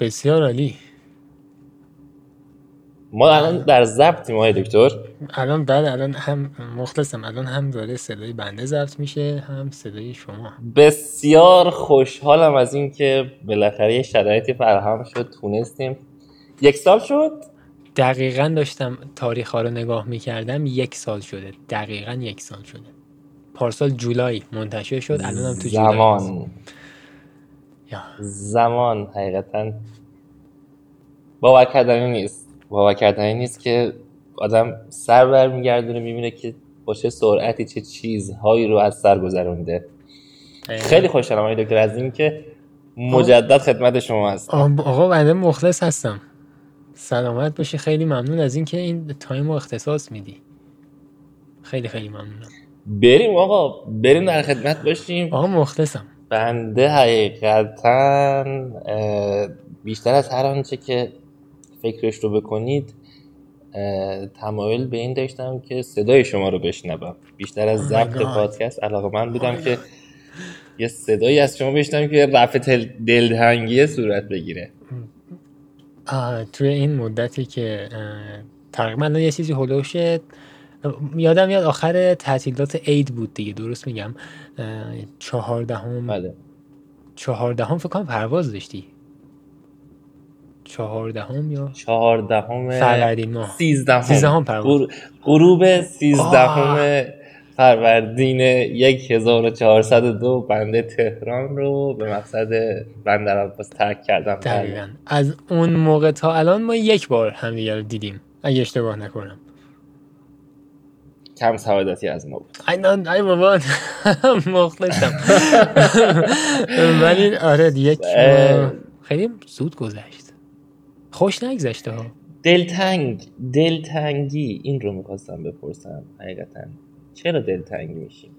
بسیار عالی. ما الان در ضبطیم های دکتر. الان بعد الان هم مخلصم الان هم داره صدای بنده ضبط میشه هم صدای شما. بسیار خوشحالم از اینکه بالاخره یه شرایطی فراهم شد تونستیم. یک سال شد؟ دقیقا داشتم تاریخ ها رو نگاه می‌کردم یک سال شده. دقیقا یک سال شده. پارسال جولای منتشر شد الان هم تو جولای زمان. زمان حقیقتا باور کردنی نیست. باور کردنی نیست که آدم سر برمیگردونه می‌بینه که با چه سرعتی چه چیزهایی رو از سر گذرونده. خیلی. خوشحالم آقای دکتر از اینکه مجدد خدمت شما هست آقا بنده مخلص هستم. سلامت باشی. خیلی ممنون از اینکه این تایم رو اختصاص میدی. خیلی خیلی ممنونم. بریم آقا. بریم در خدمت باشیم. آقا مخلصم. بنده حقیقتا بیشتر از هر آنچه که فکرش رو بکنید تمایل به این داشتم که صدای شما رو بشنوم. بیشتر از Oh ضبط. پادکست علاقه من بودم Oh که یه صدایی از شما بشنوم که رفع دلتنگی صورت بگیره. توی این مدتی که تقریبا یه چیزی هلوش یادم میاد آخر تعطیلات عید بود دیگه درست میگم. چهاردهم بله. چهاردهم فکر کنم پرواز داشتی. چهاردهم یا چهاردهم فروردین ماه. سیزدهم. سیزدهم پرواز. غر- غروب سیزدهم فروردین 1402 بنده تهران رو به مقصد بندر عباس ترک کردم. بله. دقیقا. از اون موقع تا الان ما یک بار همدیگه رو دیدیم اگه اشتباه نکنم. کم سعادتی از ما بود. ای نه ای بابا مخلصم. ولی آره یک. خیلی زود گذشت. خوش نگذشته ها. دلتنگ دلتنگی این رو می‌خواستم بپرسم. حقیقتا چرا دلتنگ میشیم؟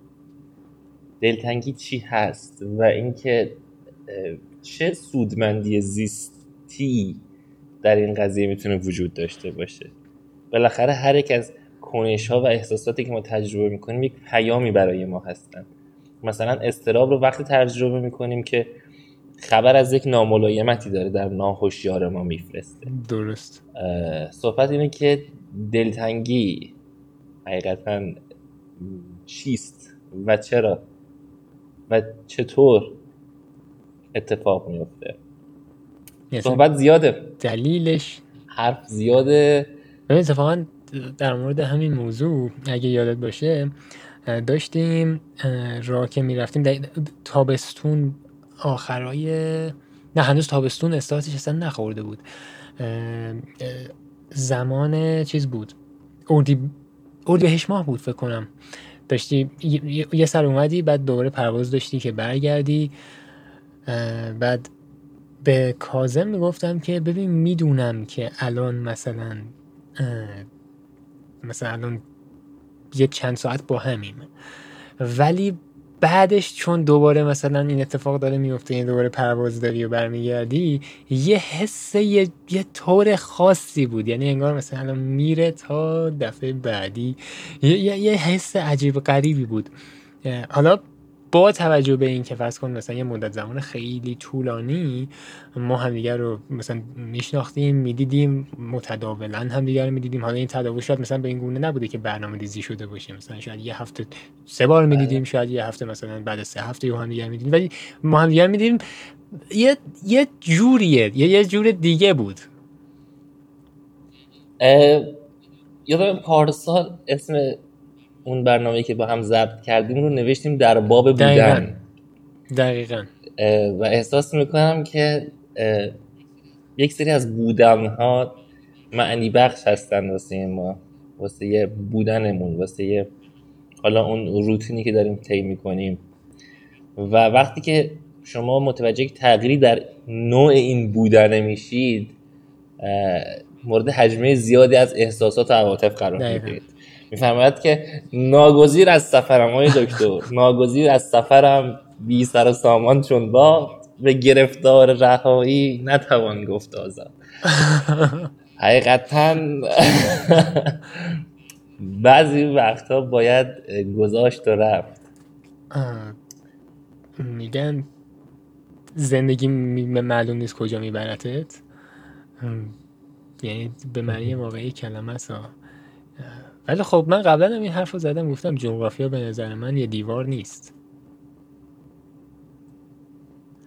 دلتنگی چی هست؟ و اینکه چه سودمندی زیستی در این قضیه می‌تونه وجود داشته باشه؟ بالاخره هر یک از کنش ها و احساساتی که ما تجربه می‌کنیم یک پیامی برای ما هستن. مثلا استراب رو وقتی تجربه می‌کنیم که خبر از یک ناملایمتی داره در ناهوشیار ما میفرسته. درست. صحبت اینه که دلتنگی حقیقتا چیست و چرا و چطور اتفاق میفته صحبت زیاده. دلیلش؟ حرف زیاده. ببین اتفاقا در مورد همین موضوع اگه یادت باشه داشتیم راه که می‌رفتیم تابستون آخرای نه هنوز تابستون استارتش اصلا نخورده بود. زمان چیز بود. اردی اردیبهشت ماه بود فکر کنم. داشتی یه سر اومدی بعد دوباره پرواز داشتی که برگردی. بعد به کازم می‌گفتم که ببین می‌دونم که الان مثلا مثلا الان یه چند ساعت با همیم. ولی بعدش چون دوباره مثلا این اتفاق داره میفته این دوباره پرواز داری و برمیگردی یه حس یه, یه طور خاصی بود. یعنی انگار مثلا الان میره تا دفعه بعدی. یه, یه, یه حس عجیب غریبی بود. حالا با توجه به این که فرض کن مثلا یه مدت زمان خیلی طولانی ما همدیگر رو مثلا میشناختیم می‌دیدیم متداولا همدیگر رو می‌دیدیم. حالا این تداول شاید مثلا به این گونه نبوده که برنامه ریزی شده باشه. مثلا شاید یه هفته سه بار می‌دیدیم شاید یه هفته مثلا بعد از سه هفته هم همدیگر می‌دیدیم. ولی ما همدیگر می‌دیدیم یه یه جوریه یه یه جور دیگه بود. یادم پارسال اسم اون برنامه که با هم ضبط کردیم رو نوشتیم در باب دقیقاً. بودن دقیقا اه، و احساس می‌کنم که یک سری از بودن ها معنی بخش هستن واسه ما واسه یه بودنمون واسه یه حالا اون روتینی که داریم طی می‌کنیم و وقتی که شما متوجه تغییری در نوع این بودن میشید مورد حجمه زیادی از احساسات و عواطف قرار دقیقاً. می‌گیرید میفرماید که ناگزیر از سفرم های دکتر. ناگزیر از سفرم بی سر و سامان چون با به گرفتار رهایی نتوان گفت آزاد. حقیقتا بعضی وقتها باید گذاشت و رفت. میگن زندگی معلوم نیست کجا میبرتت یعنی به معنی واقعی کلمه است. ولی خب من قبلا هم این حرف رو زدم گفتم جغرافیا به نظر من یه دیوار نیست.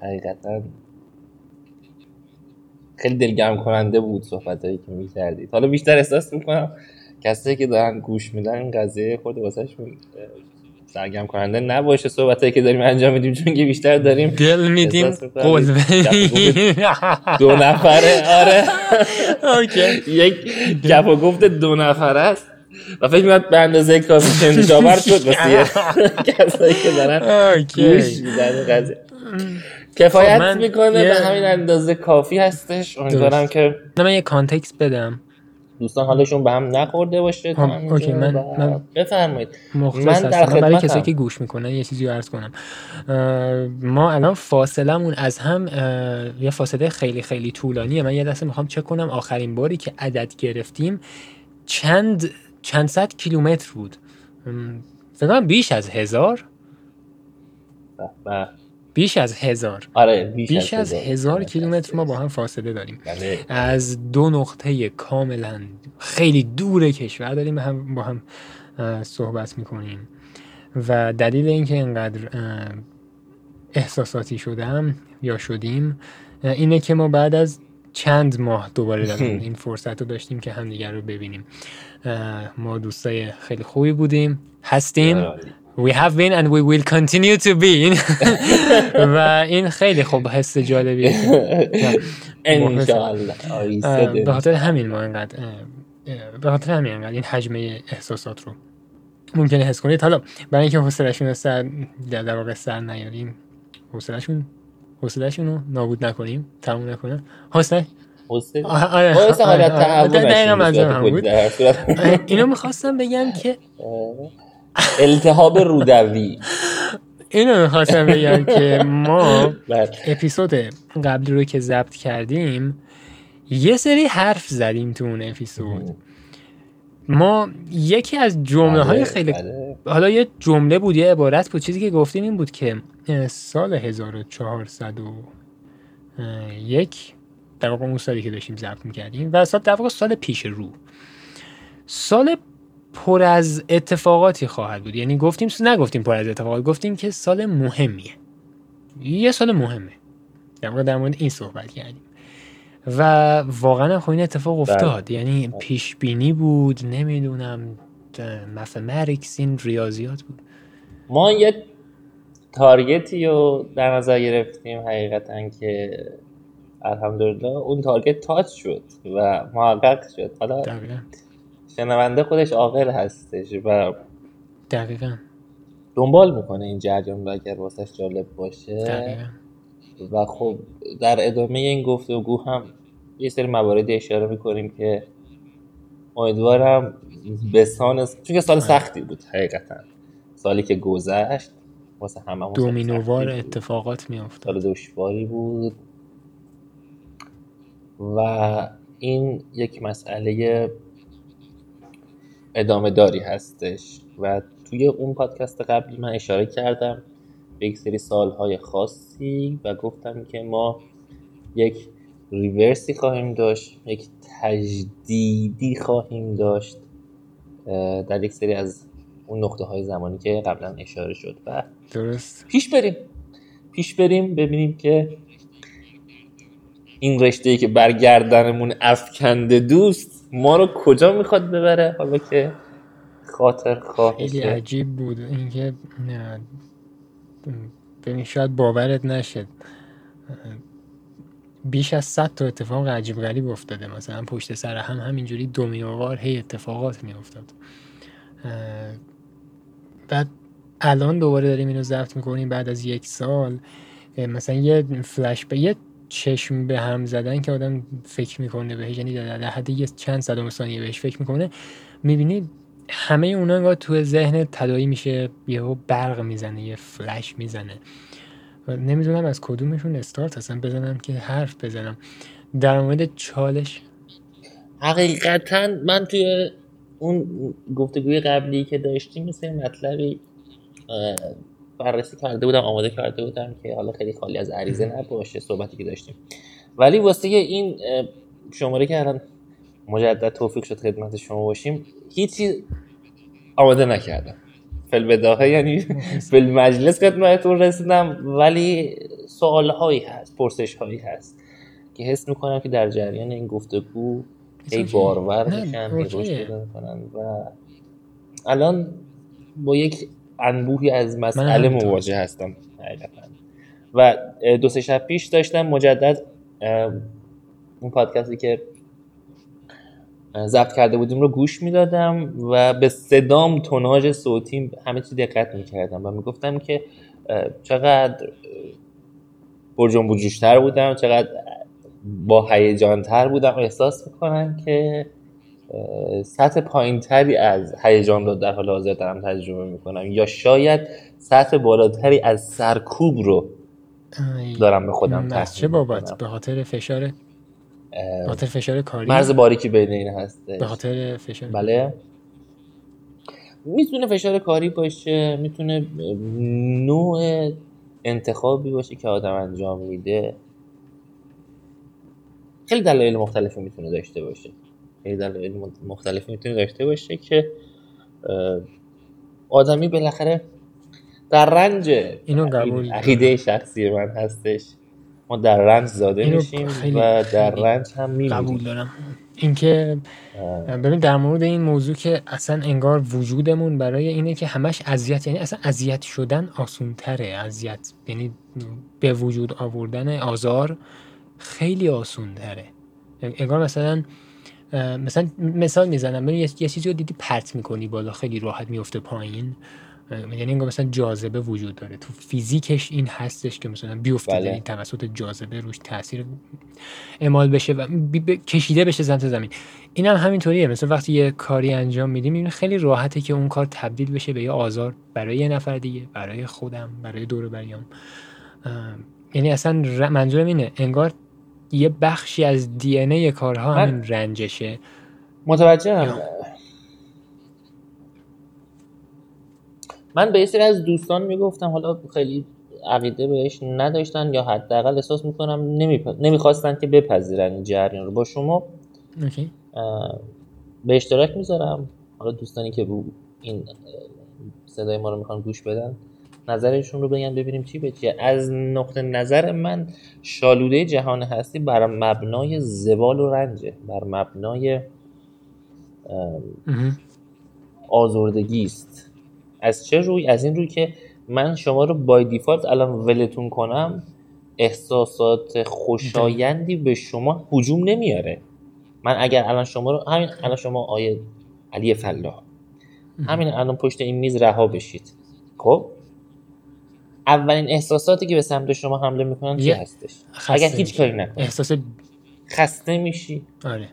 حقیقتا. خیلی دلگرم کننده بود صحبت هایی که می‌کردید. حالا بیشتر احساس می‌کنم کسایی که دارن گوش میدن این قضیه خود واسه سرگرم کننده نباشه. صحبت هایی که داریم انجام میدیم چون که بیشتر داریم دل میدیم قلوه. دو نفره. آره. یک گپ و گفت دو نفره است. و فکر می‌کنم به اندازه کافی شنجابر شد واسه کسایی که دارن گوش میدن قضیه. کفایت خب می‌کنه به همین اندازه کافی هستش. امیدوارم. که من یه context بدم. دوستان حالشون به هم نخورده باشه. خب، okay، من- من- بفرمایید. من در من برای. کسایی که گوش می‌کنن یه چیزی رو عرض کنم. ما الان فاصلمون از هم یه فاصله خیلی خیلی طولانیه. من یه دسته می‌خوام چک کنم آخرین باری که عدد گرفتیم. چند چند صد کیلومتر بود. فکر بیش از هزار. و بیش از هزار. آره بیش, بیش از هزار. آره، کیلومتر ما با هم فاصله داریم. بله. از دو نقطه کاملا خیلی دور کشور داریم هم با هم صحبت می‌کنیم. و دلیل اینکه اینقدر احساساتی شدم یا شدیم اینه که ما بعد از چند ماه دوباره داریم این فرصت رو داشتیم که همدیگر رو ببینیم. ما دوستای خیلی خوبی بودیم. هستیم آره. We have been and we will continue to be. و این خیلی خوب حس جالبیه. انشاءالله. به. خاطر همین ما اینقدر به خاطر همین اینقدر این حجمه احساسات رو ممکنه حس کنید. حالا برای اینکه حوصله‌شون رو سر در در واقع سر نیاریم حوصله‌شون حوصله‌شون رو نابود نکنیم تموم نکنیم حوصله حسین حالت. در هر صورت. اینو می‌خواستم بگم که التهاب رودوی اینو می‌خواستم بگم که ما بله. اپیزود قبلی رو که ضبط کردیم یه سری حرف زدیم تو اون اپیزود ما یکی از جمله های بله، خیلی بله. حالا یه جمله بود یه عبارت بود چیزی که گفتیم این بود که سال 1401 در واقع اون سالی که داشتیم ضبط می‌کردیم و سال در واقع سال پیش رو. سال پر از اتفاقاتی خواهد بود. یعنی گفتیم نگفتیم پر از اتفاقات گفتیم که سال مهمیه. یه سال مهمه. در واقع در مورد این صحبت کردیم. و واقعا خب این اتفاق بله. افتاد. یعنی پیش بینی بود نمی‌دونم مفمرکس این ریاضیات بود. ما یه تارگتی رو در نظر گرفتیم حقیقتا که الحمدلله. اون تارگت تاچ شد و محقق شد. حالا دقیقا. شنونده خودش عاقل هستش و دقیقا. دنبال می‌کنه این جریان رو اگر واسش جالب باشه. دقیقا. و خب در ادامه این گفتگو هم یه سری موارد اشاره می‌کنیم که امیدوارم به سان چون که سال سختی بود حقیقتا. سالی که گذشت واسه همه دومینووار اتفاقات میافتاد. سال دشواری بود. و این یک مسئله ادامه داری هستش. و توی اون پادکست قبلی من اشاره کردم به یک سری سالهای خاصی و گفتم که ما یک ریورسی خواهیم داشت یک تجدیدی خواهیم داشت در یک سری از اون نقطه های زمانی که قبلا اشاره شد. و درست. پیش بریم. پیش بریم ببینیم که این رشته ای که برگردنمون افکنده دوست ما رو کجا می‌خواد ببره؟ حالا که خاطر خیلی خواهشه عجیب بود. اینکه ببین شاید باورت نشه. بیش از 100 تا اتفاق عجیب غریب افتاده. مثلا پشت سر هم همینجوری دومینووار هی اتفاقات میافتاد. بعد الان دوباره داریم اینو ضبط می‌کنیم بعد از یک سال. مثلا یه فلش به یه چشم به هم زدن که آدم فکر می‌کنه بهش یعنی در حد یه چند صدم ثانیه بهش فکر می‌کنه می‌بینی همه اونا انگار تو ذهن تدایی میشه یهو برق می‌زنه یه فلش می‌زنه. و نمی‌دونم از کدومشون استارت اصلا بزنم که حرف بزنم. در مورد چالش؟ حقیقتا من توی اون گفتگوی قبلی که داشتیم مثل مطلبی بررسی کرده بودم آماده کرده بودم که حالا خیلی خالی از عریضه نباشه صحبتی که داشتیم. ولی واسه این شماره که الان مجدد توفیق شد خدمت شما باشیم هیچی آماده نکردم. فل بداهه یعنی فل مجلس خدمتتون رسیدم ولی سوال هایی هست پرسش هایی هست که حس می‌کنم که در جریان این گفتگو ای بارور میشن می‌کنن و الان با یک انبوهی از مسئله مواجه هستم. و دو سه شب پیش داشتم مجدد اون پادکستی که ضبط کرده بودیم رو گوش می‌دادم و به صدام توناژ صوتی همه چی دقت می‌کردم و می‌گفتم که چقدر برجون بجوشتر بودم چقدر با هیجانتر بودم. احساس می‌کنم که سطح پایینتری از هیجان رو در حال حاضر دارم تجربه می‌کنم یا شاید سطح بالاتری از سرکوب رو دارم به خودم چه بابت؟ به خاطر فشار؟ به خاطر فشار کاری؟ مرز باریکی بین این هست به خاطر فشار بله. می‌تونه فشار کاری باشه می‌تونه نوع انتخابی باشه که آدم انجام میده. خیلی دلایل مختلفی می‌تونه داشته باشه. خیلی دلایل مختلفی می‌تونه داشته باشه که آدمی بالاخره در رنج اینو قبول عقیده شخصی من هستش. ما در رنج زاده میشیم و در رنج هم میمیریم. قبول دارم. اینکه ببین در مورد این موضوع که اصلا انگار وجودمون برای اینه که همش اذیت یعنی اصلا اذیت شدن آسون تره اذیت یعنی به وجود آوردن آزار خیلی آسون تره انگار مثلا مثلا مثال می‌زنم. یه چیزی رو دیدی پرت می‌کنی بالا خیلی راحت میفته پایین. یعنی انگار مثلا جاذبه وجود داره. تو فیزیکش این هستش که مثلا بیفته بله. این توسط جاذبه روش تاثیر اعمال بشه و کشیده بشه سمت زمین. این هم همینطوریه. مثلا وقتی یه کاری انجام میدیم این خیلی راحته که اون کار تبدیل بشه به یه آزار برای یه نفر دیگه برای خودم برای دور بریام یعنی اصلا منظورم اینه انگار یه بخشی از دی ای کارها همین رنجشه. متوجهم. من به یه سری از دوستان می‌گفتم حالا خیلی عقیده بهش نداشتن یا حداقل احساس می‌کنم نمی‌خواستن که بپذیرن این جریان رو. با شما به اشتراک می‌ذارم. حالا دوستانی که این صدای ما رو می‌خوان گوش بدن. نظرشون رو بگن ببینیم چی به چیه از نقطه نظر من شالوده جهان هستی بر مبنای زوال و رنجه. بر مبنای آزردگی است. از چه روی؟ از این روی که من شما رو بای دیفالت الان ولتون کنم احساسات خوشایندی به شما حجوم نمیاره. من اگر الان شما رو همین الان شما آیه علی فلاح. همین الان پشت این میز رها بشید. خب؟ اولین احساساتی که به سمت شما حمله می‌کنن چی هستش؟ اگر هیچ کاری نکنی. احساس خسته میشی. آره.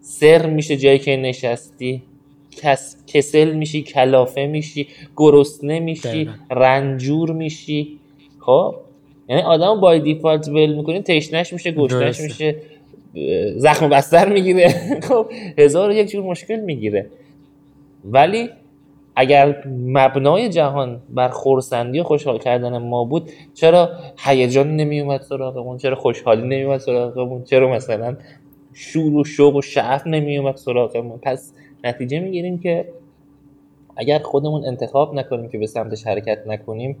سر میشه جایی که نشستی. کس... کسل میشی کلافه میشی گرسنه میشی رنجور میشی. خب؟ یعنی آدم بای دیفالت ول می‌کنی تشنش میشه گشتش میشه زخم بستر می‌گیره. خب؟ هزار یک جور مشکل می‌گیره. ولی اگر مبنای جهان بر خورسندی و خوشحال کردن ما بود چرا هیجان نمیومد سراغمون؟ چرا خوشحالی نمیومد سراغمون؟ چرا مثلا شور و شوق و شعف نمیومد سراغمون؟ پس نتیجه می‌گیریم که اگر خودمون انتخاب نکنیم که به سمتش حرکت نکنیم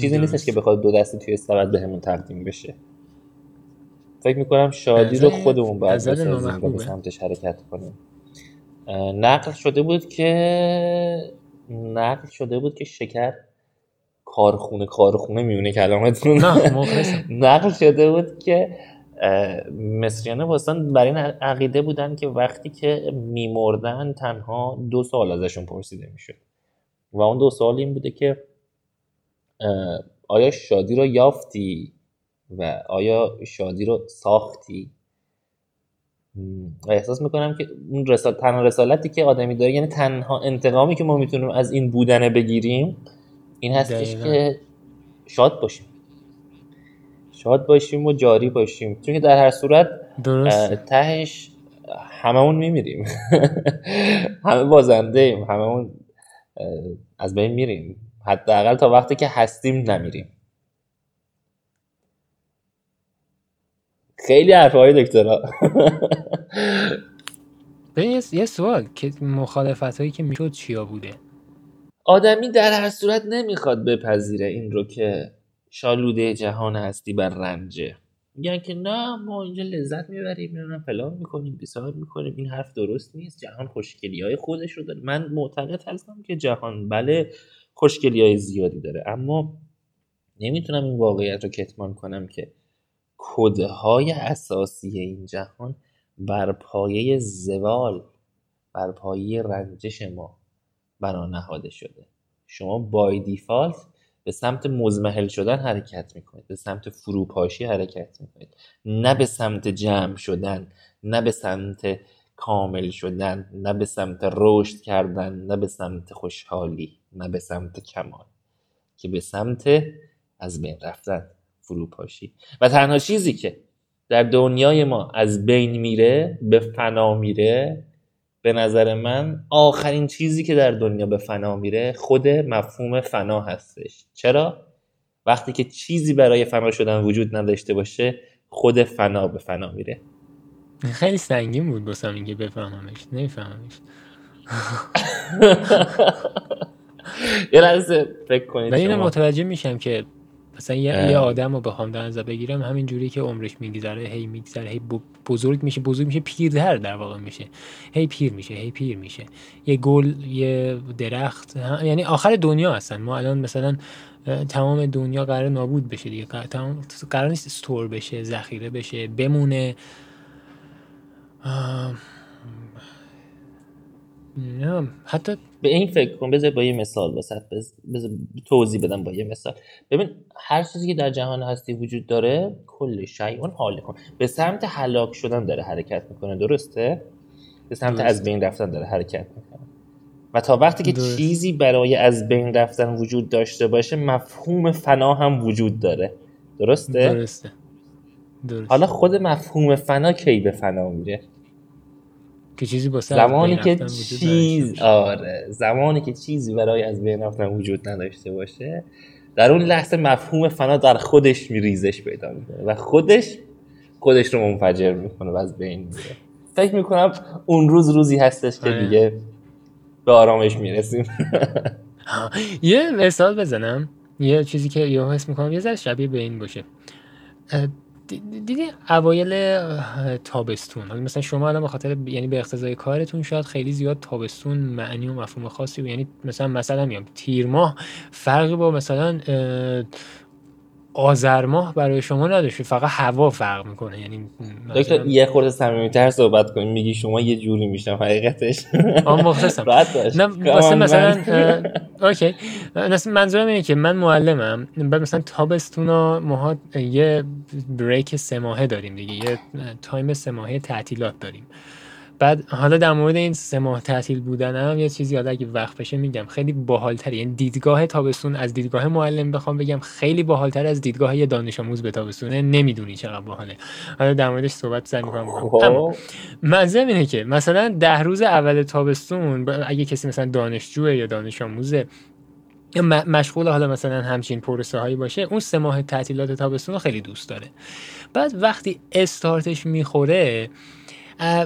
چیزی نیستش که بخواد دو دستی توی به بهمون تقدیم بشه. فکر می‌کنم شادی رو خودمون باید به سمتش حرکت کنیم. نقل شده بود که نقل شده بود که شکر کارخونه کارخونه میونه کلامتون نقل شده بود که مصریانه باستان برای این عقیده بودن که وقتی که میمردن تنها دو سال ازشون پرسیده می‌شد. و اون دو سال این بوده که آیا شادی رو یافتی و آیا شادی رو ساختی؟ احساس می‌کنم که اون رسال... تنها رسالتی که آدمی داره یعنی تنها انتقامی که ما می‌تونیم از این بودنه بگیریم این هستش که شاد باشیم. شاد باشیم و جاری باشیم. چون که در هر صورت درست. تهش هممون میمیریم. همه بازنده ایم هممون از بین میریم. حداقل تا وقتی که هستیم نمیریم. خیلی حرفهای دکترا ببین یه سوال. که مخالفت هایی که می‌شد چیا بوده؟ آدمی در هر صورت نمی‌خواد بپذیره این رو که شالوده جهان هستی بر رنجه. میگن که نه ما اینجا لذت می‌بریم نمی‌دونم فلان می‌کنیم بیسار می‌کنیم این حرف درست نیست جهان خوشگلی های خودش رو داره. من معتقد هستم که جهان بله خوشگلی های زیادی داره. اما نمی‌تونم این واقعیت رو کتمان کنم که کدهای اساسی این جهان بر پایه زوال بر پایه رنجش ما بنا نهاده شده. شما بای دیفالت به سمت مزمحل شدن حرکت می‌کنید به سمت فروپاشی حرکت می‌کنید. نه به سمت جمع شدن نه به سمت کامل شدن نه به سمت رشد کردن نه به سمت خوشحالی نه به سمت کمال که به سمت از بین رفتن. فروپاشی. و تنها چیزی که در دنیای ما از بین میره به فنا میره به نظر من آخرین چیزی که در دنیا به فنا میره خود مفهوم فنا هستش. چرا؟ وقتی که چیزی برای فنا شدن وجود نداشته باشه خود فنا به فنا میره. خیلی سنگین بود بسام اینکه بفهممش. نمیفهممش. یه لحظه فکر کنید اینو متوجه میشم که مثلا یه, یه آدم رو بخوام در نظر بگیرم همین جوری که عمرش میگذره هی میگذره هی بزرگ میشه بزرگ میشه پیرتر در واقع میشه. هی پیر میشه هی پیر میشه. یه گل یه درخت یعنی آخر دنیا هستن. ما الان مثلا تمام دنیا قرار نابود بشه دیگه. قرار نیست استور بشه ذخیره بشه بمونه. نه حتی به این فکر کن بذار با یه مثال واسه بذار توضیح بدم با یه مثال. ببین هر چیزی که در جهان هستی وجود داره کل اون حال کن. به سمت هلاک شدن داره حرکت می‌کنه درسته؟ به سمت از بین رفتن داره حرکت می‌کنه. و تا وقتی که چیزی برای از بین رفتن وجود داشته باشه مفهوم فنا هم وجود داره. درسته؟ درسته, درسته. حالا خود مفهوم فنا کی به فنا میره؟ که چیزی با زمانی که چیز آره. زمانی که چیزی برای از بین رفتن وجود نداشته باشه در اون لحظه مفهوم فنا در خودش میریزش پیدا می‌کنه و خودش خودش رو منفجر می‌کنه و از بین میره. فکر می‌کنم اون روز روزی هستش که آره. دیگه به آرامش می‌رسیم. یه مثال بزنم. یه چیزی که یه حس می‌کنم یه ذره شبیه به این باشه. دیدی اوایل تابستون. مثلا شما الان به خاطر یعنی به اقتضای کارتون شاید خیلی زیاد تابستون معنی و مفهوم خاصی یعنی مثلا مثلا میام تیر ماه فرقی با مثلا آذر ماه برای شما نداشته فقط هوا فرق می‌کنه. یعنی دکتر یه خورده صمیمیت‌تر صحبت کنیم میگی شما یه جوری میشم حقیقتش. آ مختصم. نه واسه مثلا اوکی. منظورم اینه که من معلمم بعد مثلا تابستونا ماها یه بریک سه ماهه داریم دیگه یه تایم سه ماهه تعطیلات داریم. بعد حالا در مورد این سه ماه تعطیل بودنم یه چیزی یاد اگه وقت بشه میگم. خیلی باحالتره یعنی دیدگاه تابستون از دیدگاه معلم بخوام بگم خیلی باحالتر از دیدگاه یه دانش آموز به تابستونه. نمی‌دونی چقدر باحاله. حالا در موردش صحبت سعی می‌کنم اما منظورم اینه که مثلا ده روز اول تابستون اگه کسی مثلا دانشجوه یا دانش آموزه مشغول حالا مثلا همچین پروسه هایی باشه اون سه ماه تعطیلات تابستون رو خیلی دوست داره. بعد وقتی استارتش می‌خوره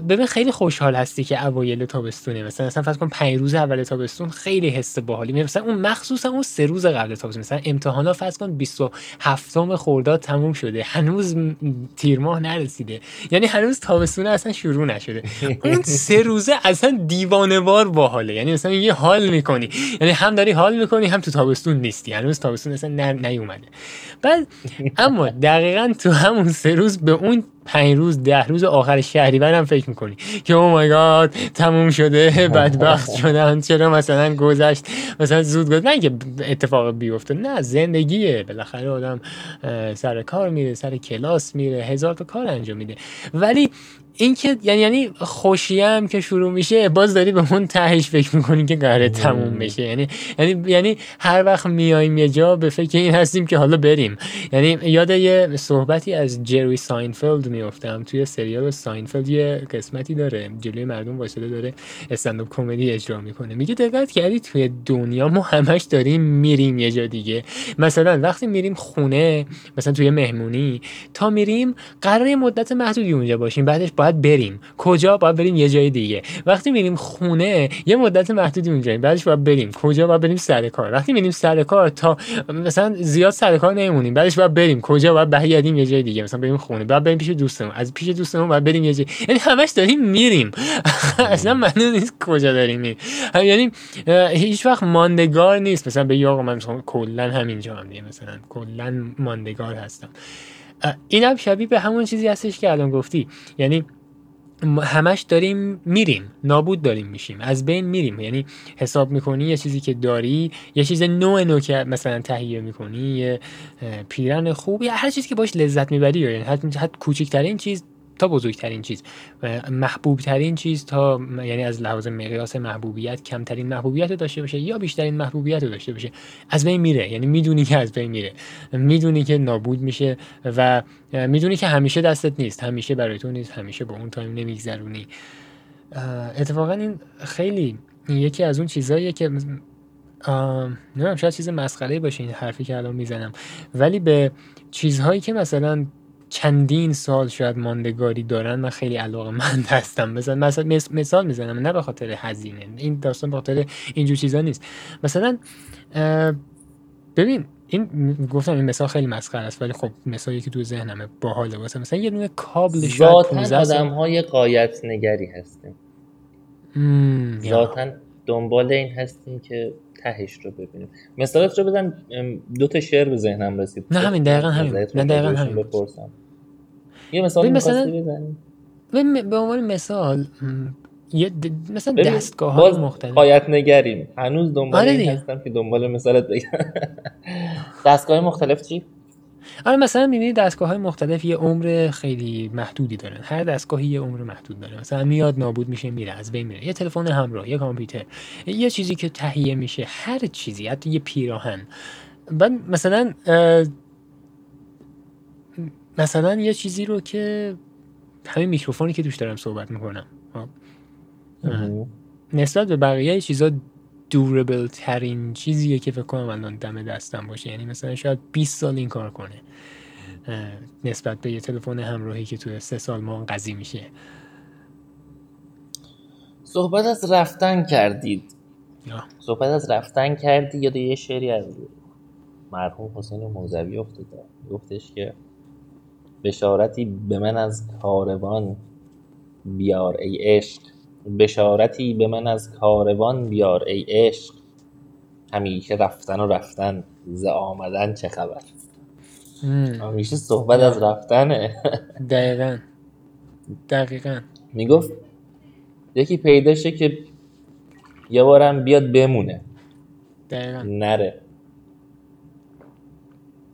ببین خیلی خوشحال هستی که اوایل تابستونه. مثلا مثلا فرض کن 5 روز اول تابستون خیلی حس باحالی. مثلا اون مخصوصا اون سه روز قبل تابستون. مثلا امتحانا فرض کن 27 خرداد تموم شده. هنوز تیر ماه نرسیده. یعنی هنوز تابستون اصلا شروع نشده. اون سه روزه اصلا دیوانوار باحاله. یعنی مثلا یه حال می‌کنی. یعنی هم داری حال می‌کنی هم تو تابستون نیستی. هنوز تابستون اصلا نیومده. بعد اما دقیقا تو همون سه روز به اون پنج روز ده روز آخر شهریور هم فکر می‌کنی. که او مای گاد تموم شده بدبخت شدن چرا مثلا گذشت مثلا زود گذشت. نه که اتفاق بیفته نه زندگیه. بالاخره آدم سر کار میره سر کلاس میره هزار تا کار انجام میده. ولی این که یعنی یعنی خوشی هم که شروع میشه باز داری به اون تهش فکر می‌کنی که قراره تموم بشه. یعنی یعنی یعنی هر وقت میایم یه جا به فکر این هستیم که حالا بریم. یعنی یاد یه صحبتی از جری ساینفلد میافتم. توی سریال ساینفلد یه قسمتی داره. جلوی مردم وایستاده داره stand-up comedy اجرا می‌کنه. میگه دقت کردی توی دنیا ما همش داریم میریم یه جا دیگه. مثلا وقتی میریم خونه مثلا توی مهمونی تا میریم قرار یه مدت محدودی اونجا باشیم. بعدش باید بریم. کجا؟ باید بریم یه جای دیگه. وقتی میریم خونه یه مدت محدودی اونجاییم بعدش باید بریم. کجا؟ باید بریم سر کار. وقتی میریم سر کار تا مثلا زیاد سر کار نمیمونیم بعدش باید بریم. کجا؟ باید برگردیم یه جای دیگه. مثلا بریم خونه. بعد بریم پیش دوستمون. از پیش دوستمون باید بریم یه جای یعنی همش داریم میریم. اصلا معلوم نیست کجا داریم میریم. یعنی هیچ وقت ماندگار نیست. مثلا به آقا من کلا همینجا هم دیگه. مثلا کلا ماندگار هستم. اینم شبیه به همون چیزی هستش که الان گفتی. یعنی همش داریم میریم. نابود داریم میشیم. از بین میریم. یعنی حساب می‌کنی یه چیزی که داری یه چیز نوع نوع که مثلا تهیه می‌کنی یه پیرن خوب یا هر چیزی که باش لذت می‌بری یعنی حتی, حتی کوچکترین چیز تا بزرگترین چیز. محبوب ترین چیز تا یعنی از لحاظ مقیاس محبوبیت کمترین محبوبیت رو داشته باشه یا بیشترین محبوبیت رو داشته باشه. از بین میره. یعنی می‌دونی که از بین میره. می‌دونی که نابود میشه و می‌دونی که همیشه دستت نیست. همیشه برای تو نیست. همیشه با اون تایم نمیگذرونی. اتفاقا این خیلی یکی از اون چیزاییه که نمی‌دونم شاید چیز مسخره باشه این حرفی که الان می‌زنم. ولی به چیزهایی که مثلا چندین سال شاید ماندگاری دارن من خیلی علاقه مند هستم. مثلا مثلا مثال می‌زنم نه به خاطر هزینه این داستان به خاطر اینجور چیزا نیست. مثلا ببین این گفتم این مثال خیلی مسخره است ولی خب مثالی که تو ذهنمه باحاله واسه. مثلا یه دونه کابل شاید آدم های قایت نگری هستیم. ذاتا دنبال این هستیم که تهش رو ببینیم. مثالت رو بزن دو تا شعر به ذهنم رسید. نه همین دقیقا همین. نه دقیقا همین. بپرسم. یه مثال مثلا به عنوان مثال یه مثلا دستگاه های مختلف. قایت نگریم هنوز دنبال آره این هستم که دنبال مثالت بگم. دستگاه مختلف چی؟ آره مثلا می‌بینی دستگاه های مختلف یه عمر خیلی محدودی دارن. هر دستگاهی یه عمر محدود داره. مثلا میاد نابود میشه میره از بین میره. یه تلفن همراه یه کامپیوتر. یه چیزی که تهیه میشه هر چیزی حتی یه پیراهن. بعد مثلا مثلا یه چیزی رو که همین میکروفونی که توش دارم صحبت می‌کنم. خب. نسبت به بقیه چیزا دوربل ترین چیزیه که فکر کنم الان دم دستم باشه. یعنی مثلا شاید 20 سال این کار کنه نسبت به یه تلفن همراهی که توی سه سال ما قضی میشه. صحبت از رفتن کردید. صحبت از رفتن کردی یاد یه شعری از مرحوم حسین موزوی افتاده؟ گفتش که بشارتی به من از کاروان بیار ای عشق. بشارتی به من از کاروان بیار ای عشق. همیشه رفتن و رفتن ز آمدن چه خبر؟ همیشه صحبت از رفتنه. دقیقا. دقیقا. می‌گفت یکی پیدا شه که یه بارم بیاد بمونه. دقیقا. نره.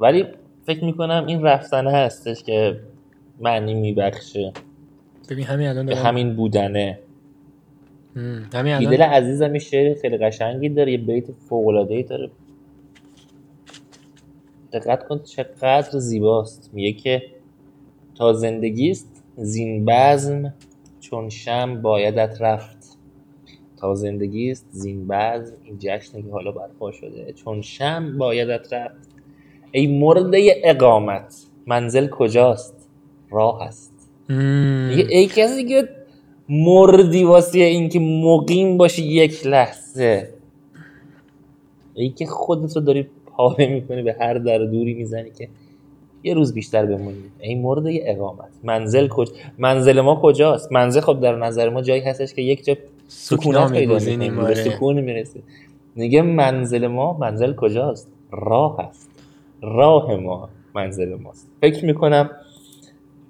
ولی فکر می‌کنم این رفتنه هستش که معنی میبخشه. ببین همین الان به همین بودنه. همین الان دل عزیزم این شعر خیلی قشنگی داره یه بیت فوق العاده ای داره. دقت کن چقدر زیباست. میگه که تا زندگی است زین بزم چون شم بایدت رفت. تا زندگی است زین بزم این جشنی که حالا برپا شده. چون شم بایدت رفت. ای مرده اقامت منزل کجاست؟ راه است. ای کسی که مردی واسه اینکه مقیم باشی یک لحظه. ای که خودت رو داری پاره می‌کنی به هر در دوری می‌زنی که یه روز بیشتر بمونی. ای مورد اقامت. منزل کجا منزل ما کجاست؟ منزل خب در نظر ما جایی هستش که یک جا سکونت پیدا سکون می‌رسه نگه منزل ما منزل کجاست؟ راه است. راه ما منزل ماست. فکر می‌کنم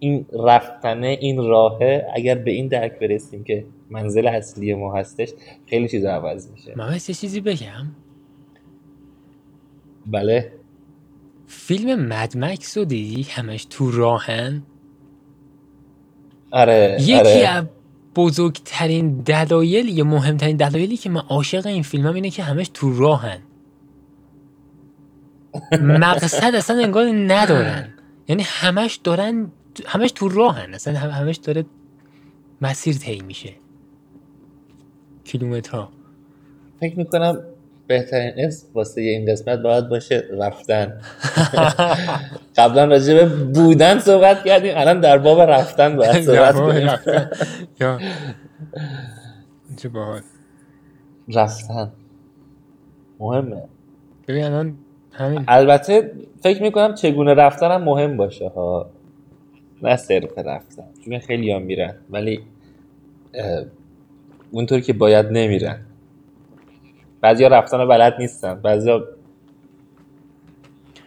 این رفتنه این راهه اگر به این درک برسیم که منزل اصلی ما هستش خیلی چیز عوض میشه. من یه چیزی بگم؟ بله. فیلم مدمکس رو دیدی؟ همش تو راهن؟ آره یکی آره. از بزرگترین دلایل یا مهمترین دلایلی که من عاشق این فیلم هم اینه که همش تو راهن. مقصد اصلا انگار ندارن. یعنی همش دارن همش تو راهن. اصلا همش داره مسیر طی میشه. کیلومترها. فکر می‌کنم بهترین اسم واسه این قسمت باید باشه رفتن. قبلا راجع به بودن صحبت کردیم الان در باب رفتن باید صحبت کنیم. یا. چه باحال. رفتن. مهمه. ببین الان همین. البته فکر می‌کنم چگونه رفتن هم مهم باشه ها. نه صرف رفتن. چون خیلی هم میرن ولی اونطور که باید نمیرن. بعضی ها رفتن بلد نیستن. بعضی ها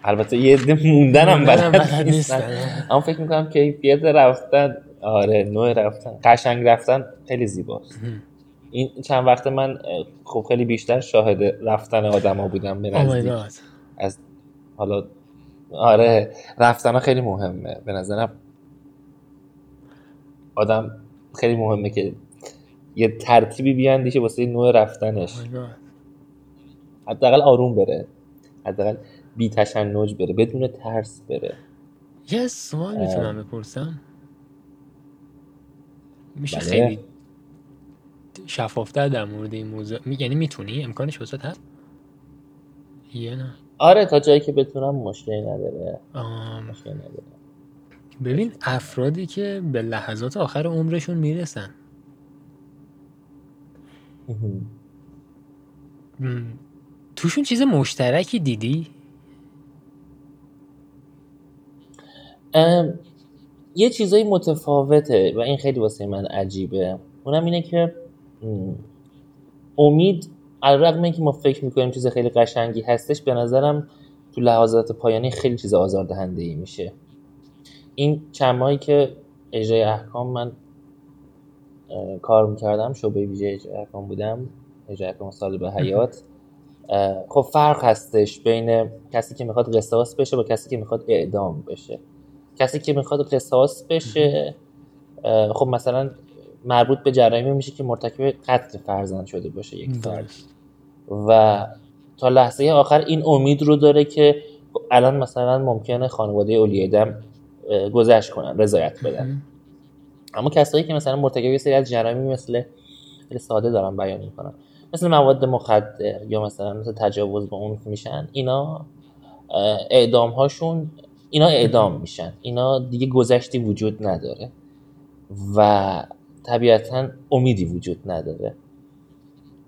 البته یه عده موندن هم بلد نیستن. اما فکر می‌کنم کیفیت رفتن. آره نوع رفتن. قشنگ رفتن خیلی زیباست. این چند وقت من خب خیلی بیشتر شاهد رفتن آدما بودم به Oh از حالا آره رفتن ها خیلی مهمه. به نظرم آدم خیلی مهمه که یه ترتیبی بیاندیشه واسه نوع رفتنش. Oh حداقل آروم بره. حداقل بی تشنج بره. بدون ترس بره. یه سوال می‌تونم بپرسم. میشه بله. خیلی شفافتر در مورد این موضوع می- یعنی می‌تونی؟ امکانش وسط هست؟ یه نه. آره تا جایی که بتونم مشکلی نداره. آم، مشکلی نداره. ببین افرادی که به لحظات آخر عمرشون می‌رسن. توشون چیز مشترکی دیدی؟ ام، یه چیزای متفاوته و این خیلی واسه من عجیبه. اونم اینه که امید علیرغم اینکه ما فکر می‌کنیم چیز خیلی قشنگی هستش به نظرم تو لحظات پایانی خیلی چیز آزاردهنده ای میشه. این چند ماهی که اجرای احکام من کار می‌کردم شعبه ویژه اجرای احکام بودم اجرای احکام سال به حیات. خب فرق هستش بین کسی که می‌خواد قصاص بشه با کسی که می‌خواد اعدام بشه. کسی که می‌خواد قصاص بشه خب مثلا مربوط به جرایمی میشه که مرتکب قتل فرزند شده باشه یک فرد. و تا لحظه آخر این امید رو داره که الان مثلا ممکنه خانواده اولیای دم اه، گذشت کنن رضایت بدن. اما کسایی که مثلا مرتکب یه سری از جرایمی مثل ساده دارم بیان می‌کنم مثل مواد مخدر یا مثلا مثل تجاوز به اون میشن اینا اعدام هاشون اینا اعدام میشن. اینا دیگه گذشتی وجود نداره و طبیعتا امیدی وجود نداره.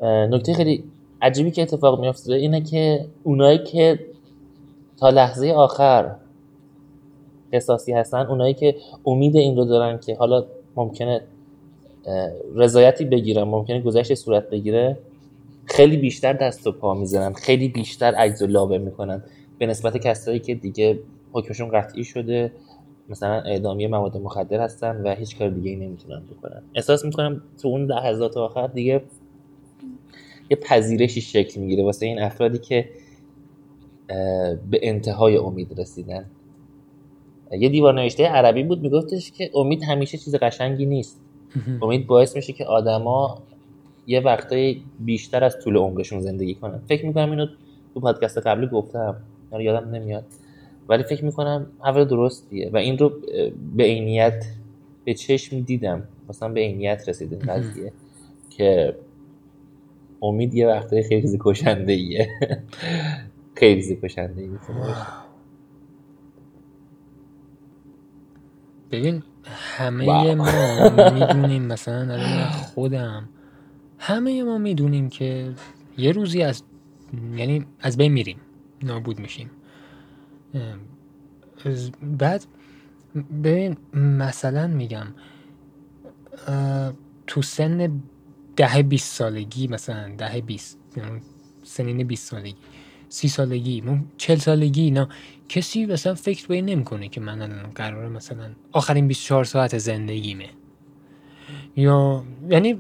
نکته خیلی عجیبی که اتفاق میفته اینه که اونایی که تا لحظه آخر قصاصی هستن اونایی که امید این رو دارن که حالا ممکنه رضایتی بگیرن ممکنه گذشت صورت بگیره خیلی بیشتر دست و پا می‌زنن خیلی بیشتر عجز و لابه می‌کنن. به نسبت کسایی که دیگه حکمشون قطعی شده مثلا اعدامی مواد مخدر هستن و هیچ کار دیگه نمی‌تونن بکنن. احساس می‌کنم تو اون لحظات آخر دیگه یه پذیرشی شکل می‌گیره واسه این افرادی که به انتهای امید رسیدن. یه دیوار نوشته عربی بود میگفتش که امید همیشه چیز قشنگی نیست. امید باعث میشه که آدما یه وقتایی بیشتر از طول عمرشون زندگی کنن. فکر می‌کنم اینو تو پادکست قبلی گفتم. یادم نمیاد. ولی فکر می‌کنم حرف درستیه و این رو به عینیت به چشم دیدم. مثلا به عینیت رسید این قضیه که امید یه وقتایی خیلی کشنده ایه خیلی کشنده ای می‌تونه باشه ببین همه. ما می‌دونیم مثلا الان خودم. همه ما می‌دونیم که یه روزی از یعنی از بین میریم. نابود میشیم. بعد ببین مثلا میگم تو سن ده بیست سالگی مثلا ده بیست سنین بیست سالگی سی سالگی مم- چل سالگی اینا. کسی مثلا فکر به این نمی‌کنه که من الان قراره مثلا آخرین 24 ساعت زندگیمه. یا یعنی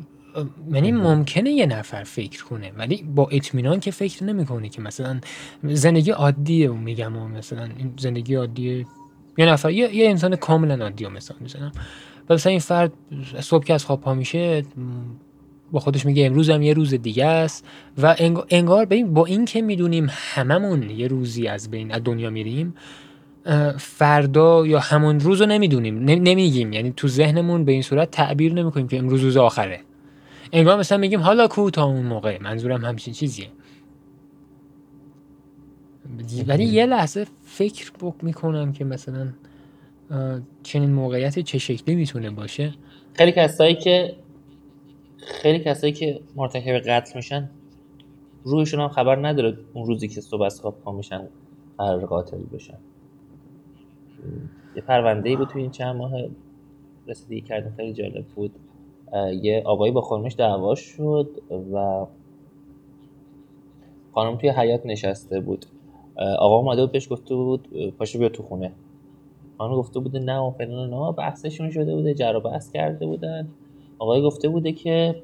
یعنی ممکنه یه نفر فکر کنه ولی با اطمینان که فکر نمی‌کنه که مثلا زندگی عادیه و میگم و مثلا این زندگی عادیه. یه نفر یه, یه انسان کاملا عادی رو مثال می‌زنم. و مثلا این فرد صبح که از خواب پا میشه با خودش میگه امروز هم یه روز دیگه است. و انگ- انگار ببین با این که می‌دونیم هممون یه روزی از بین از دنیا میریم فردا یا همون روز رو نمی‌دونیم نمیگیم. یعنی تو ذهنمون به این صورت تعبیر نمی‌کنیم که امروز روز آخره. انگار مثلا میگیم حالا کو تا اون موقع. منظورم همچین چیزیه. ولی یه لحظه فکر بک می‌کنم که مثلا چنین موقعیت چه شکلی می‌تونه باشه. خیلی کسایی که خیلی کسایی که مرتکب قتل میشن روحشون هم خبر نداره اون روزی که صبح از خواب پا میشن قرار قاتل بشن. یه پرونده ای بود توی این چند ماه رسیدگی کردیم خیلی جالب بود. یه آقایی با خانمش دعوا شد و خانم توی حیات نشسته بود. آقا اومده بود بهش گفته بود پاشو بیا تو خونه. خانم گفته بوده نه و فلان نه بحثشون شده بوده جر بحث کرده بودن. آقای گفته بوده که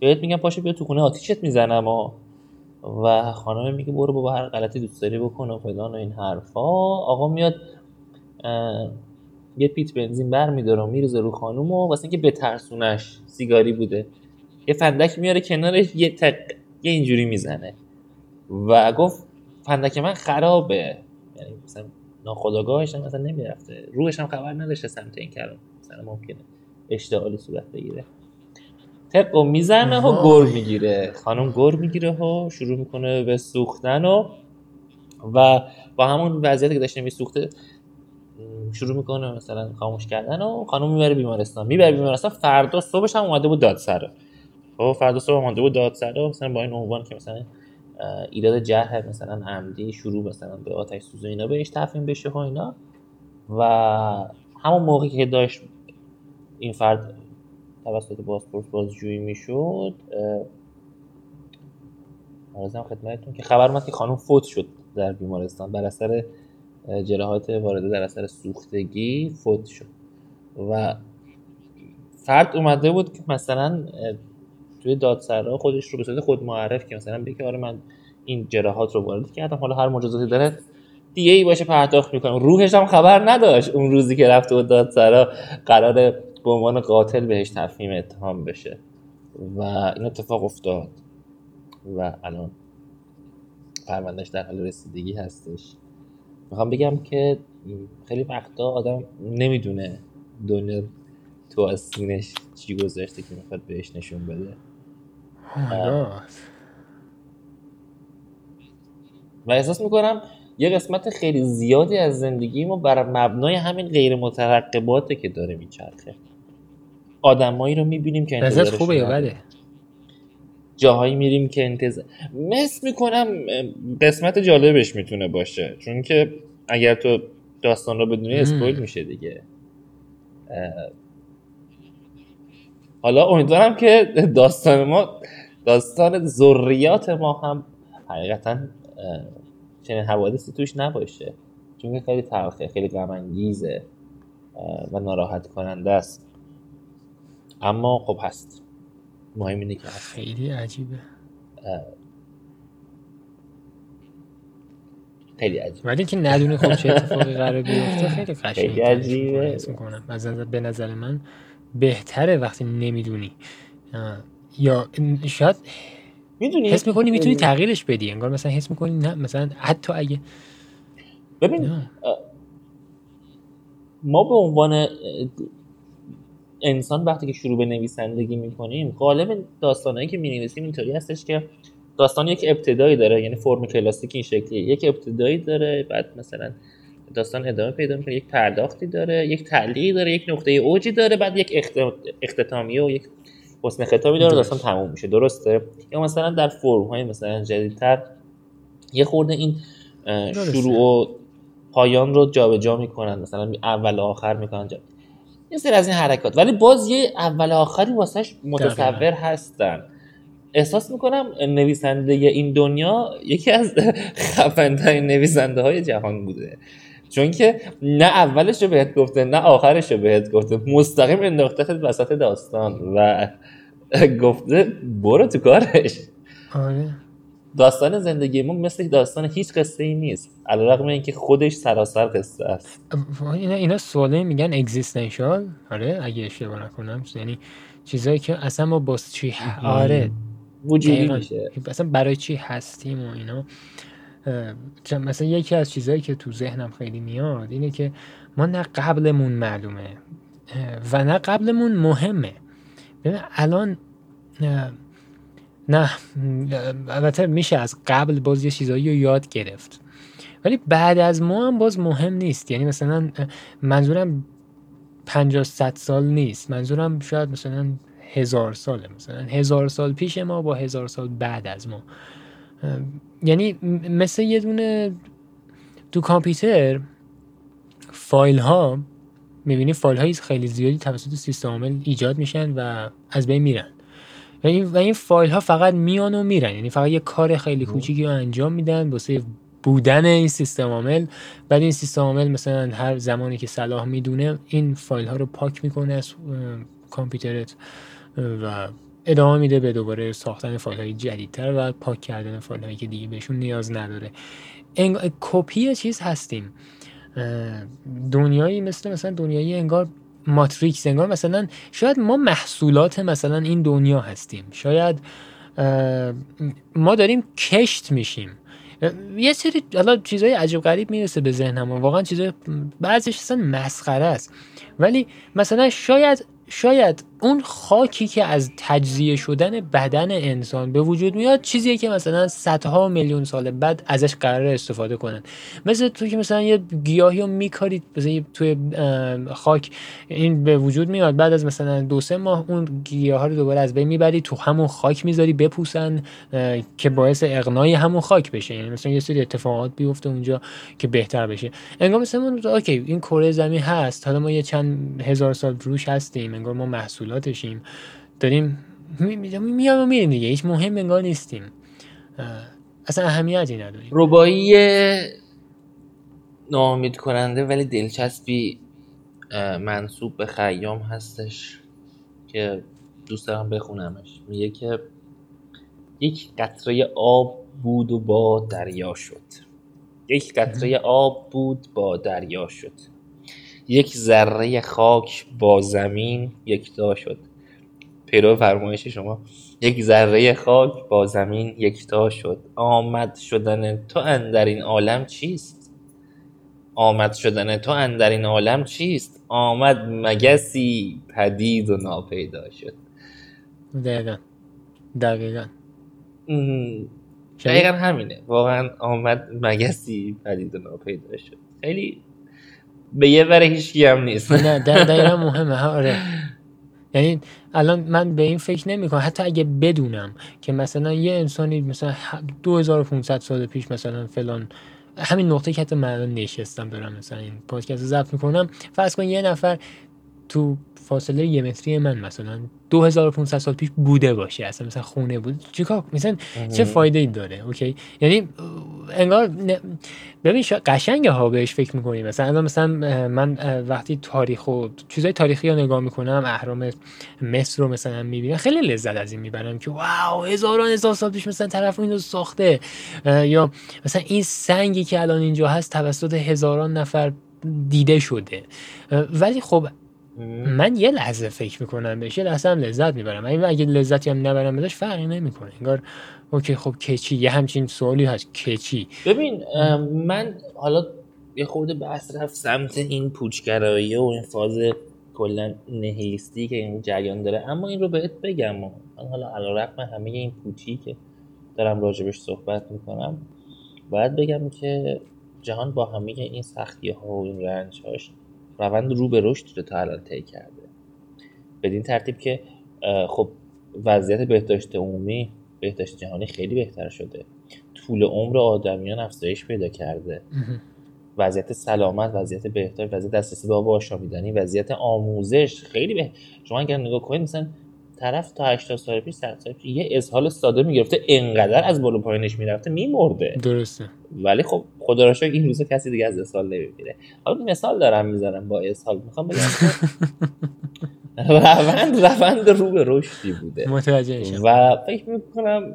بهت میگم پاشو بیا تو خونه آتیشت می‌زنم و و خانم میگه برو بابا هر غلطی دوست داری بکن و فلان و این حرفا. آقا میاد یه پیت بنزین بر میداره و میرزه رو خانوم و واسه اینکه بترسونش سیگاری بوده. یه فندک میاره کنارش یه تق یه اینجوری می‌زنه. و گفت فندک من خرابه. یعنی مثلا ناخداگاهش مثلا نمی‌رفته. روحش هم خبر نداشته سمت این کلام. مثلا ممکنه. اشتعالی صورت بگیره. تق و می‌زنه و گر می‌گیره. خانم گر می‌گیره و شروع می‌کنه به سوختن و و با همون وضعیتی که داشته میسوخته شروع می‌کنه مثلا خاموش کردن و خانم می‌بره بیمارستان. می‌بره بیمارستان فردا صبحش هم اومده بود دادسرا خب فردا صبح اومده بود دادسرا مثلا با این عنوان که مثلا ایراد جرح مثلا عمدی شروع مثلا به آتش سوز اینا بهش تفهیم بشه و اینا. و همون موقعی که داشت این فرد توسط پاسپورت بازجویی می‌شد ارزم خدمتتون که خبر اومد که خانم فوت شد در بیمارستان بر اثر جراحات وارده در اثر سوختگی فوت شد. و فرد اومده بود که مثلا توی دادسرا خودش رو به صورت خود معرف که مثلا بگه آره من این جراحات رو وارد کردم حالا هر مجازاتی داره دیگه ای باشه پرداخت می‌کنم روحش هم خبر نداشت اون روزی که رفته بود دادسرا قرار به عنوان قاتل بهش تفهیم اتهام بشه. و این اتفاق افتاد. و الان پروندهش در حال رسیدگی هستش. می‌خوام بگم که خیلی وقتا آدم نمی‌دونه دنیا تو از سینش چی گذاشته که می‌خواد بهش نشون بده. و احساس می‌کنم یه قسمت خیلی زیادی از زندگی ما بر مبنای همین غیر مترقباته که داره میچرخه. آدمایی رو می‌بینیم که انتظارش خوبه یا بده؟ جاهایی میریم که انتظار مثل می‌کنم قسمت جالبش می‌تونه باشه. چون که اگر تو داستان رو بدونی اسپویل میشه دیگه. حالا امیدوارم که داستان ما داستان ذریات ما هم حقیقتا چنین حوادثی توش نباشه. چون که خیلی تلخه خیلی غم و ناراحت کننده است. اما خب هست. مهم اینه که هست. خیلی عجیبه. خیلی عجیبه. ولی که ندونی خب چه اتفاقی قرار بیفته خیلی قشنگه خیلی عجیبه. از به نظر من بهتره وقتی نمی‌دونی. یا شاید می‌دونی؟ حس می‌کنی می‌تونی تغییرش بدی. انگار مثلا حس می‌کنی نه مثلا حتی اگه ببین ما به عنوان انسان وقتی که شروع به نویسندگی می‌کنیم غالب داستانهایی که می‌نویسیم اینطوری هستش که داستان یک ابتدایی داره یعنی فرم کلاسیک این شکلیه. یک ابتدایی داره بعد مثلا داستان ادامه پیدا می‌کنه یک پرداختی داره یک تعلیقی داره یک نقطه اوجی داره بعد یک اختتامی و یک حسن خطابی داره داستان تموم میشه. درسته؟ یا مثلا در فرم های مثلا جدیدتر یه خورده این شروع و پایان رو جابجا جا می‌کنن. مثلا اول و آخر می‌کنن. جا. یه سری از این حرکات. ولی باز یه اول آخری واسهش متصور هستن. احساس می‌کنم نویسنده این دنیا یکی از خفنترین نویسنده های جهان بوده. چون که نه اولش رو بهت گفته نه آخرش رو بهت گفته. مستقیم انداخته وسط داستان و گفته برو تو کارش. آره. داستان زندگی ما مثل داستان هیچ قصه ای نیست علیرغم اینکه خودش سراسر قصه است. اینا اینا سواله میگن اگزیستنشال آره اگه اشتباه نکنم. یعنی چیزایی که اصلا ما باز چی آره. وجودی میشه. اصلا برای چی هستیم و اینا. مثلا یکی از چیزهایی که تو ذهنم خیلی میاد اینه که ما نه قبلمون معلومه و نه قبلمون مهمه. ببین الان نه البته میشه از قبل باز یه چیزایی رو یاد گرفت. ولی بعد از ما هم باز مهم نیست. یعنی مثلا منظورم 50 صد سال نیست. منظورم شاید مثلا هزار ساله. مثلا هزار سال پیش ما با هزار سال بعد از ما. یعنی مثل یه دونه تو کامپیوتر فایل ها می‌بینی فایل های خیلی زیادی توسط سیستم عامل ایجاد میشن و از بین میرن. و این, و این فایل ها فقط میان و میرن. یعنی فقط یه کار خیلی کوچیکی رو انجام میدن واسه بودن این سیستم عامل. بعد این سیستم عامل مثلا هر زمانی که صلاح می‌دونه این فایل ها رو پاک می‌کنه از کامپیوترت و ادامه میده به دوباره ساختن فایل های جدیدتر و پاک کردن فایل هایی که دیگه بهشون نیاز نداره. کپی چیز هستیم. دنیایی مثل مثلا دنیایی انگار ماتریکس انگار مثلا شاید ما محصولات مثلا این دنیا هستیم. شاید ما داریم کشت میشیم. یه سری حالا چیزای عجیب غریب می‌رسه به ذهنم واقعا چیزای بعضیش اصلا مسخره است. ولی مثلا شاید شاید اون خاکی که از تجزیه شدن بدن انسان به وجود میاد چیزیه که مثلا صدها میلیون سال بعد ازش قرار استفاده کنن. مثل تو که مثلا یه گیاهی رو میکارید مثلا توی خاک این به وجود میاد. بعد از مثلا دو سه ماه اون گیاه ها رو دوباره از بین می‌بری تو همون خاک می‌ذاری بپوسن که باعث اقنای همون خاک بشه. یعنی مثلا یه سری اتفاقات بیفته اونجا که بهتر بشه. انگار مثلا اوکی این کره زمین هست. حالا ما یه چند هزار سال روش هستیم. انگار ما محصول محصولاتشیم. داریم میام و میریم دیگه. هیچ مهم انگار نیستیم. اصلا اهمیتی نداریم. ربایی ناامید کننده ولی دلچسبی منصوب به خیام هستش که دوست دارم بخونمش. میگه که یک قطره آب بود و با دریا شد. یک قطره آب بود با دریا شد. یک ذره خاک با زمین یکتا شد. پیرو فرمایش شما. یک ذره خاک با زمین یکتا شد. آمد شدن تو اندر این عالم چیست؟ آمد شدن تو اندر این عالم چیست؟ آمد مگسی پدید و ناپیدا شد. دقیقا. دقیقا. دقیقا همینه. واقعا آمد مگسی پدید و ناپیدا شد. خیلی به یه وره هیچ هم نیست. نه دقیقا مهمه آره. یعنی الان من به این فکر نمی کنم حتی اگه بدونم که مثلا یه انسانی مثلا 2500 سال پیش مثلا فلان همین نقطه که حتی من نشستم دارم مثلا این پادکست رو ضبط می‌کنم فرض کن یه نفر تو فاصله یه متری من مثلا 2500 سال پیش بوده باشه اصلا مثلا خونه بود. چیکار؟ مثلا چه فایده ای داره؟ اوکی. یعنی انگار ببین قشنگ ها بهش فکر می‌کنیم مثلا الان مثلا من وقتی تاریخ و چیزای تاریخی رو نگاه می‌کنم اهرام مصر رو مثلا می‌بینم خیلی لذت از این می‌برم که واو هزاران هزار سال پیش مثلا طرف اینو ساخته. یا مثلا این سنگی که الان اینجا هست توسط هزاران نفر دیده شده. ولی خب من یه لحظه فکر می‌کنم بهش یه لحظه هم لذت می‌برم. اگه لذتی هم نبرم بهش فرقی نمی‌کنه. انگار اوکی خب کچی یه همچین سوالی هست. کچی. ببین من حالا یه خورده بحث رفت سمت این پوچگرایی و این فاز کلا نهیستی که این جریان داره. اما این رو بهت بگم من حالا علا رقم همه این پوچی که دارم راجبش صحبت می‌کنم باید بگم که جهان با همه این سختی ها و این رنج هاش روند رو به رشد رو تا الان طی کرده. بدین ترتیب که خب وضعیت بهداشت عمومی بهداشت جهانی خیلی بهتر شده. طول عمر آدمیان افزایش پیدا کرده. وضعیت سلامت وضعیت بهداشت وضعیت دسترسی به آب آشامیدنی وضعیت آموزش خیلی به شما اگر نگاه کنید مثلا طرف تا 80 سال پیش 100 سال پیش یه اسهال ساده می‌گرفته انقدر از بالا پایینش می‌رفته میمرده. درسته. ولی خب خدا را این روزا کسی دیگه از اسهال نمیمیره. حالا مثال دارم می‌زنم با اسهال می‌خوام بگم روند روند رو به رشدی بوده. متوجه و فکر می‌کنم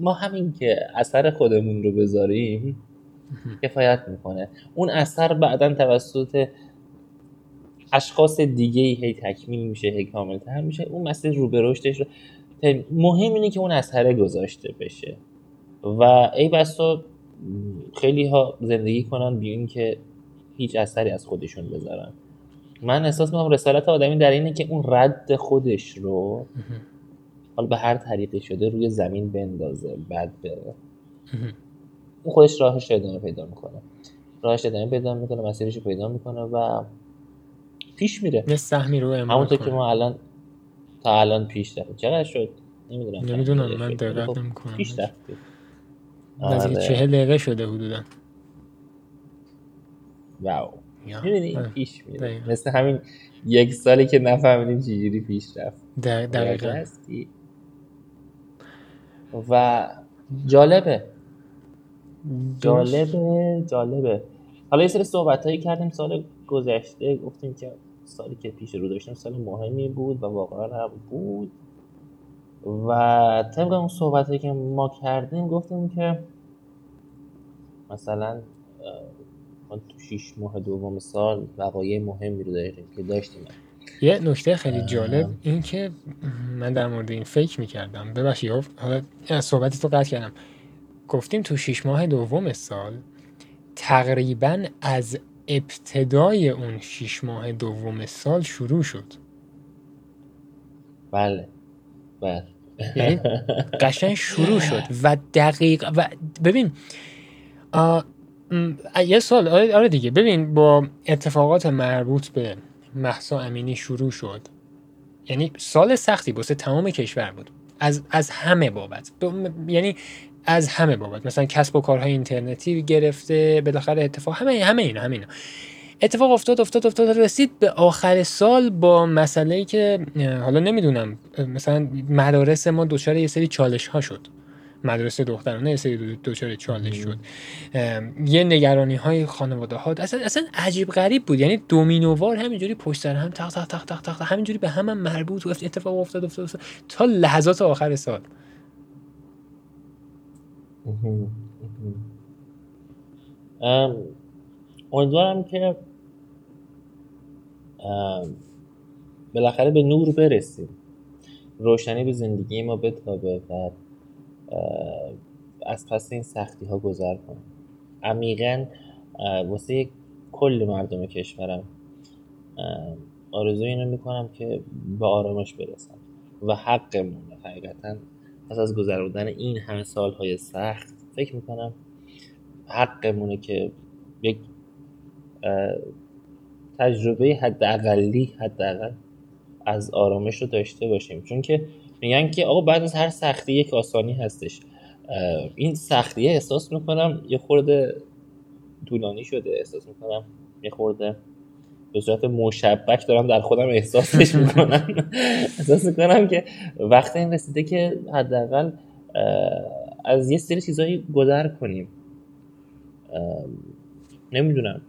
ما همین که اثر خودمون رو بذاریم کفایت می‌کنه. اون اثر بعدا توسط اشخاص دیگه هی تکمیل میشه هی کاملتر میشه. اون مسیر رو به رشدش رو مهم اینه که اون اثره گذاشته بشه. و ای بسا خیلی ها زندگی کنن بی که هیچ اثری از خودشون بذارن. من احساس می‌کنم رسالت آدمی در اینه که اون رد خودش رو حالا به هر طریقی شده روی زمین بندازه بعد بره. اون خودش راهش ادامه پیدا می‌کنه. راهش ادامه پیدا می‌کنه مسیرش رو پیدا می‌کنه و پیش میره. یه سهمی رو همونطور که ما الان تا الان پیش رفتیم. چقدر شد؟ نمی‌دونم. نمی‌دونم من دقت خب نمی‌کنم. پیش رفتیم. نزدیک آره. چهل دقیقه شده حدودا. واو. می‌بینی؟ آره. پیش میره. مثل همین یک سالی که نفهمیدیم چجوری پیش رفت. دقیقا. و جالبه. جالبه جالبه. حالا یه سری صحبت هایی کردیم سال گذشته. گفتیم که سالی که پیش رو داشتیم سال مهمی بود و واقعا هم بود. و طبق اون صحبت که ما کردیم گفتیم که مثلا ما تو شیش ماه دوم سال وقایع مهمی رو داریم که داشتیم. یه نکته خیلی جالب این که من در مورد این فکر می‌کردم. ببخشید حالا صحبتی تو قطع کردم. گفتیم تو شیش ماه دوم سال تقریبا از ابتدای اون شیش ماه دوم سال شروع شد. بله بله. یعنی قشنگ شروع شد و دقیق و ببین یه سال آره, آره دیگه. ببین با اتفاقات مربوط به محسا امینی شروع شد. یعنی سال سختی بسه تمام کشور بود. از, از همه بابت. یعنی از همه بابت. مثلا کسب و کارهای اینترنتی گرفته بالاخره اتفاق همه همه اینا همه اینا. اتفاق افتاد افتاد افتاد رسید به آخر سال با مسئله ای که حالا نمی‌دونم مثلا مدارس ما دچار یه سری چالش ها شد. مدرسه دخترانه یه سری دچار چالش شد. یه نگرانی های خانواده ها اصلا اصلا عجیب غریب بود. یعنی دومینووار همینجوری پشت سر هم تق تق تق تق تق همینجوری به هم, هم مربوط. و اتفاق افتاد افتاد, افتاد. تا لحظات آخر سال. امیدوارم که بالاخره به نور برسیم. روشنی به زندگی ما بتابه و از پس این سختی ها گذر کنیم. عمیقا واسه کل مردم کشورم آرزو اینو می‌کنم که به آرامش برسم. و حقمونه حقیقتا پس از گذروندن این همه سالهای سخت فکر می‌کنم حقمونه که یک تجربه حداقلی حداقل از آرامش رو داشته باشیم. چون که میگن که آقا بعد از هر سختی یک آسانی هستش. این سختیه احساس می‌کنم یه خورده طولانی شده احساس می‌کنم یه خورده به صورت مشبک دارم در خودم احساسش می‌کنم. احساس می‌کنم که وقت این رسیده که حداقل از یه سری چیزایی گذر کنیم. نمی‌دونم.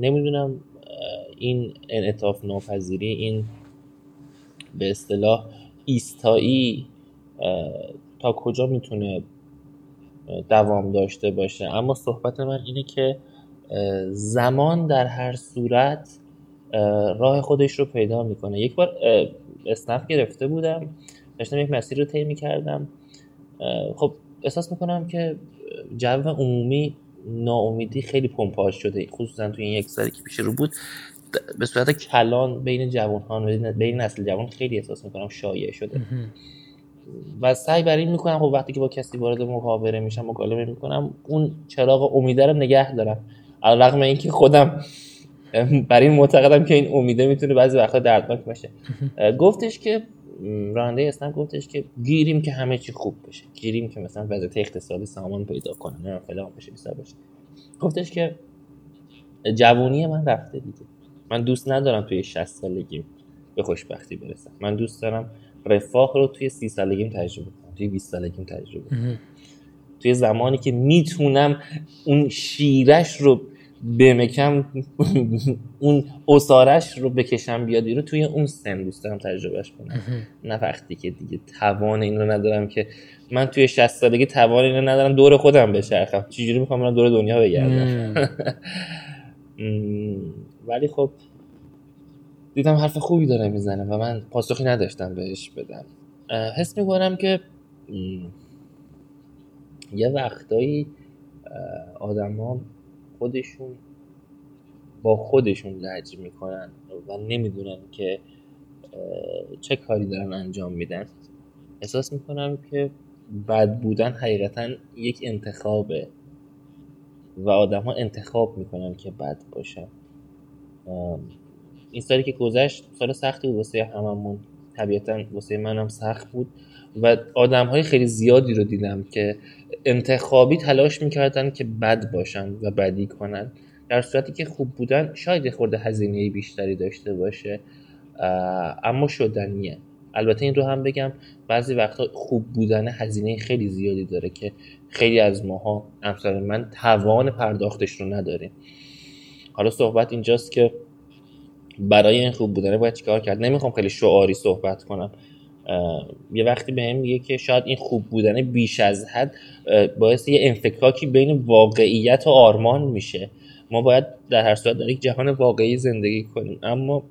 نمی‌دونم این انعطاف ناپذیری این به اصطلاح ایستایی تا کجا می‌تونه دوام داشته باشه. اما صحبت من اینه که زمان در هر صورت راه خودش رو پیدا می‌کنه. یک بار اسنپ گرفته بودم داشتم یک مسیر رو طی می‌کردم. خب احساس می‌کنم که جو عمومی ناامیدی خیلی پمپاژ شده خصوصا توی این یک سالی که پیش رو بود. به صورت کلان بین جوان ها بین نسل جوان خیلی احساس می‌کنم شایع شده. و سعی بر این می‌کنم خب وقتی که با کسی وارد مخابره میشم مکالمه می‌کنم اون چراغ امیده رو نگه دارم. رغم اینکه خودم بر این معتقدم که این امیده می‌تونه بعضی وقتا دردناک باشه. گفتش که راننده اسنپ گفتش که گیریم که همه چی خوب بشه. گیریم که مثلا وضعیت اقتصادی سامان پیدا کنه نه فلان بشه باشه گفتش که جوونی من رفته دیگه. من دوست ندارم توی 60 سالگیم به خوشبختی برسم. من دوست دارم رفاه رو توی 30 سالگیم تجربه کنم توی 20 سالگیم تجربه کنم. توی زمانی که می‌تونم اون شیرش رو بمکم اون اصارش رو بکشم بیاد رو توی اون سن دوست دارم تجربهش کنم. نه وقتی که دیگه توان این رو ندارم که من توی 60 سالگی توان این رو ندارم دور خودم بچرخم. چجوری می‌خوام من دور دنیا بگردم؟ ولی خب دیدم حرف خوبی داره می‌زنه و من پاسخی نداشتم بهش بدم. حس می‌کنم که یه وقتایی آدما خودشون با خودشون لج می‌کنن و نمی‌دونن که چه کاری دارن انجام میدن. احساس می‌کنم که بد بودن حقیقتا یک انتخابه و آدم ها انتخاب می‌کنن که بد باشن. این سالی که گذشت سال سختی بود واسه هممون. طبیعتا واسه منم سخت بود و آدم های خیلی زیادی رو دیدم که انتخابی تلاش می‌کردن که بد باشن و بدی کنن. در صورتی که خوب بودن شاید خورده هزینه بیشتری داشته باشه اما شدنیه البته این رو هم بگم بعضی وقتا خوب بودن هزینه خیلی زیادی داره که خیلی از ماها امثال من توان پرداختش رو نداریم حالا صحبت اینجاست که برای این خوب بودن باید چیکار کرد؟ نمی‌خوام خیلی شعاری صحبت کنم. یه وقتی به میگه که شاید این خوب بودن بیش از حد باعث یه انفکاکی بین واقعیت و آرمان میشه. ما باید در هر صورت در یک جهان واقعی زندگی کنیم. اما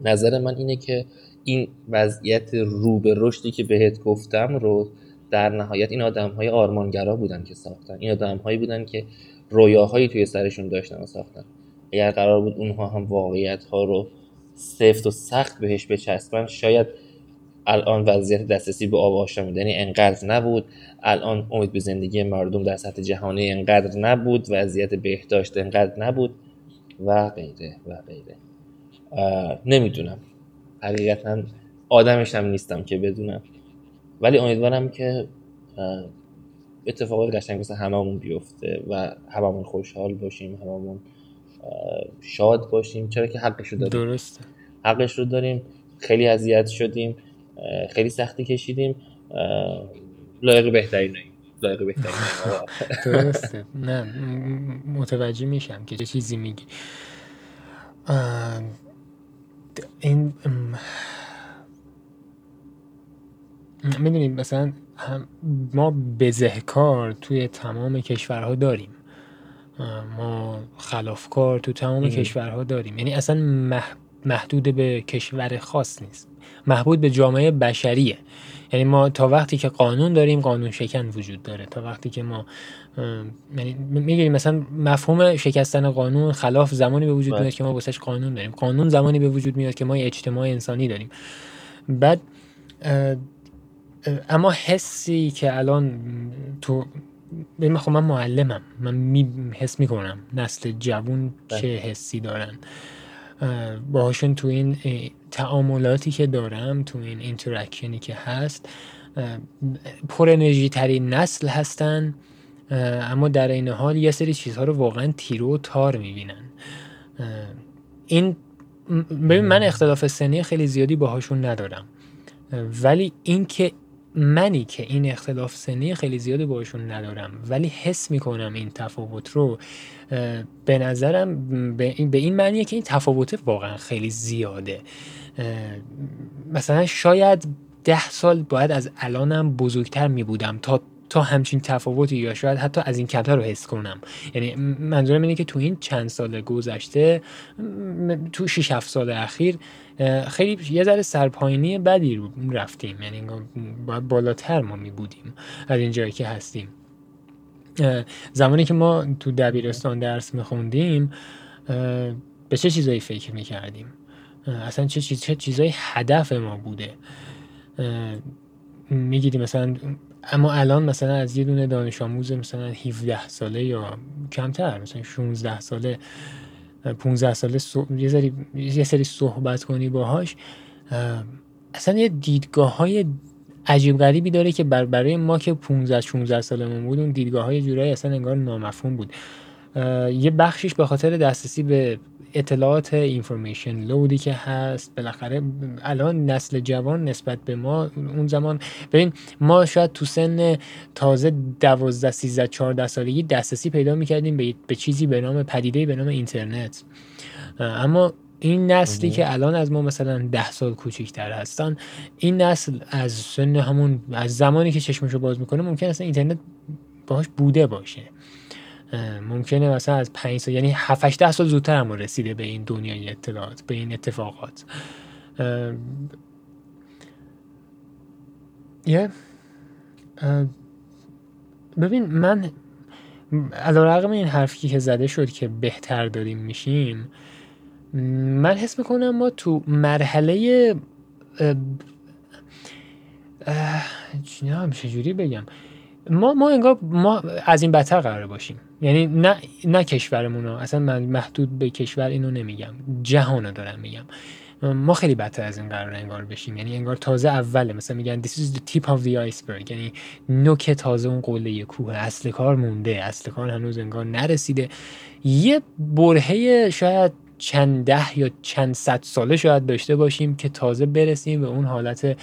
نظر من اینه که این وضعیت رو به رشدی که بهت گفتم رو در نهایت این آدم های آرمانگرا بودن که ساختن. این آدم هایی بودن که رویاهایی توی سرشون داشتن و ساختن. اگر قرار بود اونها هم واقعیت ها رو سفت و سخت بهش بچسبن شاید الان وضعیت دسترسی به آب آشامیدنی انقدر نبود. الان امید به زندگی مردم در سطح جهانی انقدر نبود. وضعیت بهداشت انقدر نبود. و غیره و غیره. نمی‌دونم. حقیقتا آدمش هم نیستم که بدونم. ولی امیدوارم که اتفاقات قشنگ مثل هممون بیفته و هممون خوشحال باشیم هممون شاد باشیم. چرا که حقش رو داریم. درسته. حقش رو داریم. خیلی اذیت شدیم. خیلی سختی کشیدیم. لایق بهترین لایق بهترین درسته. نه متوجه میشم که چه چیزی میگی. این می‌دونیم مثلا ما بزهکار توی تمام کشورها داریم. ما خلافکار تو تمام کشورها داریم. یعنی اصلا محدود به کشور خاص نیست. محبود به جامعه بشریه. یعنی ما تا وقتی که قانون داریم قانون شکن وجود داره. تا وقتی که ما یعنی میگیم مثلا مفهوم شکستن قانون خلاف زمانی به وجود میاد که ما واسش قانون داریم. قانون زمانی به وجود میاد که ما اجتماع انسانی داریم. بعد اما حسی که الان تو ببین خب من معلمم. من می حس می‌کنم نسل جوون چه بله. حسی دارن. باهاشون تو این تعاملاتی که دارم تو این interaction ی که هست پر انرژی ترین نسل هستن اما در عین حال یه سری چیزها رو واقعا تیره و تار می‌بینن. این ببین من اختلاف سنی خیلی زیادی باهاشون ندارم. ولی اینکه منی که این اختلاف سنی خیلی زیادی باشون ندارم ولی حس می‌کنم این تفاوت رو به نظرم به این, معنیه که این تفاوت واقعا خیلی زیاده. مثلا شاید ده سال باید از الانم بزرگتر می بودم تا تا همچین تفاوتی یا شاید حتی از این کمتر رو حس کنم. یعنی منظورم اینه که تو این چند سال گذشته تو 6 7 سال اخیر خیلی یه ذره سرپاینی بدی رو رفتیم. یعنی باید بالاتر ما می بودیم از این جایی که هستیم. زمانی که ما تو دبیرستان درس میخوندیم به چه چیزایی فکر می‌کردیم؟ اصلا چه, چیز، چه چیزایی هدف ما بوده؟ میگیدیم مثلا اما الان مثلا از یه دونه دانش آموز مثلا 17 ساله یا کمتر مثلا 16 ساله 15 ساله یه, سری... یه سری صحبت کنی باهاش اصلا یه دیدگاه های عجیب غریبی داره که بر برای ما که 15 16 سالمون بود اون دیدگاه های جورایی اصلا انگار نامفهوم بود. یه بخشش به خاطر دسترسی به اطلاعات اینفورمیشن لودی که هست بالاخره الان نسل جوان نسبت به ما اون زمان ببین ما شاید تو سن تازه 12 13 14 سالگی دسترسی پیدا می‌کردیم به, به چیزی به نام پدیده به نام اینترنت. اما این نسلی که الان از ما مثلا ده سال کوچیکتر هستن این نسل از سن همون از زمانی که چشمشو باز می‌کنه ممکن اصلا اینترنت باهاش بوده باشه. ممکنه مثلا از 5 سال یعنی 7 8 سال زودتر هم رسیده به این دنیای اطلاعات به این اتفاقات. یه ببین من علیرغم این حرفی که زده شد که بهتر داریم میشیم من حس می‌کنم ما تو مرحله چجوری بگم؟ ما ما انگار ما از این بدتر قرار باشیم. یعنی نه نه کشورمون رو اصلا من محدود به کشور اینو نمیگم جهان رو دارم میگم. ما خیلی بدتر از این قرار انگار بشیم. یعنی انگار تازه اوله مثلا میگن this is the tip of the iceberg. یعنی نوک تازه اون قله کوه. اصل کار مونده. اصل کار هنوز انگار نرسیده. یه برهه شاید چند ده یا چند صد ساله شاید داشته باشیم که تازه برسیم به اون حالت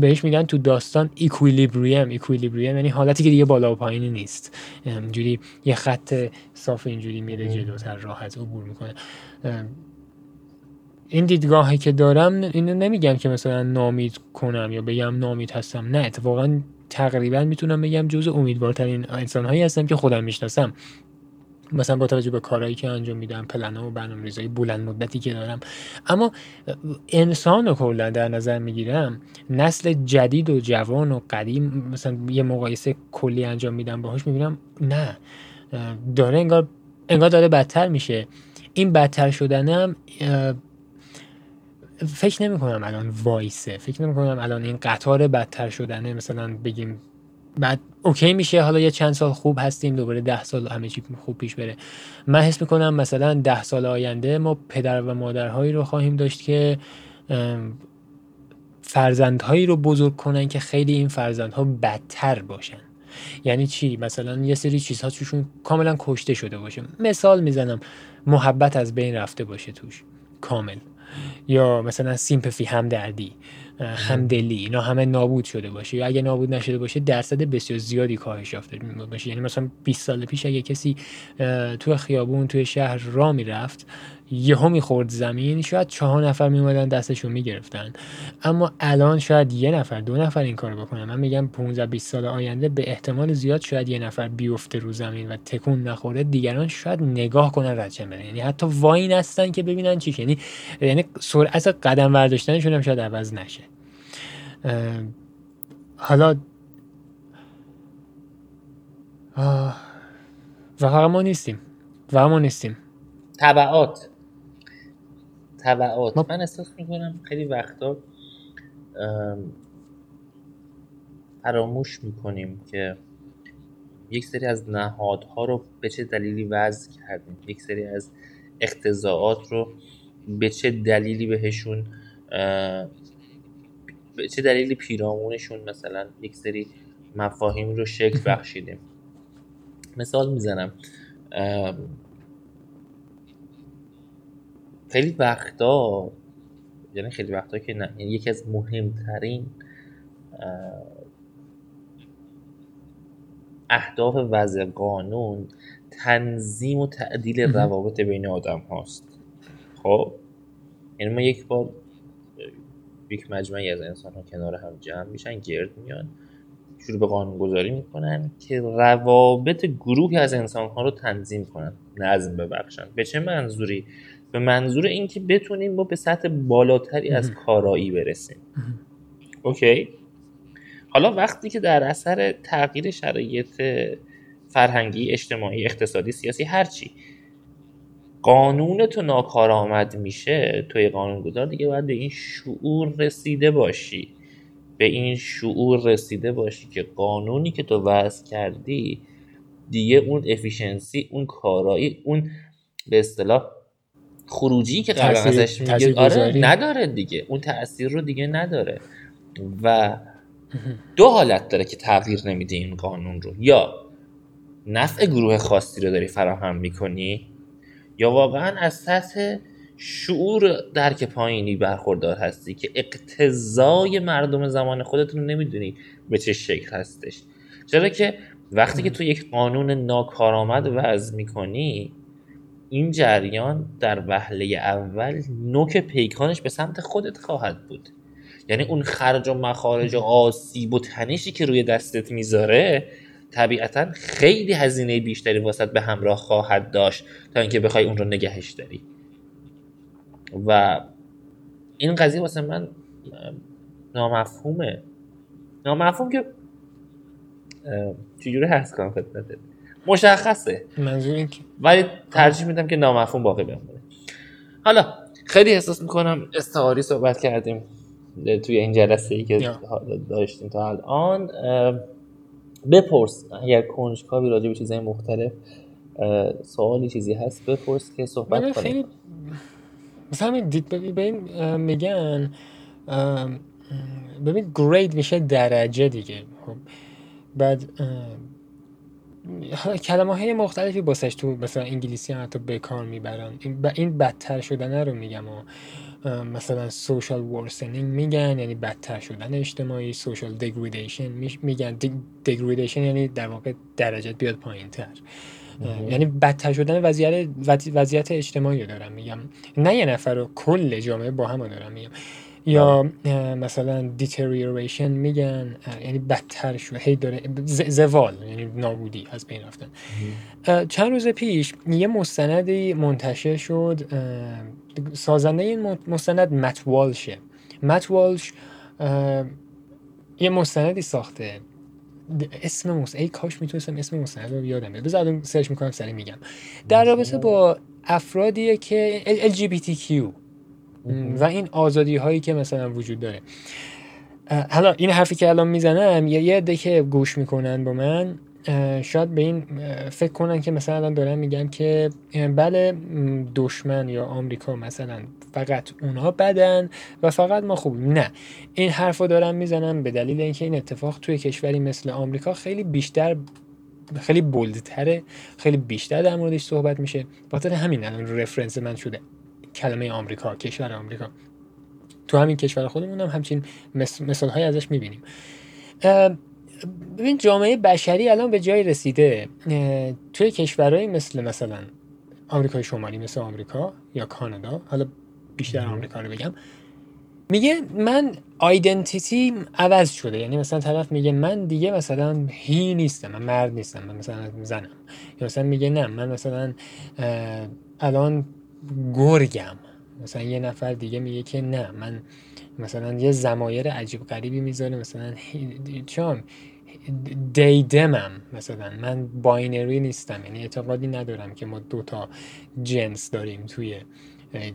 بهش میگن تو داستان ایکویلیبریم ایکویلیبریم یعنی حالتی که دیگه بالا و پایینی نیست. اینجوری یه خط صاف اینجوری میره جلوتر راحت عبور می‌کنه. این دیدگاهی که دارم اینو نمیگم که مثلا نامید کنم یا بگم نامید هستم. نه اتفاقا تقریبا می‌تونم بگم جزء امیدوارترین انسان هایی هستم که خودم می‌شناسم. مثلا با توجه به کارهایی که انجام میدم پلن و برنامه ریزایی بلند مدتی که دارم. اما انسان رو کلا در نظر می‌گیرم نسل جدید و جوان و قدیم مثلا یه مقایسه کلی انجام میدم باهاش می‌بینم نه داره انگار انگار داره بدتر میشه. این بدتر شدنم فکر نمی کنم الان وایسه. فکر نمی کنم الان این قطار بدتر شدنه. مثلا بگیم بعد اوکی میشه. حالا یه چند سال خوب هستیم دوباره ده سال همه چی خوب پیش بره. من حس می‌کنم مثلا ده سال آینده ما پدر و مادرهایی رو خواهیم داشت که فرزندهایی رو بزرگ کنن که خیلی این فرزندها بدتر باشن. یعنی چی؟ مثلا یه سری چیزها توشون کاملا کشته شده باشه. مثال می‌زنم محبت از بین رفته باشه توش. کامل. یا مثلا سیمپفی همدردی. همدلی اینا همه نابود شده باشه. یا اگه نابود نشده باشه درصد بسیار زیادی کاهش یافته باشه یعنی مثلا 20 سال پیش اگه کسی تو خیابون توی شهر را می‌رفت یهو می‌خورد زمین شاید چهار نفر میومدن دستشون می‌گرفتن. اما الان شاید یه نفر دو نفر این کارو بکنن. من میگم 15 20 سال آینده به احتمال زیاد شاید یه نفر بیفته رو زمین و تکون نخوره. دیگران شاید نگاه کنن رد بره یعنی حتی وای نستن که ببینن چی یعنی یعنی سرعت قدم برداشتنشون هم شاید عوض نشه. حالا و ما نیستیم. و ما نیستیم. طبعات طبعات من احساس می‌کنم خیلی وقتا فراموش می‌کنیم که یک سری از نهادها رو به چه دلیلی وضع کردیم. یک سری از اقتضاعات رو به چه دلیلی بهشون به چه دلیلی پیرامونشون مثلا یک سری مفاهیم رو شکل بخشیدیم. مثال می‌زنم. خیلی وقتا یعنی خیلی وقتا که نه یعنی یکی از مهمترین اهداف وضع قانون تنظیم و تعدیل روابط بین آدم هاست. خب؟ یعنی ما یک بار یک مجمعی از انسان ها کنار هم جمع میشن گرد میان شروع به قانون گذاری می‌کنن که روابط گروهی از انسان ها رو تنظیم کنن نظم ببخشن. به چه منظوری؟ به منظور اینکه بتونیم ما به سطح بالاتری از کارایی برسیم. okay؟ حالا وقتی که در اثر تغییر شرایط فرهنگی اجتماعی اقتصادی سیاسی هرچی قانون تو ناکارآمد میشه توی قانونگذار دیگه باید به این شعور رسیده باشی. به این شعور رسیده باشی که قانونی که تو وضع کردی دیگه اون efficiency اون کارایی اون به اصطلاح خروجی که قبلا ازش میگه آره نداره دیگه. اون تاثیر رو دیگه نداره. و دو حالت داره که تغییر نمیده این قانون رو. یا نفع گروه خاصی رو داری فراهم می‌کنی یا واقعا از سطح شعور درک پایینی برخوردار هستی که اقتضای مردم زمان خودتون نمی‌دونی به چه شکل هستش. چرا که وقتی که تو یک قانون ناکارآمد وضع می‌کنی این جریان در وهله اول نوک پیکانش به سمت خودت خواهد بود. یعنی اون خرج و مخارج و آسیب و تنشی که روی دستت می‌ذاره طبیعتا خیلی هزینه بیشتری واسط به همراه خواهد داشت تا اینکه بخوای اون رو نگهش داری. و این قضیه واسه من نامفهومه. نامفهوم که چجوری هست کنم خدمتت؟ مشخصه. منظور این که ولی ترجیح میدم که نامفهوم باقی بمونه. حالا خیلی احساس می‌کنم استعاری صحبت کردیم توی این جلسه ای که. داشتیم تا الان. بپرس اگر کنجکاوی راجع به چیزهای مختلف سوالی چیزی هست بپرس که صحبت کنیم. خیلی مثلا همین دید ببین میگن ببین گرید میشه درجه دیگه. خب بعد کلمه های مختلفی باسش تو مثلا انگلیسی هم حتی به کار می‌برن این. این بدتر شدن رو میگم و مثلا سوشال ورسنینگ میگن یعنی بدتر شدن اجتماعی سوشال دگریدیشن میگن دگریدیشن یعنی در واقع درجت بیاد پایین تر. یعنی بدتر شدن وضعیت وضع- وضعیت اجتماعی رو دارم میگم نه یه نفر رو کل جامعه با هم دارم میگم یا اه، مثلا deterioration میگن یعنی بدتر شد هی داره زوال یعنی نابودی از بین رفتن. چند روز پیش یه مستندی منتشر شد سازنده این مستند مت والشه مت والش یه مستندی ساخته. اسم مست ای کاش می‌تونستم اسم مستند رو یادم بیاد. بذار سرچ می‌کنم سری میگم. در رابطه با افرادیه که LGBTQ و این آزادی هایی که مثلا وجود داره. حالا این حرفی که الان می‌زنم یه عده که گوش می‌کنن با من شاید به این فکر کنن که مثلا الان دارم میگم که بله دشمن یا آمریکا مثلا فقط اونا بدن و فقط ما خوب. نه. این حرف رو دارم می‌زنم به دلیل اینکه این اتفاق توی کشوری مثل آمریکا خیلی بیشتر خیلی بولدتره خیلی بیشتر در موردش صحبت میشه. بخاطر همین الان رفرنس من شده. کلمه آمریکا کشور آمریکا. تو همین کشور خودمون هم همچین مثال های ازش می‌بینیم. ببین جامعه بشری الان به جای رسیده. توی کشورهایی مثل مثلا آمریکای شمالی مثل آمریکا یا کانادا حالا بیشتر. آمریکا رو بگم میگه من آیدنتیتی عوض شده. یعنی مثلا طرف میگه من دیگه مثلا هی نیستم من مرد نیستم من مثلا زنم. یا مثلا میگه نه من مثلا الان گرگم. مثلا یه نفر دیگه میگه که نه من مثلا یه ضمایر عجیب غریبی می‌ذاره مثلا چون دیدمم مثلا من binary نیستم یعنی اعتقادی ندارم که ما دوتا جنس داریم توی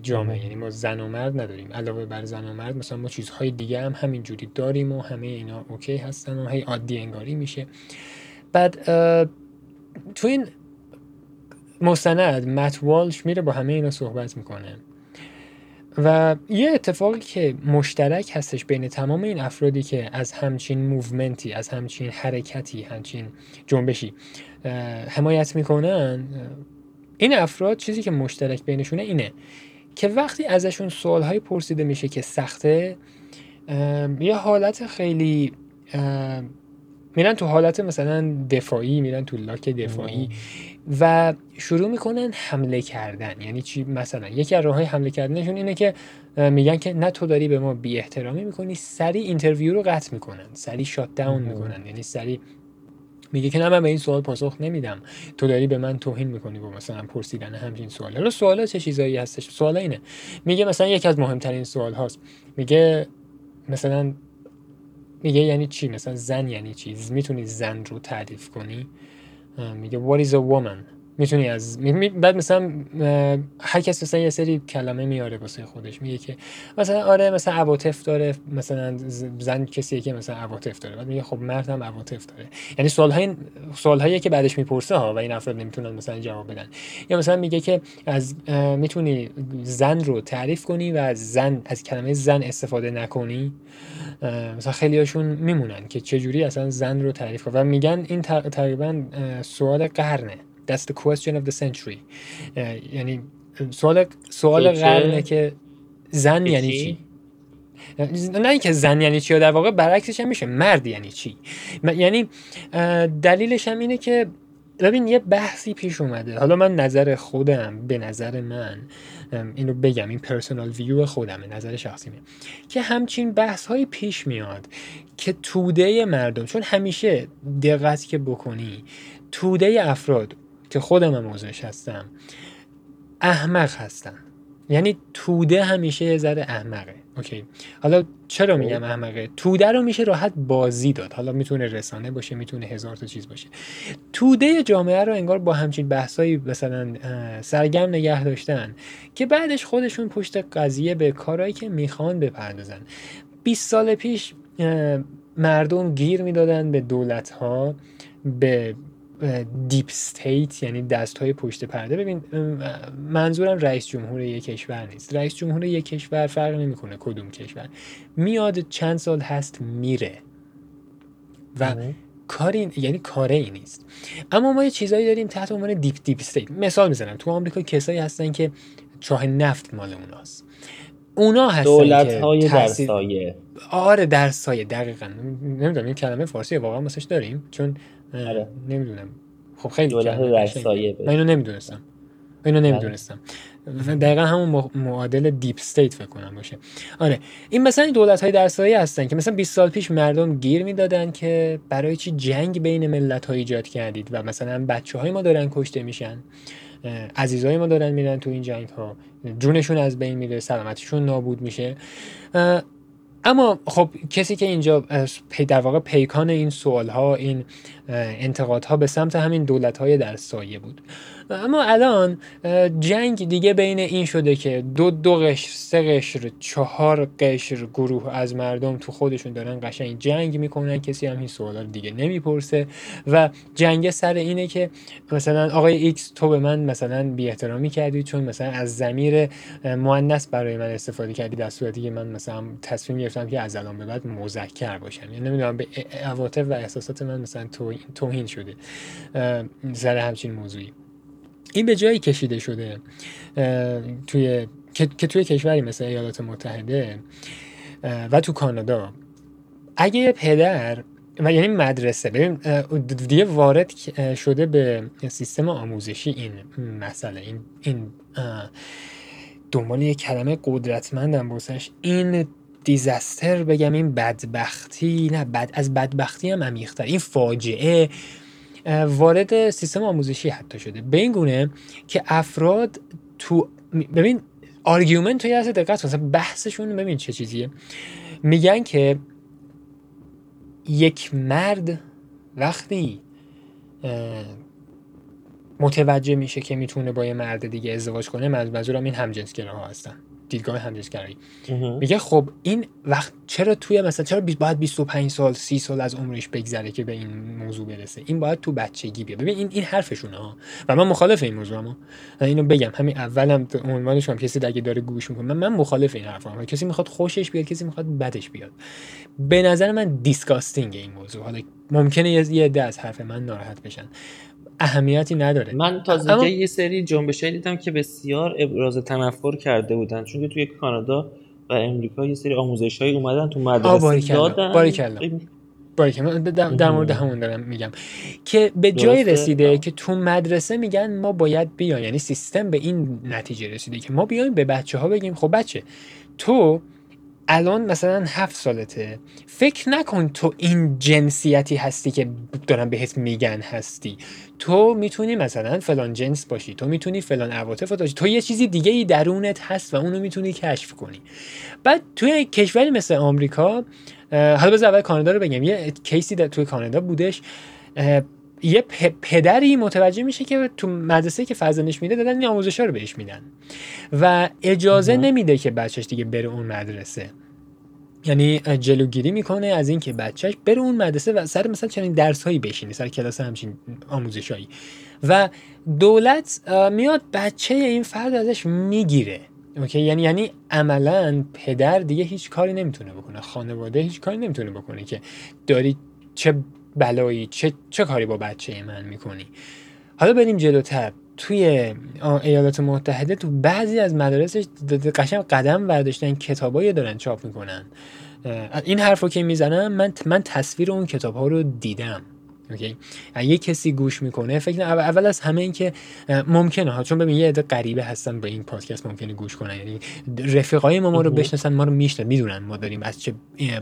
جامعه. یعنی ما زن و مرد نداریم. علاوه بر زن و مرد مثلا ما چیزهای دیگه هم همینجوری داریم و همه اینا okay هستن و هی عادی انگاری میشه. بعد تو این مستند. مت والش میره با همه اینا صحبت می‌کنه. و یه اتفاقی که مشترک هستش بین تمام این افرادی که از همچین موومنتی از همچین حرکتی همچین جنبشی حمایت می‌کنن این افراد چیزی که مشترک بینشونه اینه که وقتی ازشون سوالهایی پرسیده میشه که سخته یه حالت خیلی میرن تو حالت مثلا دفاعی میرن تو لاک دفاعی. و شروع می‌کنن حمله کردن. یعنی چی؟ مثلا یکی از راههای حمله کردنشون اینه که میگن که نه تو داری به ما بی احترامی می‌کنی سریع interview رو قطع می‌کنن سریع shut down. می‌کنن. یعنی سریع میگه که نه من به این سوال پاسخ نمیدم. تو داری به من توهین می‌کنی با مثلا پرسیدن همچین سوال حالا سوالا چه چیزایی هستش؟ سوال اینه. میگه مثلا یکی از مهمترین سوال هاست. میگه مثلا میگه یعنی چی؟ مثلا زن یعنی چی؟ می‌تونی زن رو تعریف کنی؟ Um, what is a woman? می‌تونی از بعد مثلا هر کس مثلا یه سری کلمه میاره واسه خودش میگه که مثلا آره مثلا عواطف داره مثلا زن کسیه که مثلا عواطف داره بعد میگه خب مرد هم عواطف داره. یعنی سوال های سوال که بعدش می‌پرسه ها و این افراد نمی‌تونن مثلا جواب بدن. یا مثلا میگه که از می‌تونی زن رو تعریف کنی و از زن از کلمه زن استفاده نکنی؟ مثلا خیلی هاشون میمونن که چجوری اصلا زن رو تعریف کنن. و میگن این تق- تقریبا سوال قرنه. That's the question of the century. اه، یعنی سوال سوال؟ قرنه که زن یعنی چی؟ نه اینکه زن یعنی چی و در واقع برعکسش هم میشه مرد یعنی چی؟ یعنی دلیلش هم اینه که ببین یه بحثی پیش اومده. حالا من نظر خودم به نظر من اینو بگم این پرسونال ویو خودمه نظر شخصیمه که همچین بحث های پیش میاد که توده مردم چون همیشه دقت که بکنی توده افراد که خودم هم هستم احمق هستن یعنی توده همیشه یه ذره احمقه. اوکی. حالا چرا میگم احمقه؟ توده رو میشه راحت بازی داد. حالا می‌تونه رسانه باشه می‌تونه هزار تا چیز باشه. توده جامعه رو انگار با همچین بحثایی مثلا سرگرم نگه داشتن که بعدش خودشون پشت قضیه به کارهایی که می‌خوان بپردازن. 20 سال پیش مردم گیر می‌دادن به دولت ها به deep state یعنی دست های پشت پرده. ببین منظورم رئیس جمهور یک کشور نیست. رئیس جمهور یک کشور فرق نمی‌کنه کدوم کشور. میاد چند سال هست میره. و آره. کاری یعنی کاره ای نیست. اما ما یه چیزایی داریم تحت عنوان deep deep state مثال می‌زنم. تو آمریکا کسایی هستن که چاه نفت مال اوناست. اونا هستن دولت های در سایه. آره در سایه. دقیقا. نمی‌دونم این کلمه فارسی واقعا واسش داریم. چون آره. نمی‌دونم. خب خیلی دولت سایه من اینو نمی‌دونستم. اینو بله. نمی‌دونستم. دقیقا همون معادل deep state فکر کنم باشه. آره این مثلا این دولت های در سایه هستن که مثلا 20 سال پیش مردم گیر می‌دادن که برای چی جنگ بین ملت ها ایجاد کردید و مثلا بچه های ما دارن کشته میشن عزیزای ما دارن میرن تو این جنگ ها جونشون از بین میره سلامتشون نابود میشه. اما خب کسی که اینجا در واقع پیکان این سوال ها این انتقادها به سمت همین دولت های در سایه بود. اما الان جنگ دیگه بین این شده که دو دو قشر سه قشر چهار قشر گروه از مردم تو خودشون دارن قشنگ جنگ می‌کنن. کسی هم این سوالا دیگه نمی‌پرسه. و جنگ سر اینه که مثلا آقای ایکس تو به من مثلا بی احترامی کردی چون مثلا از ضمیر مؤنث برای من استفاده کردی در صورتی که من مثلا تصمیم گرفتم که از الان به بعد مذکر باشم. یعنی نمی‌دونم به عواطف و احساسات من مثلا توهین شده. سر همچین موضوعی. این به جایی کشیده شده توی که, توی کشوری مثل ایالات متحده و تو کانادا. اگه یه پدر و یعنی مدرسه ببین دیگه وارد شده به سیستم آموزشی این مسئله این این دنبال یه کلمه قدرتمندم باسش این دیزاستر بگم این بدبختی نه بد از بدبختی هم عمیق‌تر. این فاجعه وارد سیستم آموزشی حتی شده. به این گونه که افراد تو ببین آرگومنت توی از دقت مثلا بحثشون ببین چه چیزیه. میگن که یک مرد وقتی متوجه میشه که می‌تونه با یه مرد دیگه ازدواج کنه منظورم این همجنسگراها هستن. دیدگاه همجنسگرایی میگه خب این وقت چرا توی مثلا چرا باید 25 سال 30 سال از عمرش بگذره که به این موضوع برسه؟ این باید تو بچگی بیاد. ببین این این حرفشونه ها. و من مخالف این موضوع اما اینو بگم. همین اولم عنوانش هم کسی دیگه داره گوش می‌کنه من, من مخالف این حرفام کسی می‌خواد خوشش بیاد کسی می‌خواد بدش بیاد. به نظر من disgusting این موضوع. حالا ممکنه یه عده از حرف من ناراحت بشن. اهمیتی نداره. من تازه اما... یه سری جنبش دیدم که بسیار ابراز تنفر کرده بودن. چون توی کانادا و امریکا یه سری آموزش های اومدن تو مدرسه دادن باری در مورد همون دارم میگم. که به جای رسیده که تو مدرسه میگن ما باید بیایم. یعنی سیستم به این نتیجه رسیده که ما بیایم به بچه ها بگیم خب بچه تو الان مثلا هفت سالته. فکر نکن تو این جنسیتی هستی که دارن بهت میگن هستی. تو می‌تونی مثلا فلان جنس باشی تو می‌تونی فلان عواطف داشتی. تو یه چیزی دیگه ای درونت هست و اونو می‌تونی کشف کنی. بعد توی کشوری مثل آمریکا حالا بذار اول کانادا رو بگم. یه کیسی در توی کانادا بودش. یه پدری متوجه میشه که تو مدرسه که فرزندش میده دادن این آموزش رو بهش میدن. و اجازه نمیده که بچهش دیگه بره اون مدرسه. یعنی جلوگیری می‌کنه از اینکه بچهش بره اون مدرسه و سر مثلا چنین درس هایی بشینه سر کلاس همچین آموزشایی و دولت میاد بچه این فرد ازش می‌گیره. اوکی؟ یعنی یعنی عملا پدر دیگه هیچ کاری نمی‌تونه بکنه. خانواده هیچ کاری نمی‌تونه بکنه که داری چه بلایی چه چه کاری با بچه من می‌کنی. حالا بریم جلوتر. توی ایالات متحده تو بعضی از مدارسش قشنگ قدم برداشتن کتابایی دارن چاپ می‌کنن. این حرف رو که می‌زنم من من تصویر اون کتاب ها رو دیدم. اوکی؟ اگه کسی گوش می‌کنه فکر اول, اول از همه این که ممکنه. ها چون ببین یه عده غریبه هستن به این پادکست ممکنه گوش کنن. یعنی رفیقای ما ما رو بشناسن ما رو می‌شناسن. می‌دونن ما داریم از چه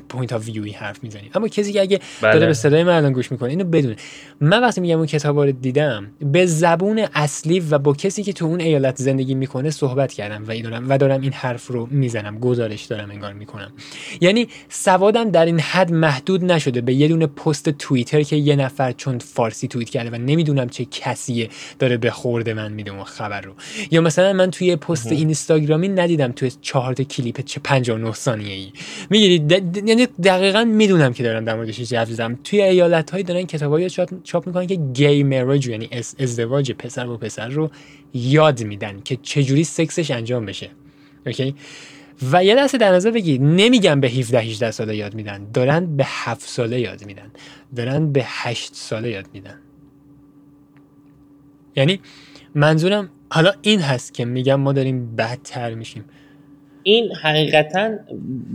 point of view ی حرف می‌زنیم. اما کسی که اگه بله. داره به صدای من الان گوش می‌کنه اینو بدونه. من وقتی میگم اون کتابا رو دیدم به زبون اصلی و با کسی که تو اون ایالت زندگی می‌کنه صحبت کردم و دارم و دارم این حرف رو می‌زنم. گزارش دارم انگار می‌کنم. یعنی سوادم در این حد محدود نشده. به یه دونه پست توییتر که یه نفر چون فارسی توییت کرده و نمی‌دونم چه کسیه داره به خورده من میده اون خبر رو. یا مثلا من توی پست اینستاگرامی ندیدم توی چهار تا کلیپ چه 59 ثانیه ای می‌گیری یعنی دقیقا می‌دونم که دارم در موردش چیزی توی ایالت هایی دارن کتابایی چاپ می‌کنن که گی مریج یعنی ازدواج پسر و پسر رو یاد میدن که چجوری سکسش انجام بشه. اوکی؟ و یه دسته در نظر بگی نمیگن به 17 18 ساله یاد میدن. دارن به 7 ساله یاد میدن. دارن به 8 ساله یاد میدن. یعنی منظورم حالا این هست که میگم ما داریم بدتر میشیم. این حقیقتا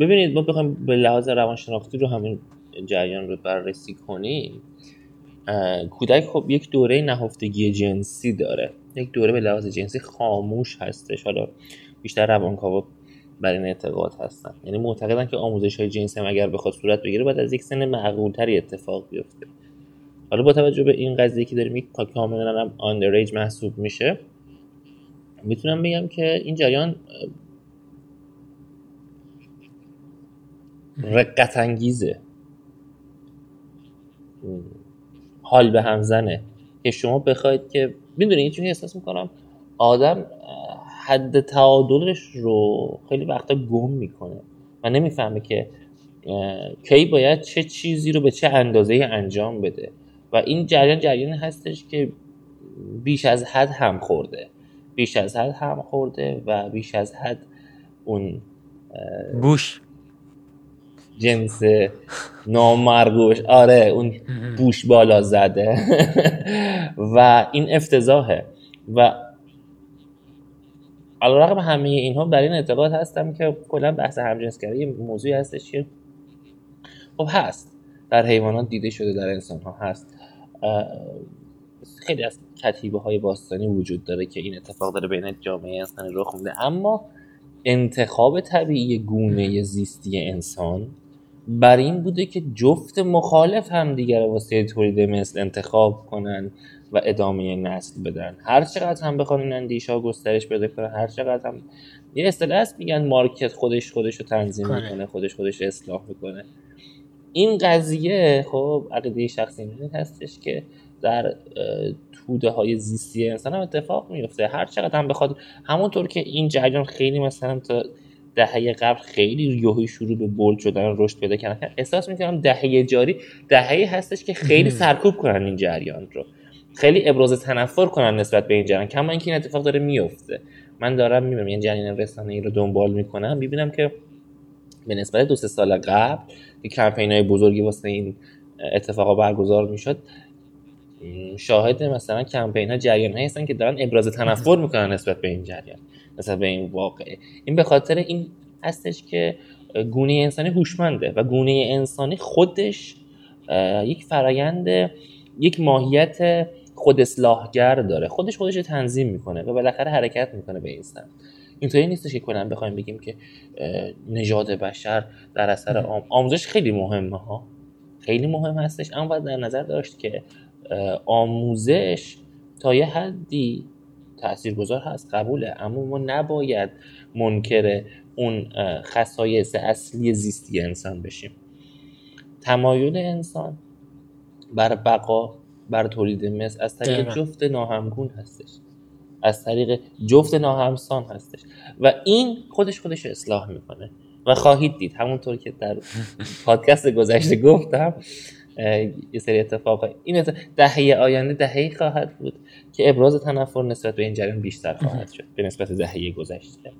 ببینید ما بخوایم به لحاظ روانشناختی رو همین جریان رو بررسی کنیم کودک خب یک دوره نهفتگی جنسی داره. یک دوره به لحاظ جنسی خاموش هستش. حالا بیشتر روانکاوا بر این اعتقاد هستن یعنی معتقدن که آموزش های جنسی هم اگر بخواد صورت بگیره باید از یک سن معقولتری اتفاق بیفته. حالا با توجه به این قضیه که داریم یک کاملا هم آندریج محسوب میشه. می‌تونم بگم که این جریان رقت انگیزه حال به هم زنه. که شما بخواید که می‌دونید چون احساس می‌کنم آدم حد تعادلش رو خیلی وقتا گم می‌کنه. و نمی‌فهمه که کی باید چه چیزی رو به چه اندازه انجام بده. و این جریان جریان هستش که بیش از حد هم خورده. بیش از حد هم خورده و بیش از حد اون بوش. جنس نامرگوش آره اون بوش بالا زده. و این افتضاحه. و علا رقم همه اینها بر این اعتقاد هستم که کلا بحث همجنسگری یه موضوعی هستش که خب هست. در حیوانات دیده شده در انسان ها هست خیلی از کتیبه های باستانی وجود داره که این اتفاق داره بین جامعه انسانی رخ میده. اما انتخاب طبیعی گونه زیستی انسان بر این بوده که جفت مخالف هم دیگر واسه تولید مثل انتخاب کنن. و ادامه نسل بدن. هر چقدر هم بخوان این اندیشه ها گسترش بده کنن هر چقدر هم یه اصطلاح هست میگن مارکت خودش خودش رو تنظیم کنه. می‌کنه خودش خودش اصلاح می‌کنه. این قضیه خب عقیده شخصی این هستش که در توده های زیستی انسان هم اتفاق میفته هر چقدر هم بخواد همونطور که این جریان خیلی مثلا تا دهه قبل خیلی یوهی شروع به بولد شدن رشد پیدا کردن احساس می‌کنم دهه جاری دهه هستش که خیلی سرکوب کنن این جریان رو. خیلی ابراز تنفر کنن نسبت به این جریان کما اینکه این اتفاق داره میفته. من دارم می‌بینم این جریان رسانه ای رو دنبال می‌کنم می‌بینم که به نسبت دو سه سال قبل که کمپین های بزرگی واسه این اتفاقا برگزار می‌شد شاهد مثلا کمپین ها جریان هایی هستن که دارن ابراز تنفر می‌کنن نسبت به این جریان نسبت به این واقعه. این به خاطر این هستش که گونه انسانی هوشمنده و گونه انسانی خودش یک فرایند یک ماهیت خود اصلاحگر داره. خودش خودش تنظیم می‌کنه و بالاخره حرکت می‌کنه به این سمت. اینطوری نیستش که کنم بخوایم بگیم که نژاد بشر در اثر آم... آموزش خیلی مهمه ها. خیلی مهم هستش. اما باید در نظر داشت که آموزش تا یه حدی تاثیرگذار هست قبوله. اما ما نباید منکر اون خصایص اصلی زیستی انسان بشیم. تمایل انسان بر بقا بر تولید مثل از طریق جفت ناهمگون هستش. از طریق جفت ناهمسان هستش. و این خودش خودش اصلاح می‌کنه. و خواهید دید. همونطور که در پادکست گذشته گفتم یه سری اتفاق. این دهه آینده دهه خواهد بود که ابراز تنفر نسبت به این جریان بیشتر خواهد شد. به نسبت دهه گذشته.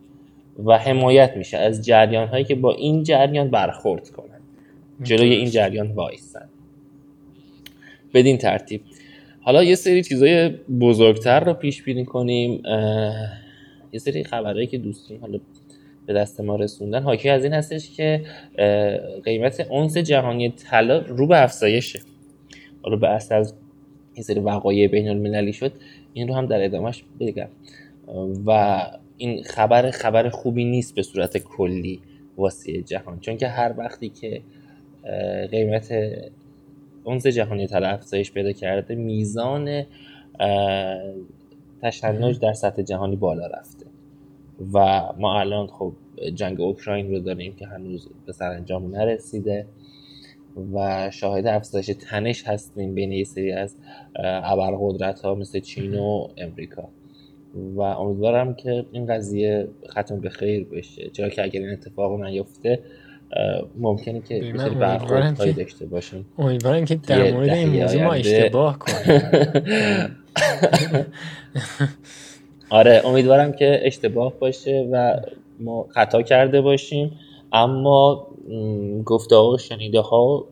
و حمایت میشه از جریان هایی که با این جریان برخورد کنن جلوی این جریان وایسن بدین ترتیب. حالا یه سری چیزای بزرگتر رو پیش بینی کنیم. یه سری خبرهایی که دوستان حالا به دست ما رسوندن. حاکی از این هستش که قیمت اونس جهانی طلا رو به افزایشه. حالا به اصل از یه سری وقایع بین المللی شد این رو هم در ادامهش بگم. و این خبر خبر خوبی نیست به صورت کلی واسه جهان. چون که هر وقتی که قیمت اونز جهانی طلا افزایش پیدا کرده میزان تشنج در سطح جهانی بالا رفته. و ما الان خب جنگ اوکراین رو داریم که هنوز به سرانجام نرسیده و شاهد افزایش تنش هستیم بین یه سری از ابرقدرت ها مثل چین و امریکا. و امیدوارم که این قضیه ختم به خیر بشه. چرا که اگر این اتفاق نیفته ممکنه که من برخوردهایی داشته باشیم. امیدوارم که در مورد این موضوع ما اشتباه کنیم آره امیدوارم که اشتباه باشه و ما خطا کرده باشیم. اما گفته ها و شنیده ها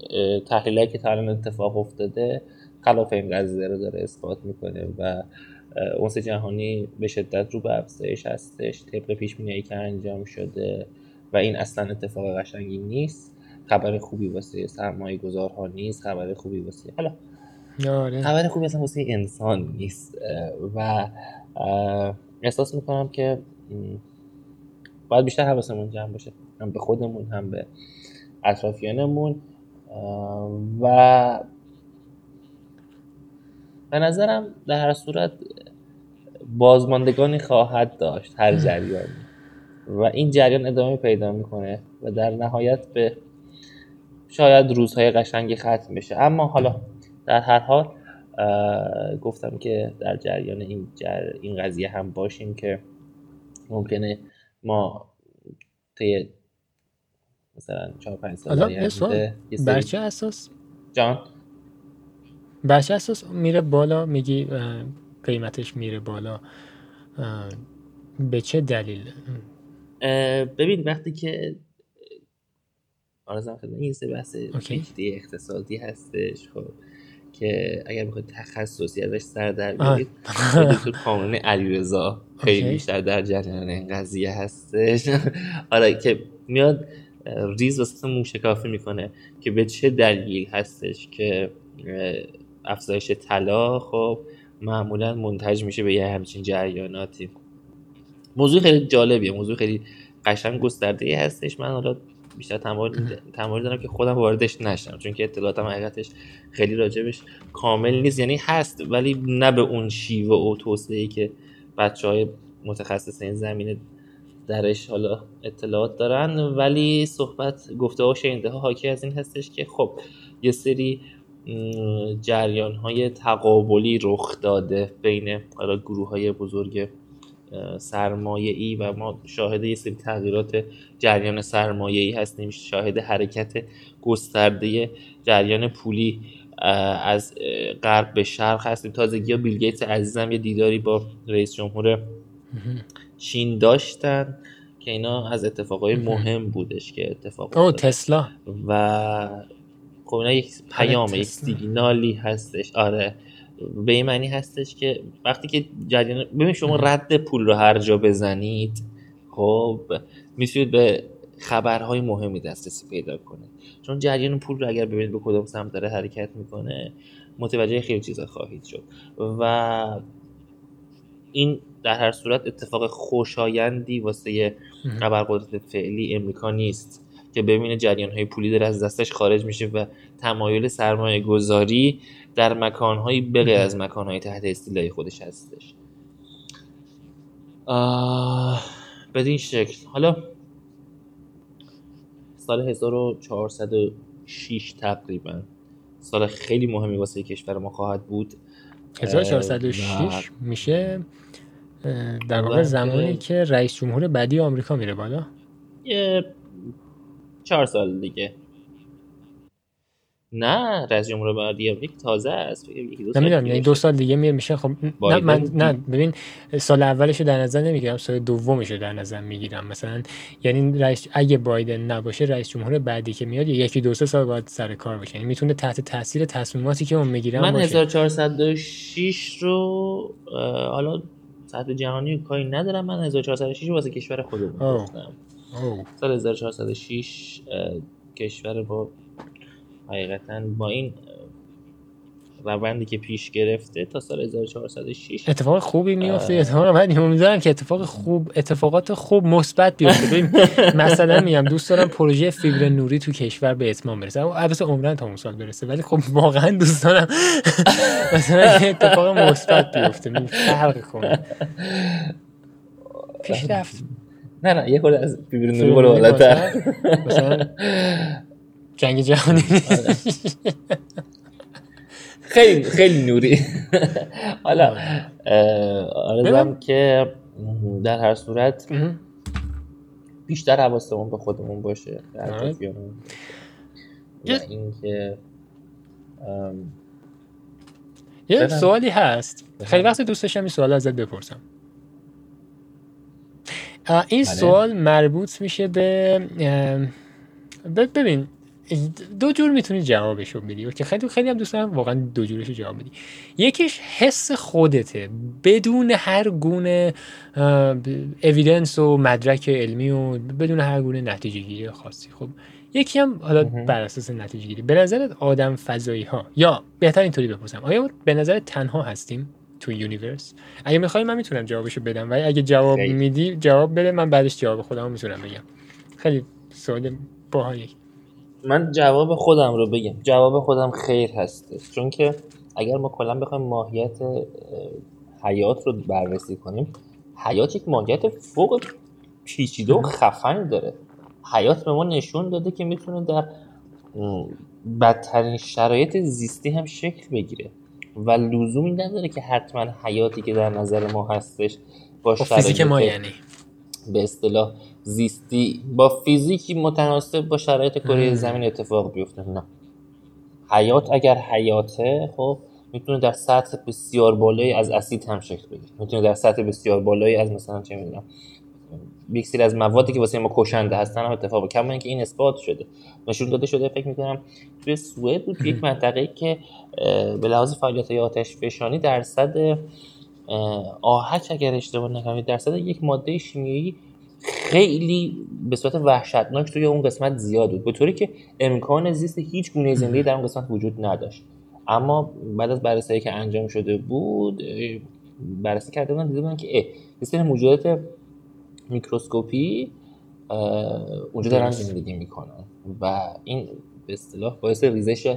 تحلیل که تا اتفاق افتاده خلاف این قضیه رو داره اثبات می‌کنه و اونس جهانی به شدت رو به افزایش هستش. طبق پیش که انجام شده و این اصلا اتفاق قشنگی نیست. خبر خوبی واسه سرمایه گذارها نیست خبر خوبی واسه حالا آره. خبر خوبی اصلا واسه انسان نیست. و احساس می‌کنم که باید بیشتر حواسمون جمع باشه. هم به خودمون هم به اطرافیانمون. و به نظرم در هر صورت بازماندگانی خواهد داشت هر جریانی. و این جریان ادامه پیدا می‌کنه و در نهایت به شاید روزهای قشنگی ختم بشه. اما حالا در هر حال گفتم که در جریان این, جر... این قضیه هم باشیم که ممکنه ما طی مثلا 4 5 سال بر چه اساس؟ جان؟ بر چه اساس میره بالا؟ میگی قیمتش میره بالا. به چه دلیل؟ ببین وقتی که آرزم خدمت این سه بحث اقتصادی هستش خب که اگر بخواید تخصصی ازش سر در بیارید دکتر کامران علیرضا خیلی بیشتر در جریان این قضیه هستش. آره که میاد ریز واسه موشکافی می‌کنه که به چه دلیل هستش که افزایش طلا خب معمولا منتج میشه به یه همچین جریاناتی. موضوع خیلی جالبیه موضوع خیلی قشنگ گسترده هستش. من حالا بیشتر تمایل دارم که خودم واردش نشم چون که اطلاعاتم حقیقتش خیلی راجبش کامل نیست. یعنی هست ولی نه به اون شیوه و توسعه که بچه های متخصص این زمینه درش حالا اطلاعات دارن. ولی صحبت گفته ها شنیده ها حاکی از این هستش که خب یه سری جریان های تقابلی رخ داده بین حالا گروه های بزرگ سرمایه ای و ما شاهد یه سری تغییرات جریان سرمایه ای هستیم شاهد حرکت گسترده جریان پولی از غرب به شرق هستیم. تازگی ها بیل گیتس عزیزم یه دیداری با رئیس جمهور چین داشتن که اینا از اتفاقای مهم. بودش که اتفاق او تسلا. و خب اینا یک پیام یک سیگنالی هستش. آره. به این معنی هستش که وقتی که جریان ببین شما رد پول رو هر جا بزنید خب می‌تونید به خبرهای مهمی دسترسی پیدا کنید. چون جریان پول رو اگر ببینید به کدام سمت داره حرکت می‌کنه متوجه خیلی چیزا خواهید شد. و این در هر صورت اتفاق خوشایندی واسه ابرقدرت فعلی امریکا نیست که ببینه جریان های پولی داره از دستش خارج میشه و تمایل سرمایه گذاری در مکانهایی بغیر از مکانهای تحت استیلای خودش هستش. بدین شکل. حالا سال 1406 تقریبا سال خیلی مهمی واسه کشور ما خواهد بود. 1406 میشه؟ در واقع زمانی که رئیس جمهور بعدی آمریکا میره بالا؟ یه چهار سال دیگه. نه رئیس جمهور بعدی امریکا تازه است. نمی‌دونم یعنی دو سال دیگه میره میشه. خب نه من نه ببین سال اولش رو در نظر نمی‌گیرم سال دومش رو در نظر می‌گیرم. مثلا یعنی رئیس اگه بایدن نباشه رئیس جمهور بعدی که میاد یکی دو سه سال باید سر کار باشه. یعنی می‌تونه تحت تاثیر تصمیماتی که اون می‌گیرم من 1406 رو حالا سطح جهانی کاری ندارم. من 1406 واسه کشور خودمون گفتم سال 1406 کشور با حقیقتا با این روندی که پیش گرفته تا سال 1406 اتفاق خوبی میفته اتفاق بعد امیدوارم که اتفاق خوب اتفاقات خوب مثبت بیفته. ببین مثلا میگم دوست دارم پروژه فیبر نوری تو کشور به اتمام برسه. البته عمرن تا اون سال برسه. ولی خب واقعا دوست دارم مثلا اتفاق مثبت بیفته. فرق کنه. پیشرفت. نه نه یه خورده از فیبر نوری بالاتر. مثلا. جنگ جهانی خیلی خیلی نوری. حالا آرزم که در هر صورت بیشتر حواستمون به خودمون باشه در و اینکه یه سوالی هست. خیلی وقت دوست داشتم این سوال ازت بپرسم. این بله. سوال مربوط میشه به ببین دو جور می‌تونی جوابشو بدی. که خیلی خیلی هم دوست دارم واقعا دو جورش جواب بدی. یکیش حس خودته. بدون هر گونه اویدنس و مدرک علمی و بدون هر گونه نتیجه گیری خاصی. خب یکی هم حالا بر اساس نتیجه گیری به نظرت آدم فضایی ها یا بهتر اینطوری بپرسم. آیا به نظر تنها هستیم تو یونیورس اگه می‌خوای من می‌تونم جوابشو بدم ولی اگه جواب میدی جواب بده من بعدش جواب خودم می‌تونم بگم. خیلی سوال باحالی من جواب خودم رو بگم. جواب خودم خیر هستش. چون که اگر ما کلا بخوایم ماهیت حیات رو بررسی کنیم حیات یک ماهیت فوق پیچیده و خفن داره. حیات به ما نشون داده که می‌تونه در بدترین شرایط زیستی هم شکل بگیره. و لزومی نداره که حتما حیاتی که در نظر ما هستش با شرایط ما یعنی. به اصطلاح زیستی با فیزیکی متناسب با شرایط کره زمین اتفاق بیفته. نه. حیات اگر حیاته خب می‌تونه در سطح بسیار بالایی از اسید هم شکل بگیره. می‌تونه در سطح بسیار بالایی از مثلا چه می‌دونم یک سری از موادی که واسه ما کشنده هستن هم اتفاق کما اینکه این اثبات شده. نشون داده شده فکر می‌کنم توی سوئد بود یک منطقه که به لحاظ فعالیت آتش فشانی درصد آهک اگر اشتباه نکنم درصد یک ماده شیمیایی خیلی به صورت وحشتناک توی اون قسمت زیاد بود. به طوری که امکان زیست هیچ گونه زندگی در اون قسمت وجود نداشت. اما بعد از بررسی که انجام شده بود بررسی کرده بودن دیده بودن که اه یه سری موجودات میکروسکوپی اونجا دارن زندگی می‌کنن. و این به اصطلاح باعث ریزش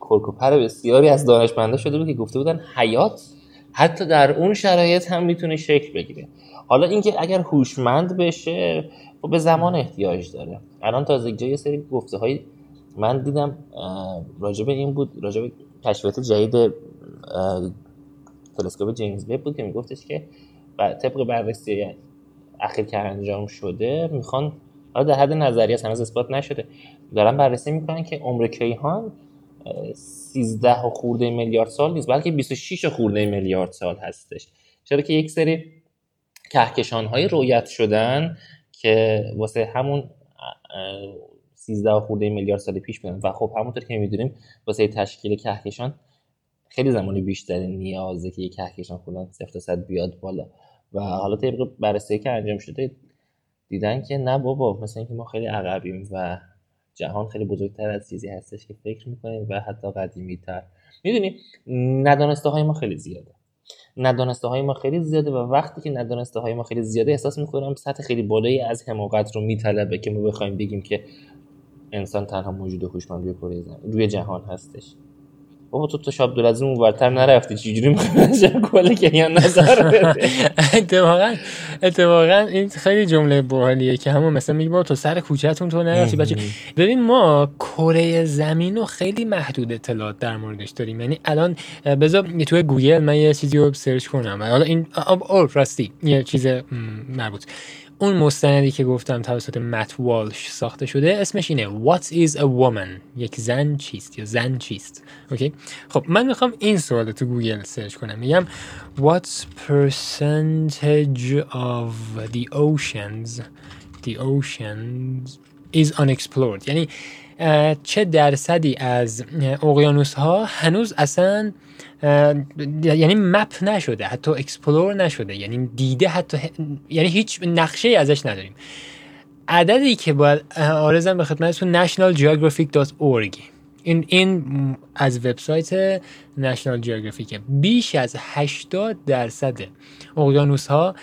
کرکوپر بسیاری از دانشمندا شده بود که گفته بودن حیات حتی در اون شرایط هم می‌تونه شکل بگیره حالا اینکه اگر هوشمند بشه خب به زمان احتیاج داره. الان تازه یه سری گفته های من دیدم راجب این بود راجب کشفیات جدید تلسکوپ جیمز وب بود که میگفتش که طبق بررسی اخیر که انجام شده می‌خوان حالا در حد نظریه هنوز اثبات نشده دارن بررسی می‌کنن که عمر کیهان 13 خورده میلیارد سال نیست بلکه 26 خورده میلیارد سال هستش. چرا که یک سری کهکشان های رویت شدن که واسه همون 13 خورده میلیارد سال پیش بودن. و خب همونطور که می‌دونیم واسه تشکیل کهکشان خیلی زمانی بیشتری نیازه که یک کهکشان خودن 0 تا بیاد بالا. و حالا طبق بررسی که انجام شده دیدن که نه بابا مثلا اینکه ما خیلی عقبیم و جهان خیلی بزرگتر از چیزی هستش که فکر می‌کنیم و حتی قدیمی تر می‌دونی ندانسته های ما خیلی زیاده. ندانسته های ما خیلی زیاده و وقتی که ندانسته های ما خیلی زیاده احساس می‌کنم سطح خیلی بالایی از حماقت رو میطلبه که ما بخوایم بگیم که انسان تنها موجود هوشمند روی زمین روی جهان هستش. بابا تو تو شابدالعظیم اون ورتر نرفتی. چجوری می‌خوای کل که نظر بده اتفاقا اتفاقا این خیلی جمله باحالیه که همون مثلا میگه بابا تو سر کوچهتون تو نرفتی. بچه ببین ما کره زمین رو خیلی محدود اطلاعات در موردش داریم. یعنی الان بذار تو گوگل من یه چیزی رو search کنم. حالا این راستی یه چیز مربوط. اون مستندی که گفتم توسط Matt Walsh ساخته شده اسمش اینه What is a woman یک زن چیست یا زن چیست؟ اوکی؟ خب من می‌خوام این سوال تو گوگل search کنم. میگم What percentage of the oceans the oceans is unexplored? یعنی چه درصدی از اقیانوس ها هنوز اصلا یعنی map نشده حتی explore نشده یعنی دیده حتی یعنی هیچ نقشه ازش نداریم. عددی که باید عرضم به خدمتتون nationalgeographic.org این این از وبسایت National Geographic بیش از 80 درصد اقیانوس ها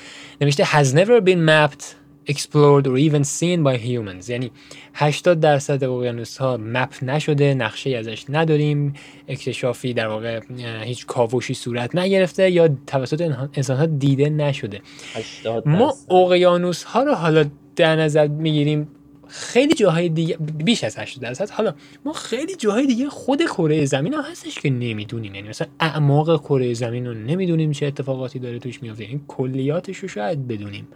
نوشته has never been mapped. Explored or even seen by humans. یعنی 80 درصد اقیانوس ها map نشده نقشه ازش نداریم اکتشافی در واقع هیچ کاوشی صورت نگرفته یا توسط انسان ها دیده نشده. ما اقیانوس ها رو حالا در نظر می‌گیریم خیلی جاهای دیگه بیش از 80 درصد. حالا ما خیلی جاهای دیگه خود کره زمین هم هستش که نمی‌دونیم. یعنی مثلا اعماق کره زمین رو نمی‌دونیم چه اتفاقاتی داره توش میفته این کلیاتش رو شاید بدونیم.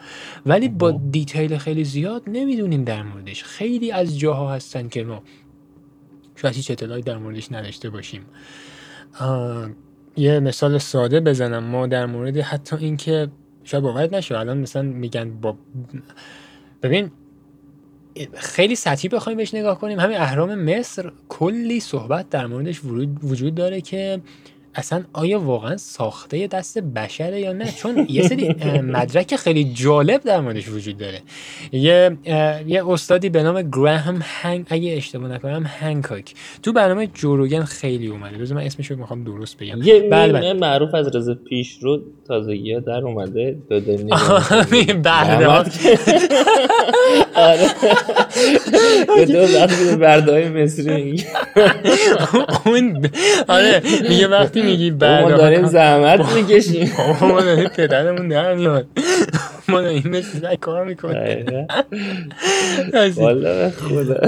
ولی با دیتیل خیلی زیاد نمی‌دونیم در موردش. خیلی از جاها هستن که ما شاید هیچ اطلاعی در موردش نداشته باشیم. یه مثال ساده بزنم. ما در مورد حتی اینکه شاید باورت نشه الان مثلا میگن با ببین خیلی سطحی بخوایم بهش نگاه کنیم. همین اهرام مصر کلی صحبت در موردش وجود داره که اصلا آیا واقعا ساخته دست بشره یا نه؟ چون یه سری مدرک خیلی جالب در موردش وجود داره. یه یه استادی به نام گراهم هنگ اگه اشتباه نکنم هنکاک. تو برنامه جوروگن خیلی اومده. بذار من اسمش رو می‌خوام درست بگم. یه بله بله. معروف از رضا پیش رو تازگی در اومده داده برده آره. دو برده های مصری اون آره میگه وقتی میگی؟ بعد ما داریم زحمت می‌کشیم. ما داریم پدرمون در میاد. ما داریم مثل کار می‌کنیم. والا خدا.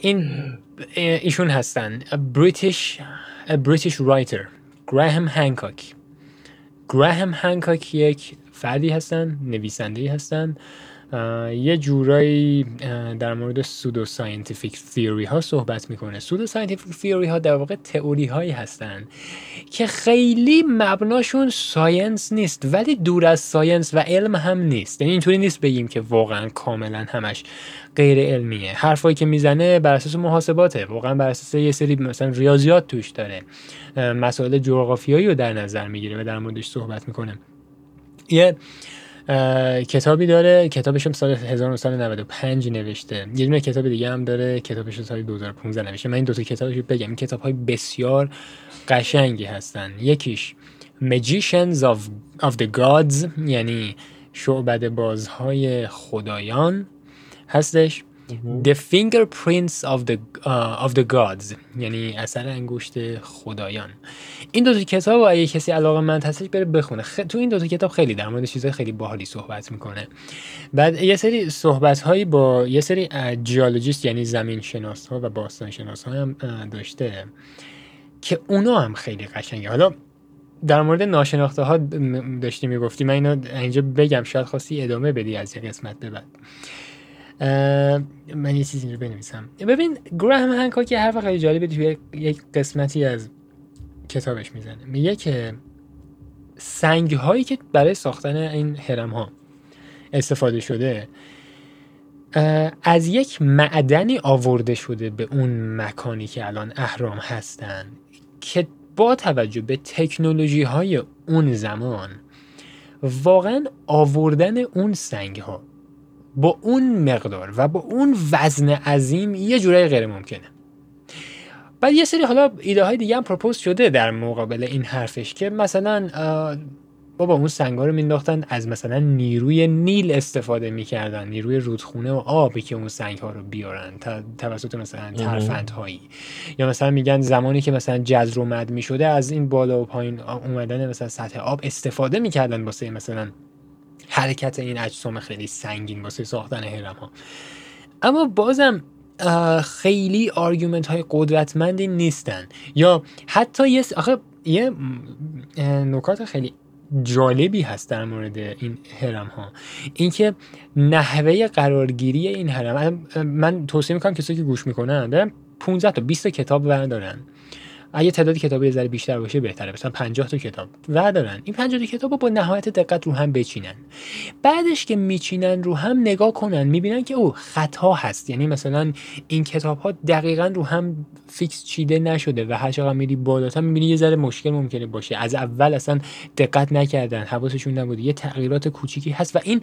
این ایشون هستن. British British writer Graham Hancock Graham Hancock یک فردی هستن نویسنده هستن. یه جورایی در مورد pseudoscientific theory ها صحبت می‌کنه. pseudoscientific theory ها در واقع تئوری هایی هستن که خیلی مبناشون science نیست ولی دور از science و علم هم نیست. یعنی اینطوری نیست بگیم که واقعا کاملا همش غیر علمیه. حرفایی که می‌زنه بر اساس محاسباته. واقعا بر اساس یه سری مثلا ریاضیات توش داره. مسائل جغرافیایی رو در نظر می‌گیره و در موردش صحبت می‌کنه. یه کتابی داره. کتابش هم سال 1995 نوشته. یه دونه کتاب دیگه هم داره. کتابش سال 2015 نوشته. من این دو تا کتابش بگم. این کتاب های بسیار قشنگی هستن. یکیش Magicians of, of the Gods یعنی شعبد بازهای خدایان هستش. The fingerprints of the, uh, of the gods. یعنی اثر انگشت خدایان. این دو تا کتاب اگه کسی علاقه مند هستش بره بخونه. خ... تو این دو تا کتاب خیلی در مورد چیزهای خیلی باحالی صحبت می‌کنه. بعد یه سری صحبت هایی با یه سری جیولوژیست یعنی زمین شناس ها و باستان شناس هم داشته که اونا هم خیلی قشنگه. حالا در مورد ناشناخته ها داشتی می‌گفتی. من اینو اینجا بگم. شاید خواستی ادامه بدی از یه قسمت به بعد. من یه چیزی رو بنویسم. ببین گراهم هنکاک یه حرف خیلی جالبی توی یک قسمتی از کتابش می‌زنه. میگه که سنگ هایی که برای ساختن این هرم ها استفاده شده از یک معدنی آورده شده به اون مکانی که الان اهرام هستن که با توجه به تکنولوژی های اون زمان واقعا آوردن اون سنگ ها با اون مقدار و با اون وزن عظیم یه جورایی غیر ممکنه. بعد یه سری حالا ایده های دیگه هم پروپوز شده در مقابل این حرفش که مثلا بابا اون سنگا رو مینداختن از مثلا نیروی نیل استفاده می‌کردن نیروی رودخونه و آبی که اون سنگ ها رو بیارن توسط مثلا ترفندهایی. یا مثلا میگن زمانی که مثلا جزر و مد می‌شده از این بالا و پایین اومدن مثلا سطح آب استفاده می‌کردن واسه مثلا حرکت این اجسام خیلی سنگین واسه ساختن هرم ها. اما بازم خیلی آرگومنت های قدرتمندی نیستن. یا حتی یه آخه یه نکات خیلی جالبی هست در مورد این هرم ها. اینکه نحوه قرارگیری این هرم من توصیه می‌کنم کسی که گوش می‌کنن برن 15 تا 20 تا کتاب بردارن اگه تعداد کتابی ذره بیشتر باشه بهتره. مثلا 50 تا کتاب و دارن این 50 تا کتاب با نهایت دقت رو هم بچینن. بعدش که میچینن رو هم نگاه کنن می‌بینن که او خطا هست. یعنی مثلا این کتاب ها دقیقا رو هم فیکس چیده نشده و هر چقدر میری بالاتر می‌بینی یه ذره مشکل ممکنه باشه. از اول اصلا دقت نکردن حواسشون نبوده. یه تغییرات کوچیکی هست و این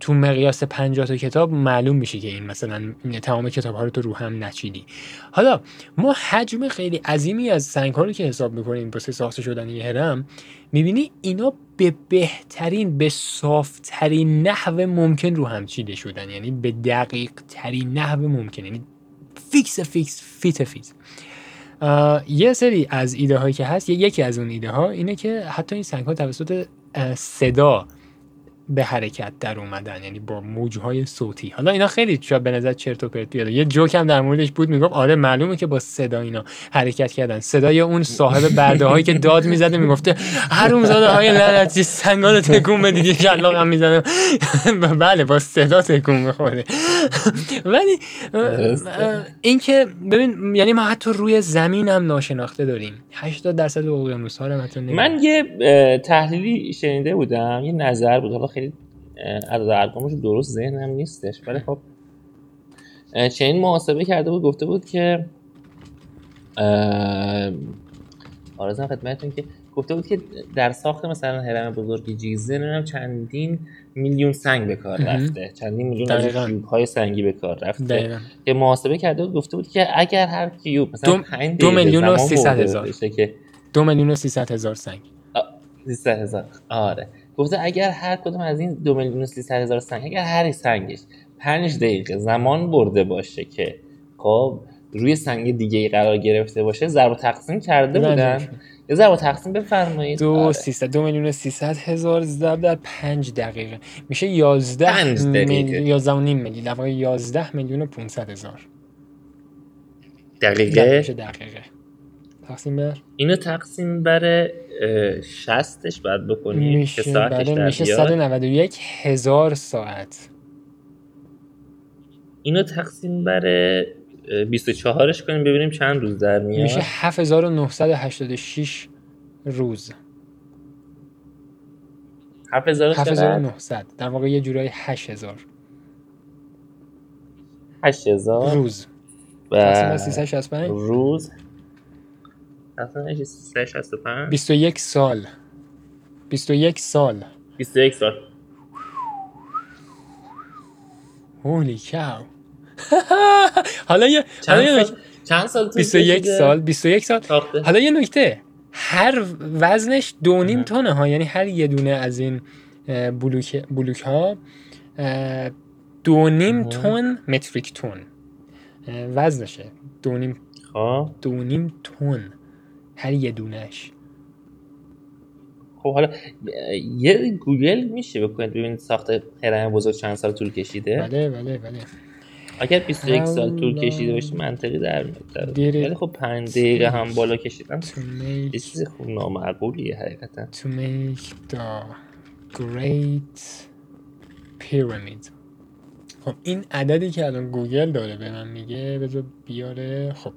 تو مقیاس 50 تا کتاب معلوم میشه که این مثلا تمام کتاب ها رو تو رو هم نچیدی حالا ما حجم خیلی عظیمی از سنگ ها رو که حساب می‌کنیم واسه ساخته شدن یه هرم می‌بینی اینا به بهترین به صافترین نحو ممکن رو هم چیده شدن. یعنی به دقیق ترین نحو ممکن یعنی fix fix fit fit. یه سری از ایده هایی که هست یکی از اون ایده ها اینه که حتی این سنگ ها توسط صدا به حرکت در اومدن یعنی با موجهای صوتی. حالا اینا خیلی شاید به نظر چرت و پرت بیاد. یه جوک هم در موردش بود می‌گفت آره معلومه که با صدا اینا حرکت کردن. صدای اون صاحب برده هایی که داد می‌زده می‌گفته هر زاده های لعنتی سنگا رو تکون بدید یه هم می‌زنه. بله با صدا تکون می‌خوره. ولی اینکه ببین یعنی ما حتی روی زمین هم ناشناخته داریم. 80 درصد اقیانوس ها رو من یه تحلیلی شنیده بودم یه نظر بود. خیلی عدد ارقامش درست ذهنم نیستش ولی خب چین محاسبه کرده بود گفته بود که آرزم خدمتتون که گفته بود که در ساخت مثلا هرم بزرگ جیزه نمی‌دونم چندین میلیون سنگ به کار رفته چندین میلیون از کیوب های سنگی به کار رفته. که محاسبه کرده بود گفته بود که اگر هر کیوب مثلا دو, دو میلیون و سیصد هزار. دو میلیون و سیصد هزار سنگ. سیصد هزار. آره. گفته اگر هر کدوم از این دو میلیون و هزار سنگ اگر هر سنگش پنج دقیقه زمان برده باشه که خب روی سنگ دیگه ای قرار گرفته باشه ضرب تقسیم کرده بودن. یه ضرب تقسیم بفرمایید. دو آره. سیصد دو میلیون سیصد هزار ضرب در پنج دقیقه. میشه یازده میلیون یازده و نیم میلیون در یازده میلیون و پونصد هزار. دقیقه میشه دقیقه. تقسیم بر؟ اینو تقسیم بر شستش باید بکنیم میشه که ساعتش بله میشه 191 هزار ساعت. اینو تقسیم بر 24ش کنیم ببینیم چند روز در میاد. میشه 7986 روز. 7900 در واقع یه جورایی 8000 8000 روز. و 365 روز 21 سال. 21 سال. 21 سال. هولی کاو حالا یه چند سال 21 سال 21 سال حالا یه نکته. هر وزنش دو نیم تونه ها. یعنی هر یه دونه از این بلوک, بلوک ها دو نیم تون متریک تون وزنشه. دو نیم خب. دو نیم تون هر یه دونش خب حالا یه گوگل میشه بکنید ببینید ساخت هرم بزرگ چند سال طول کشیده؟ بله بله بله. اگر 21 سال طول کشیده باشه منطقی در میاد. ولی خب 5 دقیقه هم بالا کشیدن یه چیز خوب نامعقولیه حقیقتا. to make the great pyramid خب این عددی که الان گوگل داره به من میگه بذار بیاره. خب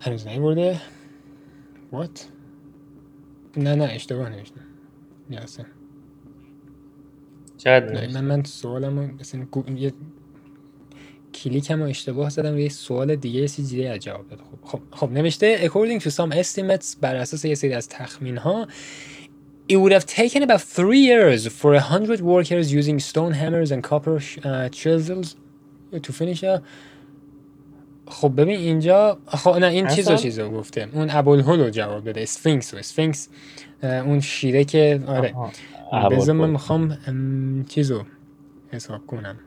هنوز نهی برده What? نه نه اشتباه نمیشنه یاسه چقدر نه من من سوالم رو مثل گو... یه کلیک هم اشتباه زدم یه سوال دیگه یه دیگه از جواب داده خب خب, خب نمیشته According to some estimates بر اساس یه سری از تخمین ها It would have taken about three years for a hundred workers using stone hammers and copper uh, chisels to finish a خب ببین اینجا خب نه این چیز رو چیز رو گفته اون ابوالهول رو جواب داده Sphinx و Sphinx اون شیره که آره. بذار من می‌خوام چیز رو حساب کنم.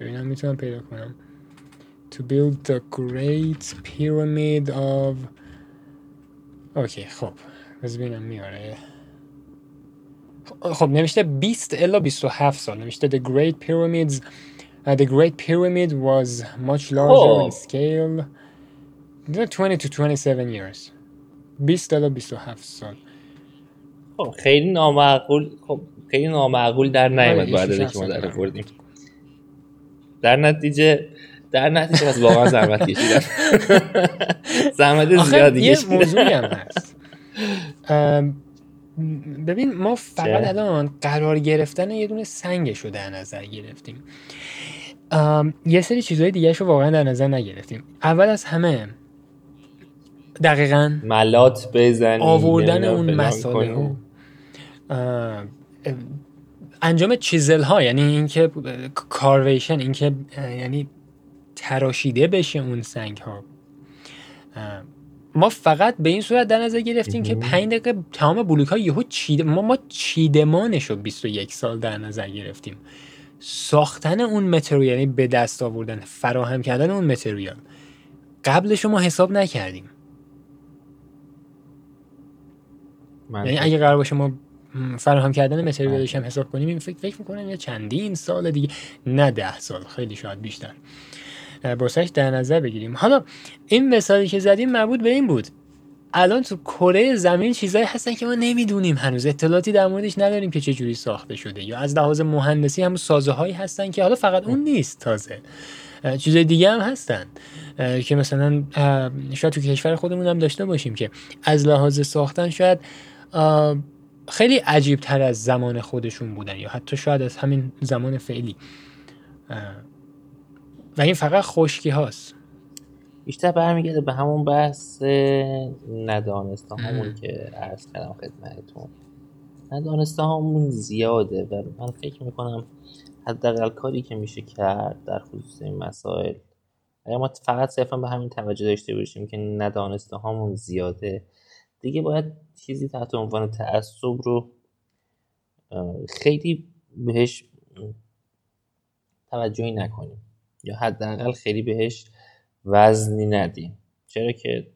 ببینم می‌تونم پیدا کنم. To build the great pyramid of اوکی خب. بذار ببینم میاره. خب نوشته 20 الا 27 سال. نوشته the great pyramids the Great Pyramid was much larger oh. in scale. 20 to 27 years. 20 تا 27 سال. خب خیلی نامعقول خب خیلی نامعقول در نیامد بعد که ما در آوردیم. در نتیجه در نتیجه از واقعا زحمت کشیدم. زحمت زیادی یه موضوعی هم هست. ببین ما فقط الان قرار گرفتن یه دونه سنگ رو در نظر گرفتیم یه سری چیزهای دیگه رو واقعا در نظر نگرفتیم. اول از همه دقیقا ملات بزنیم آوردن اون مساله انجام چیزل ها یعنی اینکه کارویشن اینکه یعنی تراشیده بشه اون سنگ ها ما فقط به این صورت در نظر گرفتیم که 5 دقیقه تمام بلوک ها یهو چیده ما ما چیدمانش رو 21 سال در نظر گرفتیم. ساختن اون متریال یعنی به دست آوردن فراهم کردن اون متریال. قبلش ما حساب نکردیم. یعنی اگه قرار باشه ما فراهم کردن متریالش هم حساب کنیم فکر فکر می‌کنم یه چندین سال دیگه نه ده سال خیلی شاید بیشتر. باسش در نظر بگیریم. حالا این مثالی که زدیم مربوط به این بود. الان تو کره زمین چیزایی هستن که ما نمی‌دونیم هنوز. اطلاعاتی در موردش نداریم که چه جوری ساخته شده. یا از لحاظ مهندسی هم سازه هایی هستن که حالا فقط اون نیست تازه. چیزای دیگه هم هستن. که مثلا شاید تو کشور خودمون هم داشته باشیم که از لحاظ ساختن شاید خیلی عجیب تر از زمان خودشون بودن یا حتی شاید از همین زمان فعلی. و این فقط خشکی هاست. بیشتر برمیگرده به همون بحث ندانسته همون که عرض کردم خدمتتون. ندانسته همون زیاده و من فکر می‌کنم حداقل کاری که میشه کرد در خصوص این مسائل اگر ما فقط صرفا به همین توجه داشته باشیم که ندانسته همون زیاده دیگه باید چیزی تحت عنوان تعصب رو خیلی بهش توجهی نکنیم. یا حداقل خیلی بهش وزنی ندیم. چرا که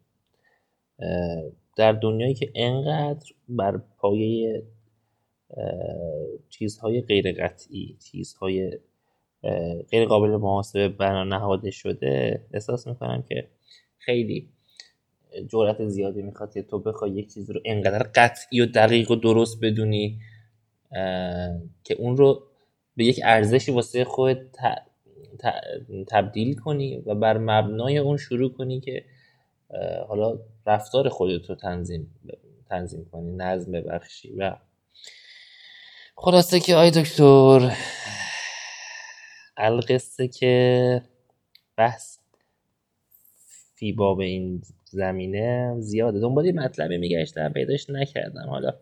در دنیایی که انقدر بر پایه چیزهای غیر قطعی چیزهای غیر قابل محاسبه بنا نهاده شده احساس می‌کنم که خیلی جورت زیادی می‌خواد که تو بخوای یک چیز رو انقدر قطعی و دقیق و درست بدونی که اون رو به یک ارزشی واسه خود تبدیل کنی و بر مبنای اون شروع کنی که حالا رفتار خودت رو تنظیم تنظیم کنی نظم ببخشی و خلاصه که آی دکتر القصه که بحث فی باب این زمینه زیاده. دنبال مطلبی میگشتم پیداش نکردم. حالا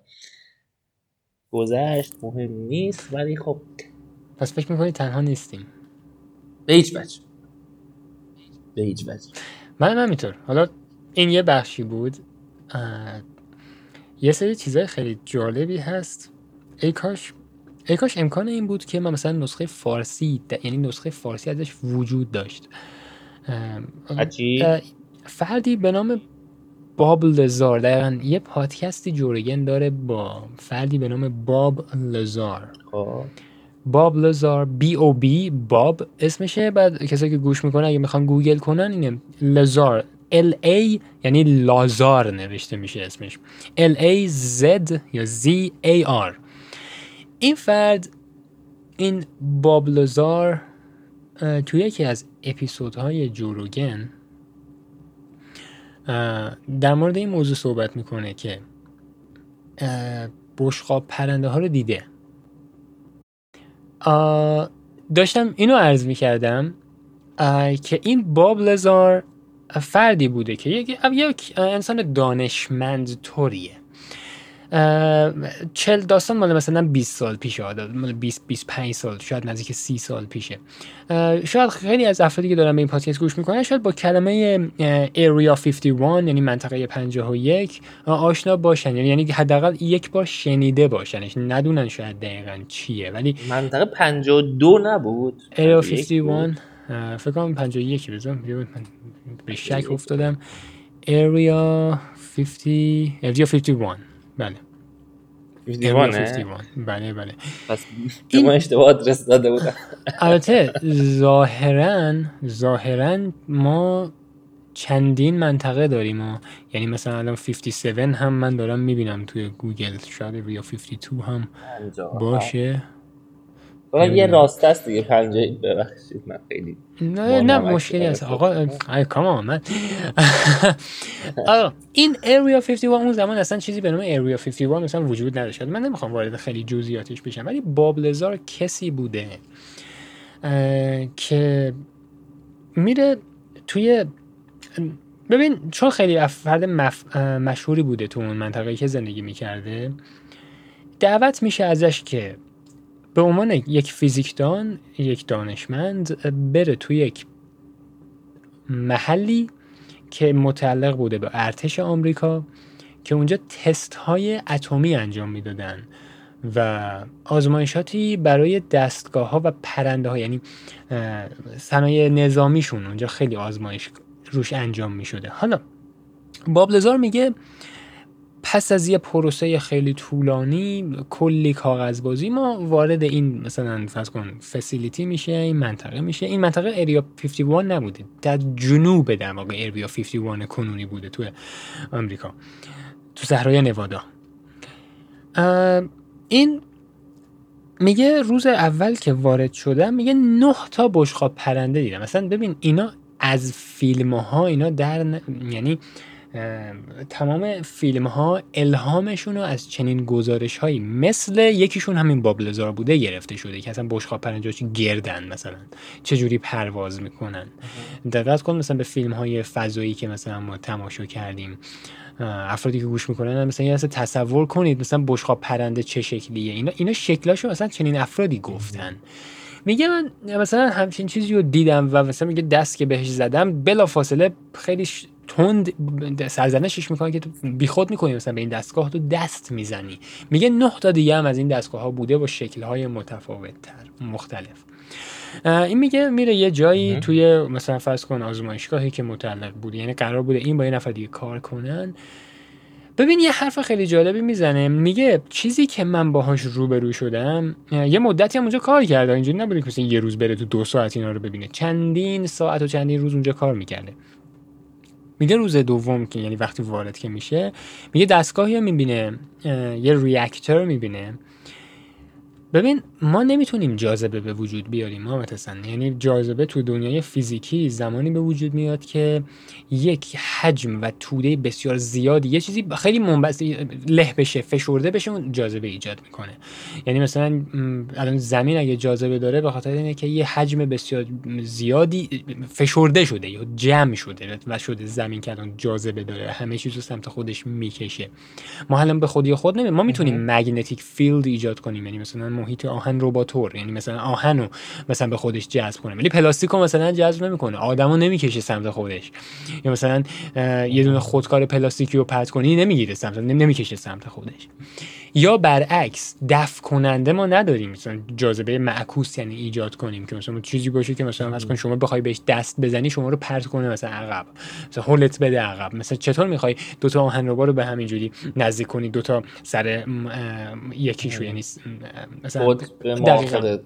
گذشت مهم نیست ولی خب پس فکر می‌کنی تنها نیستیم. به هیچ وجه. به هیچ وجه. من همینطور. حالا این یه بخشی بود. یه سری چیزای خیلی جالبی هست. ای کاش ای کاش امکان این بود که من مثلا نسخه فارسی یعنی نسخه فارسی ازش وجود داشت. فردی به نام باب لزار. دقیقا یه پادکستی جورگن داره با فردی به نام باب لزار. خب. باب لزار بی او بی باب. اسمشه بعد کسایی که گوش می‌کنن اگه می‌خوان گوگل کنن اینه لزار. L A یعنی لازار نوشته میشه اسمش. L A Z یا Z A R. این فرد این باب لزار توی یکی از اپیزودهای جوروگن در مورد این موضوع صحبت می‌کنه که بشقاب پرنده ها رو دیده. داشتم اینو عرض می‌کردم که این باب لزار فردی بوده که یک, یک انسان دانشمند طوریه چل داستان مال مثلا 20 سال پیشه مال 20 25 سال شاید نزدیک 30 سال پیشه. شاید خیلی از افرادی که دارن به این پادکست گوش می‌کنن شاید با کلمه area 51 یعنی منطقه 51 آشنا باشن. یعنی, یعنی حداقل یک بار شنیده باشنش. ندونن شاید دقیقا چیه. ولی منطقه 52 نبود. Area 51 فکر کنم 51 بزن. به شک افتادم. Area 50 area 51 بله. 51 بله بله. پس این... اشتباه آدرس داده بودم. البته ظاهرا ظاهرا ما چندین منطقه داریم و یعنی مثلا الان 57 هم من دارم می‌بینم توی گوگل شاید ریا 52 هم باشه. فقط یه راست است دیگه پنجه ببخشید من خیلی نه نه مشکلی هست آقا ای کامان من آقا این area 51 اون زمان اصلا چیزی به نام area 51 مثلا وجود نداشت. من نمی‌خوام وارد خیلی جزئیاتش بشم ولی بابلزار کسی بوده که میره توی ببین چون خیلی فرد مف... مشهوری بوده تو اون منطقه که زندگی می‌کرده دعوت میشه ازش که به عنوان یک فیزیکدان یک دانشمند بره توی یک محلی که متعلق بوده به ارتش آمریکا که اونجا تست های اتمی انجام می‌دادن و آزمایشاتی برای دستگاه ها و پرنده ها یعنی صنایع نظامیشون اونجا خیلی آزمایش روش انجام می شده حالا بابلزار میگه پس از یه پروسه خیلی طولانی کلی کاغذبازی ما وارد این مثلا فرض کن فسیلیتی میشه این منطقه میشه. این منطقه اریا 51 نبوده. در جنوب در واقع اریا 51 کنونی بوده تو آمریکا تو صحرای نوادا. این میگه روز اول که وارد شدم میگه نه تا بشقاب پرنده دیدم. مثلا ببین اینا از فیلم ها اینا در یعنی تمام فیلم ها الهامشون رو از چنین گزارش هایی مثل یکیشون همین بابلزار بوده گرفته شده که اصلا بشخاب پرنجاش گردن مثلا. چجوری پرواز می‌کنن؟ دقت کن مثلا به فیلم های فضایی که مثلا ما تماشا کردیم. افرادی که گوش می‌کنن مثلا یه تصور کنید مثلا بشخاب پرنده چه شکلیه. اینا اینا شکلاشو مثلا چنین افرادی گفتن. میگه من مثلا همچین چیزی رو دیدم و مثلا میگه دست که بهش زدم بلا فاصله خیلی تند سرزنشش می‌کنه که بیخود می‌کنی مثلا به این دستگاه تو دست می‌زنی. میگه نه تا دیگه هم از این دستگاه ها بوده با شکل های متفاوت تر مختلف این میگه میره یه جایی توی مثلا فرض کن آزمایشگاهی که متعلق بوده یعنی قرار بوده این با یه نفر دیگه کار کنن. ببین یه حرف خیلی جالبی می‌زنه. میگه چیزی که من باهاش روبرو شدم یه مدتی هم اونجا کار کرده. اینجوری نبوده که یه روز بره تو دو ساعت اینا رو ببینه. چندین ساعت و چندین روز اونجا کار می‌کرده. میگه روز دوم که یعنی وقتی وارد که میشه میگه دستگاهی رو می‌بینه یه ریاکتور می‌بینه. ببین ما نمی‌تونیم جاذبه به وجود بیاریم ما یعنی جاذبه تو دنیای فیزیکی زمانی به وجود میاد که یک حجم و توده بسیار زیادی یه چیزی خیلی منبسط له بشه فشرده بشه اون جاذبه ایجاد می‌کنه. یعنی مثلا الان زمین اگه جاذبه داره به خاطر اینه که یه حجم بسیار زیادی فشرده شده یا جمع شده و شده زمین که الان جاذبه داره. همه چیز رو سمت خودش می‌کشه. ما الان به خودی خود نمی ما می‌تونیم magnetic field ایجاد کنیم. یعنی مثلا محیط آهن ربا طور یعنی مثلا آهن رو مثلا به خودش جذب کنه. ولی پلاستیک رو مثلا جذب نمی‌کنه آدمو نمی‌کشه سمت خودش. یا مثلا یه دونه خودکار پلاستیکی رو پرت کنی نمی‌گیره سمت نمی‌کشه سمت خودش. یا برعکس دفع کننده ما نداریم. مثلا جاذبه معکوس یعنی ایجاد کنیم که مثلا چیزی باشه که مثلا مثلا شما بخوای بهش دست بزنی شما رو پرت کنه مثلا عقب. مثلا هولت بده عقب. مثلا چطور می‌خوای دو تا آهنربا رو به همینجوری نزدیک کنی؟ دو تا سر یکیشو یعنی مثلا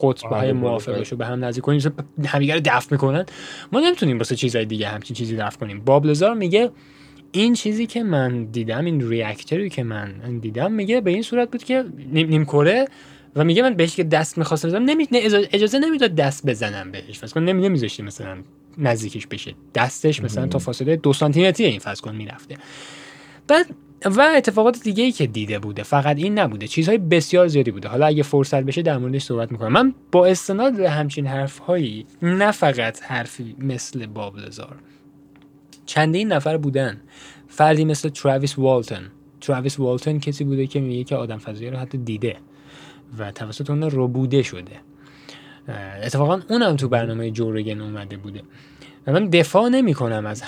قطب های موافقش رو به هم نزدیک کنی. همدیگه رو دفع می‌کنن. ما نمی‌تونیم واسه چیزای دیگه همچین چیزی دفع کنیم. بابلزار میگه این چیزی که من دیدم این ریاکتوری که من دیدم میگه به این صورت بود که نیم, نیم کره و میگه من بهش که دست می‌خواستم بزنم نمی... اجازه نمی‌داد دست بزنم بهش. فاز کن نمی نمیذاشتی مثلا نزدیکش بشه. دستش مثلا تا فاصله دو سانتی متری این فاز کن می‌رفته. بعد و اتفاقات دیگه ای که دیده بوده فقط این نبوده چیزهای بسیار زیادی بوده. حالا اگه فرصت بشه در موردش صحبت می‌کنم. من با استناد به همچین حرفهایی نه فقط حرفی مثل بابلزار چندین نفر بودن. فردی مثل تراویس والتن. تراویس والتن کسی بوده که میگه که آدم فضایی رو حتی دیده و توسط اون رو بوده شده اتفاقا اونم تو برنامه جورگن اومده بوده. و من دفاع نمی کنم از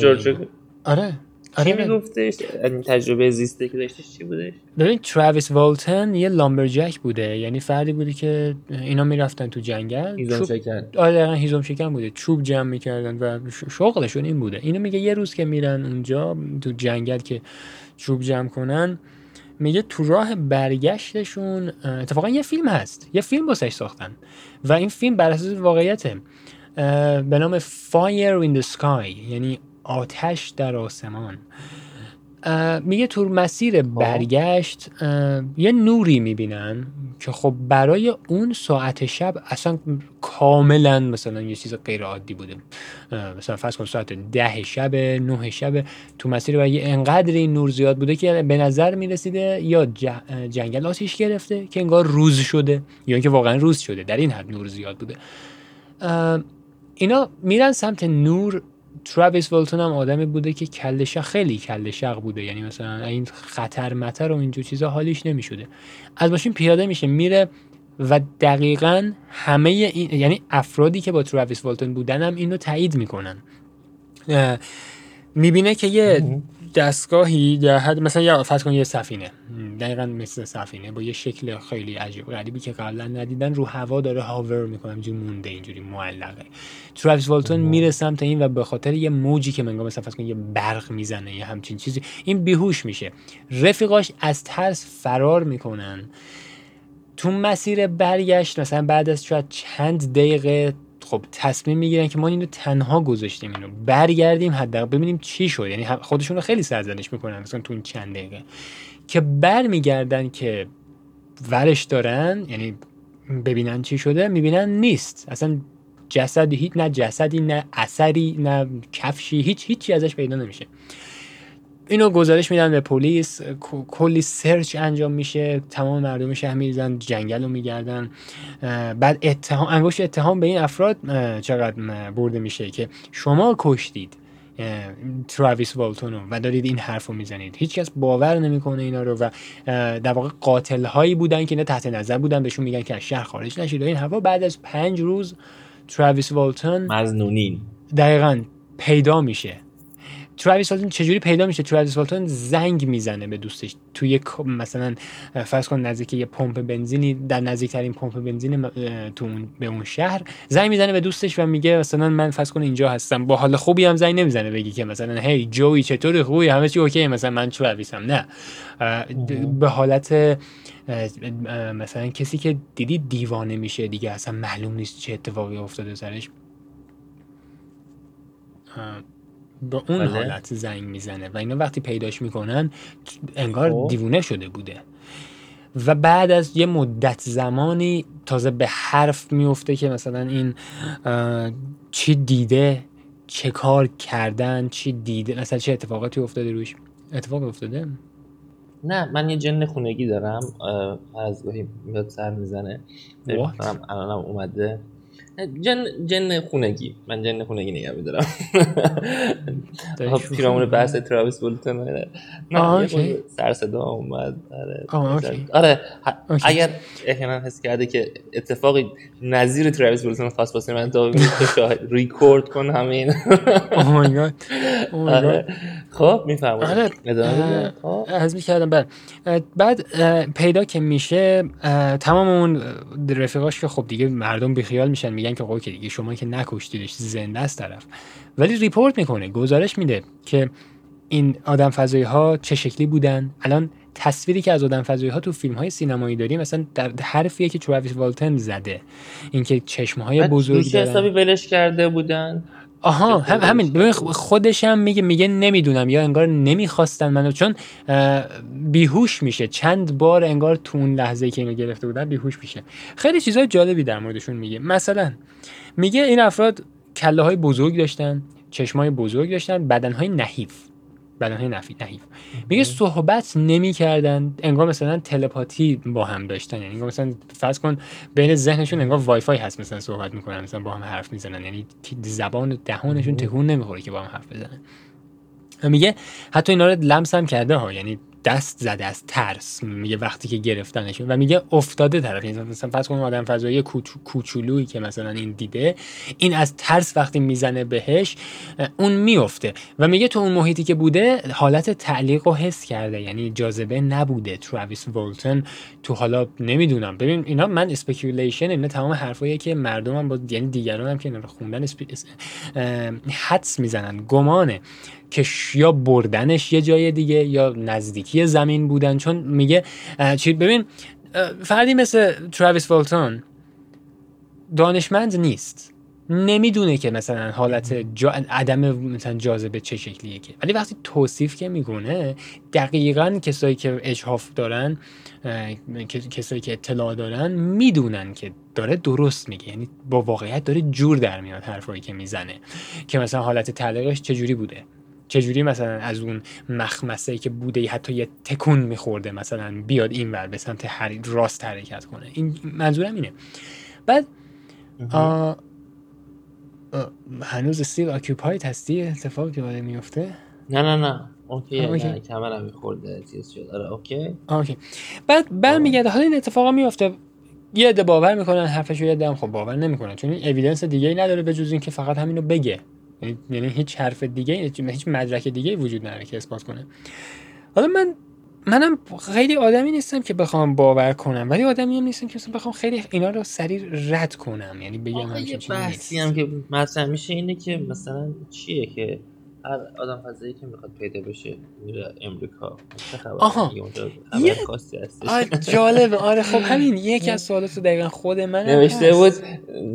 جورج آره. آره چی میگفتش؟ این تجربه زیسته که داشتش چی بودش؟ ببین تراویس والتن یه لامبرجک بوده. یعنی فردی بوده که اینا می‌رفتن تو جنگل هیزم شکن. آره هیزم شکن بوده. چوب جمع می‌کردن و شغلشون این بوده. اینو میگه یه روز که میرن اونجا تو جنگل که چوب جمع کنن میگه تو راه برگشتشون اتفاقا یه فیلم هست. یه فیلم باسش ساختن. و این فیلم بر اساس واقعیته. به نام Fire in the Sky. یعنی آتش در آسمان. میگه تو مسیر خب. برگشت یه نوری می‌بینن که خب برای اون ساعت شب اصلا کاملا مثلا یه چیز غیر عادی بوده. مثلا فرض کن ساعت ده شب نه شب تو مسیر و یه انقدر این نور زیاد بوده که به نظر می‌رسیده یا جنگل آتیش گرفته که انگار روز شده یا اینکه واقعا روز شده در این حد نور زیاد بوده. اینا میرن سمت نور تراویس ولتون هم آدمی بوده که کل خیلی کل شق بوده. یعنی مثلا این خطر متر و اینجور چیزا حالیش نمی‌شده. از ماشین پیاده میشه میره و دقیقا همه این یعنی افرادی که با تراویس والتون بودن هم اینو تایید می‌کنن. می‌بینه که یه دستگاهی در حد مثلا یا فرض کن یه سفینه. دقیقا مثل سفینه با یه شکل خیلی عجیب غریبی که قبلا ندیدن رو هوا داره هاور می‌کنه اینجوری مونده اینجوری معلقه. تراویس والتون میره سمت این و به خاطر یه موجی که منگاه مثلا فرض کن یه برق می‌زنه یه همچین چیزی این بیهوش میشه. رفیقاش از ترس فرار می‌کنن. تو مسیر برگشت مثلا بعد از شاید چند دقیقه خب تصمیم می‌گیرن که ما اینو تنها گذاشتیم اینو برگردیم حداقل ببینیم چی شد. یعنی خودشون رو خیلی سرزنش می‌کنن مثلا تو این چند دقیقه. که برمیگردن که ورش دارن یعنی ببینن چی شده می‌بینن نیست. اصلا جسدی هیچ نه جسدی نه اثری نه کفشی هیچ هیچی ازش پیدا نمیشه. اینو گزارش میدن به پلیس کلی سرچ انجام میشه تمام مردم شهر میریزن جنگل رو میگردن. بعد اتهام انگشت اتهام به این افراد چقدر برده میشه که شما کشتید تراویس والتونو و دارید این حرف رو می‌زنید. هیچکس باور نمی‌کنه اینا رو و در واقع قاتل هایی بودن که اینا تحت نظر بودن بهشون میگن که از شهر خارج نشید و این هوا بعد از پنج روز تراویس والتون مزنونین. دقیقا پیدا میشه. تراویس والتون چجوری پیدا میشه؟ تراویس والتون زنگ می‌زنه به دوستش. توی مثلا فرض کن نزدیک یه پمپ بنزینی در نزدیکترین پمپ بنزین تو اون به اون شهر زنگ می‌زنه به دوستش و میگه مثلا من فرض کن اینجا هستم. با حال خوبی هم زنگ نمی‌زنه بگی که مثلا هی جوی چطوری؟ خوبی؟ همه چی اوکی؟ مثلا من تراویسم. نه. به حالت مثلا کسی که دیدی دیوانه میشه دیگه اصلا معلوم نیست چه اتفاقی افتاده سرش. به اون بله. حالت زنگ می‌زنه و اینا وقتی پیداش می‌کنن انگار خب. دیوونه شده بوده. و بعد از یه مدت زمانی تازه به حرف میفته که مثلا این چی دیده چه کار کردن چی دیده مثلا چه اتفاقاتی افتاده روش. اتفاق افتاده؟ نه من یه جن خونگی دارم از گاهی میاد سر می‌زنه. الانم اومده. جن جن خونگی. من جن خونگی نگه میدارم. پیرامون بحث تراویس بولتون نه سر صدا اومد. آره, آره. اگر احیانا حس کرده که اتفاقی نظیر تراویس بولتون خاص واسه من تا ریکورد کن همین. آره. خب می‌فهمم آره. خب. از می‌کردم بعد بعد پیدا که میشه تمام اون رفیقاش که خب دیگه مردم بیخیال میشن میگن که اوکی دیگه شما که نکشتیدش زنده است طرف. ولی report می‌کنه گزارش میده که این آدم فضایی ها چه شکلی بودن. الان تصویری که از آدم فضایی ها تو فیلم های سینمایی داریم مثلا در حرفیه که تراویس والتن زده. اینکه چشم های بزرگ دارن حسابی ولش کرده بودن. آها هم همین. ببین خودش هم میگه میگه نمی‌دونم. یا انگار نمی‌خواستن منو چون بیهوش میشه. چند بار انگار تو اون لحظه که اینو گرفته بودن بیهوش میشه. خیلی چیزای جالبی در موردشون میگه. مثلا میگه این افراد کله های بزرگ داشتن چشمای بزرگ داشتن بدن های نحیف. بدنهای نفی نحیف. میگه صحبت نمی‌کردن انگار مثلا تلپاتی با هم داشتن. یعنی مثلا فرض کن بین ذهنشون انگار وای فای هست مثلا صحبت می‌کنن مثلا با هم حرف می‌زنن. یعنی زبان دهانشون تکون نمی‌خوره که با هم حرف بزنن. میگه حتی اینا رو لمس هم کرده ها. یعنی دست زده از ترس میگه وقتی که گرفتنش و میگه افتاده طرف. یعنی مثلا فرض کن آدم فضایی کوچولویی که مثلا این دیده این از ترس وقتی می‌زنه بهش اون میفته. و میگه تو اون محیطی که بوده حالت تعلیق رو حس کرده. یعنی جاذبه نبوده. تراویس ولتن تو حالا نمی‌دونم. ببین اینا من speculation اینا تمام حرفایی که مردم هم با یعنی دیگران هم که اینا رو خوندن حدس می‌زنن. گمانه. که یا بردنش یه جای دیگه یا نزدیکی زمین بودن. چون میگه چی؟ ببین فردی مثل تراویس والتون دانشمند نیست. نمی‌دونه که مثلا حالت جا... عدم مثلا جاذبه چه شکلیه که. ولی وقتی توصیف که می‌کنه دقیقا کسایی که اجحاف دارن کسایی که اطلاع دارن می‌دونن که داره درست میگه. یعنی با واقعیت داره جور در میاد حرفایی که می‌زنه. که مثلا حالت تعلیقش چجوری بوده. چجوری مثلا از اون مخمسه که بوده حتی یه تکون میخورده مثلا بیاد این ور به سمت راست حرکت کنه؟ این منظورم اینه. بعد آ... هنوز still occupied هستی؟ اتفاقی که باید میفته نه نه نه. okay نه کمرم میخورده چیز شد آره okay. okay. بعد برمیگرده حالا این اتفاقا میفته یه عده باور می‌کنن حرفش یه عده هم خب باور نمی‌کنن. چون این evidence دیگه ای نداره به جز اینکه فقط همینو بگه. یعنی, هیچ حرف دیگه هیچ مدرک دیگه وجود نداره که اثبات کنه. حالا من منم خیلی آدمی نیستم که بخوام باور کنم ولی آدمی هم نیستم که بخوام خیلی اینا رو سریع رد کنم یعنی بگم همچین چیزی هم که مطرح میشه اینه که مثلا چیه که هر آدم فضایی که می‌خواد پیدا بشه میره امریکا. آها یه جالبه. آره خب همین یکی از سوالات دقیقا خود من نوشته بود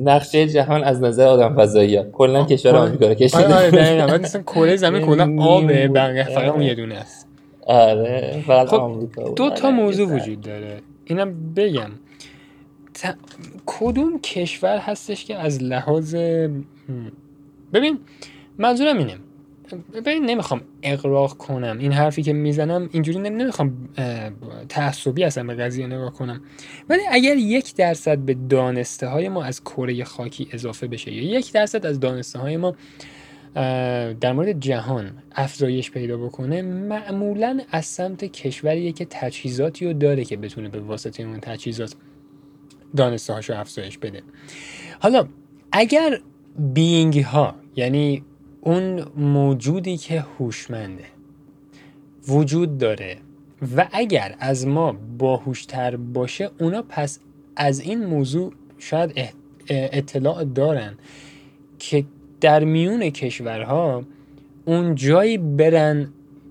نقشه جهان از نظر آدم فضایی ها کلا کشور آمریکا رو کشیده آره دقیقا. کره زمین کلا آبه بقیه فقط اون یه دونه است. آره فقط خب آمریکا دو تا آره، موضوع وجود داره. اینم بگم. کدوم کشور هستش که از لحاظ ببین منظورم اینه. ببین نمی‌خوام اقراق کنم. این حرفی که می‌زنم اینجوری نمی‌خوام تعصبی اصلا به قضیه نگاه کنم. ولی اگر یک درصد به دانسته های ما از کره خاکی اضافه بشه یا یک درصد از دانسته های ما در مورد جهان افزایش پیدا بکنه معمولا از سمت کشوریه که تجهیزاتی رو داره که بتونه به واسطه اون تجهیزات دانسته هاشو افزایش بده. حالا اگر بینگ ها یعنی اون موجودی که هوشمنده. وجود داره. و اگر از ما باهوشتر باشه اونا پس از این موضوع شاید اطلاع دارن که در میون کشورها اون جایی برن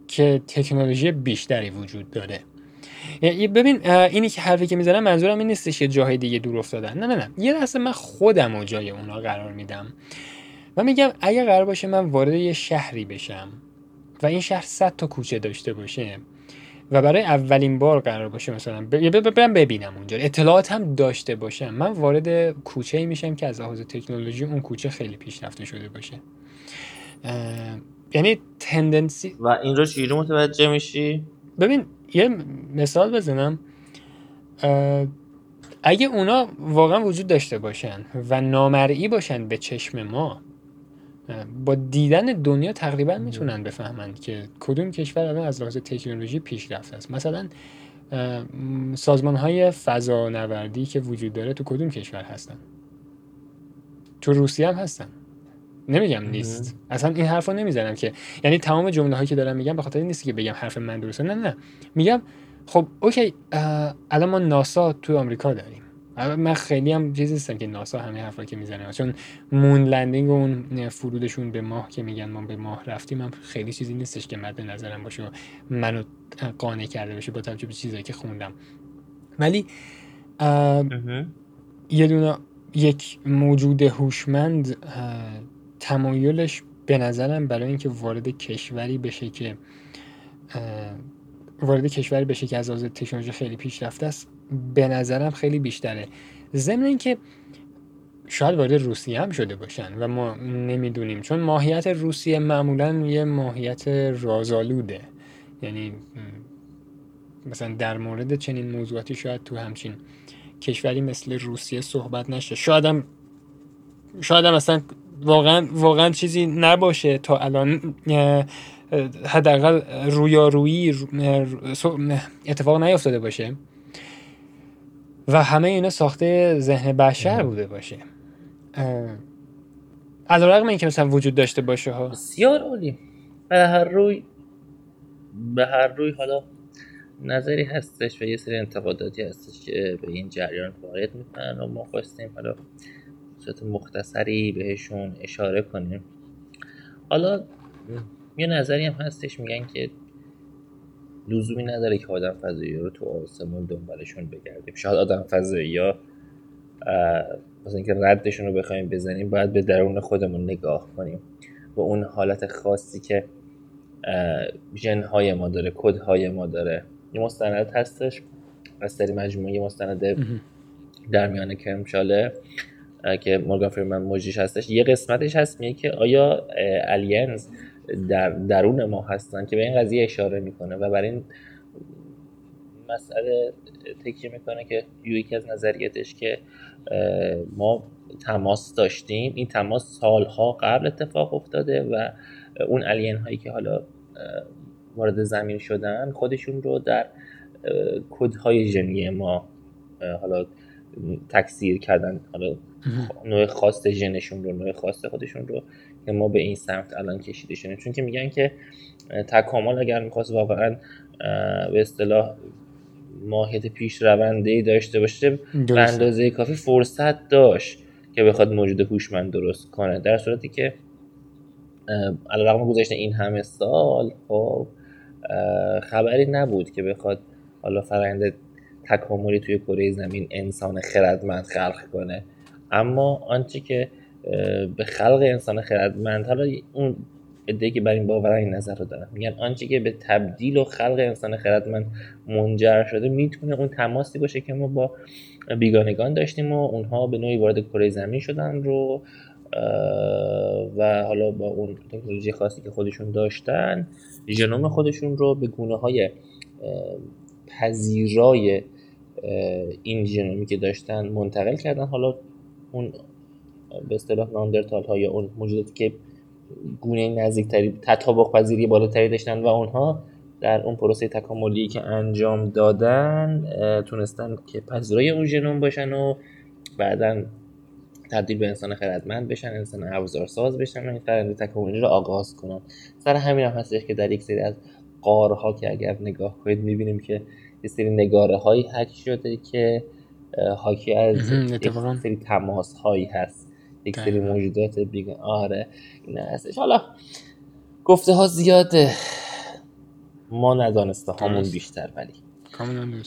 که تکنولوژی بیشتری وجود داره. ببین اینی که حرفی که می‌زنم منظورم این نیستش که جاهای دیگه دور افتادن. نه نه نه. یه لحظه من خودم و جای اونا قرار میدم. و میگم اگه قرار باشه من وارد یه شهری بشم و این شهر 100 تا کوچه داشته باشه و برای اولین بار قرار باشه مثلا برم ببینم اونجا. اطلاعات هم داشته باشم. من وارد کوچه ای میشم که از لحاظ تکنولوژی اون کوچه خیلی پیشرفته شده باشه. یعنی تندنسی و این رو چجوری متوجه میشی؟ ببین یه مثال بزنم. اگه اونا واقعا وجود داشته باشن و نامرئی باشن به چشم ما با دیدن دنیا تقریبا می‌تونن بفهمند که کدوم کشور الان از لحاظ تکنولوژی پیشرفته است. مثلا سازمان های فضا نوردی که وجود داره تو کدوم کشور هستن؟ تو روسیه هم هستن. نمیگم نیست. اصلا این حرف رو نمی‌زنم که یعنی تمام جمله هایی که دارم میگم به خاطر نیست که بگم حرف من درسته. نه نه میگم خب اوکی الان ما ناسا تو آمریکا داریم. من خیلی هم چیزی نیستم که ناسا همه حرفا که می‌زنه. چون مون لندینگ و اون فرودشون به ماه که میگن ما به ماه رفتیم هم خیلی چیزی نیستش که مد نظرم باشه و منو قانع کرده باشه با توجه به چیزایی که خوندم. ولی یه دونه یک موجود هوشمند تمایلش به نظرم برای اینکه وارد کشوری بشه که وارد کشوری بشه که از لحاظ تکنولوژی خیلی پیشرفته است به نظرم خیلی بیشتره. ضمن اینکه شاید وارد روسیه هم شده باشن و ما نمی‌دونیم چون ماهیت روسیه معمولا یه ماهیت رازآلوده. یعنی مثلا در مورد چنین موضوعاتی شاید تو همچین کشوری مثل روسیه صحبت نشه. شاید هم شاید هم مثلا واقعا واقعا چیزی نباشه تا الان حداقل رویارویی اتفاق نیفتاده باشه. و همه اینا ساخته ذهن بشر بوده باشه. علیرغم اینکه مثلا وجود داشته باشه ها. بسیار عالی. به هر روی به هر روی حالا نظری هستش و یه سری انتقاداتی هستش که به این جریان وارد می‌کنن و ما خواستیم حالا صورت مختصری بهشون اشاره کنیم. حالا یه نظری هم هستش میگن که لزومی نداره که آدم فضایی رو تو آسمون دنبالشون بگردیم. شاید آدم فضایی ها مثلا اینکه ردشون رو بخوایم بزنیم باید به درون خودمون نگاه کنیم. و اون حالت خاصی که ژنهای ما داره کدهای ما داره. یه مستند هستش. از سری مجموعه مستند در میان کرمشاله که مورگان فریمن موجیش هستش. یه قسمتش هست میگه که آیا الینز در درون ما هستن که به این قضیه اشاره می‌کنه و برای این مسئله تکیه می‌کنه که یکی از نظریتش که ما تماس داشتیم این تماس سالها قبل اتفاق افتاده و اون الین هایی که حالا وارد زمین شدن خودشون رو در کدهای ژنی ما حالا تکثیر کردن حالا نوع خاص ژنشون رو نوع خاص خودشون رو ما به این سمت الان کشیده شدیم. چون که میگن که تکامل اگر می‌خواست واقعا به اصطلاح ماهیت پیش رونده داشته باشه به اندازه کافی فرصت داشت که بخواد موجود هوشمند درست کنه. در صورتی که علیرغم گذشته این همه سال خب خبری نبود که بخواد حالا فرآیند تکاملی توی کره زمین انسان خردمند خلق کنه. اما آنچه که به خلق انسان خردمند. حالا اون ادهی که بر این باورن این نظر رو دارن میگن آنچه که به تبدیل و خلق انسان خردمند منجر شده می‌تونه اون تماسی باشه که ما با بیگانگان داشتیم و اونها به نوعی وارد کره زمین شدن رو و حالا با اون تکنولوژی خاصی که خودشون داشتن ژنوم خودشون رو به گونه های پذیرای این ژنومی که داشتن منتقل کردن. حالا اون به اصطلاح ناندرتال ها یا اون موجوداتی که گونه نزدیکتری تطابق پذیری بالاتری داشتن و اونها در اون پروسه تکاملی که انجام دادن تونستن که پذیرای اون ژنوم باشن و بعدا تبدیل به انسان خردمند بشن انسان ابزار ساز بشن و این فرآیند تکاملی رو آغاز کنن. سر همین هم هستش که در یک سری از قارها که اگر نگاه کنید می‌بینیم که یه سری نگاره هایی حک شده که حاکی از یک سری تماس هایی هست. یک سری موجودات بیگان آره این هستش. حالا گفته ها زیاده. ما ندانسته همون بیشتر ولی. کاملا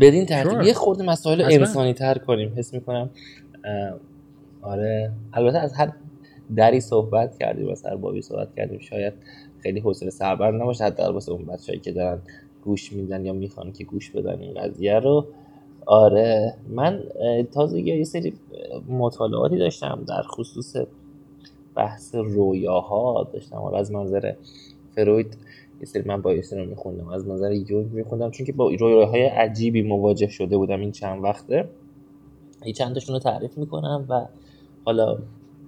بدین ترتیب یه خورده مسائل انسانی تر کنیم. حس می‌کنم آره. البته از هر دری صحبت کردیم و هر بابی صحبت کردیم شاید خیلی حوصله سربر نباشه حتی واسه اون بچه‌ای که دارن گوش میدن یا می‌خوان که گوش بدن این قضیه رو. آره. من تازه یه سری مطالعاتی داشتم در خصوص بحث رویاها داشتم. از منظر فروید یه سری من با رو میخوندم از نظر یونگ میخوندم. چون که با رویاهای عجیبی مواجه شده بودم این چند وقته. این چند رو تعریف می‌کنم و حالا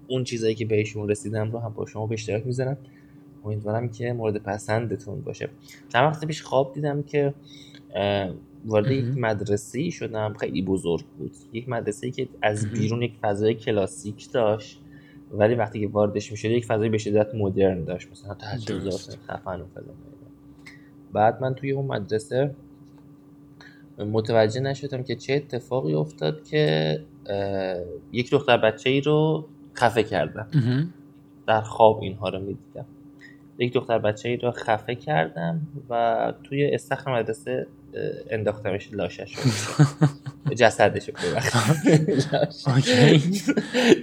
اون چیزایی که بهشون رسیدم رو هم با شما به اشتراک می‌ذارم. امیدوارم که مورد پسندتون باشه. چند وقت پیش خواب دیدم که وارد یک مدرسه شدم. خیلی بزرگ بود. یک مدرسه که از بیرون یک فضای کلاسیک داشت ولی وقتی که واردش می‌شد یک فضای به شدت مدرن داشت. مثلا تجهیزات خفن و فلان بعد من توی اون مدرسه متوجه نشدم که چه اتفاقی افتاد که یک دختر بچه ای رو خفه کردم. در خواب اینها رو می‌دیدم. یک دختر بچه ای رو خفه کردم و توی استخر مدرسه انداختمش لاشش جسدش رو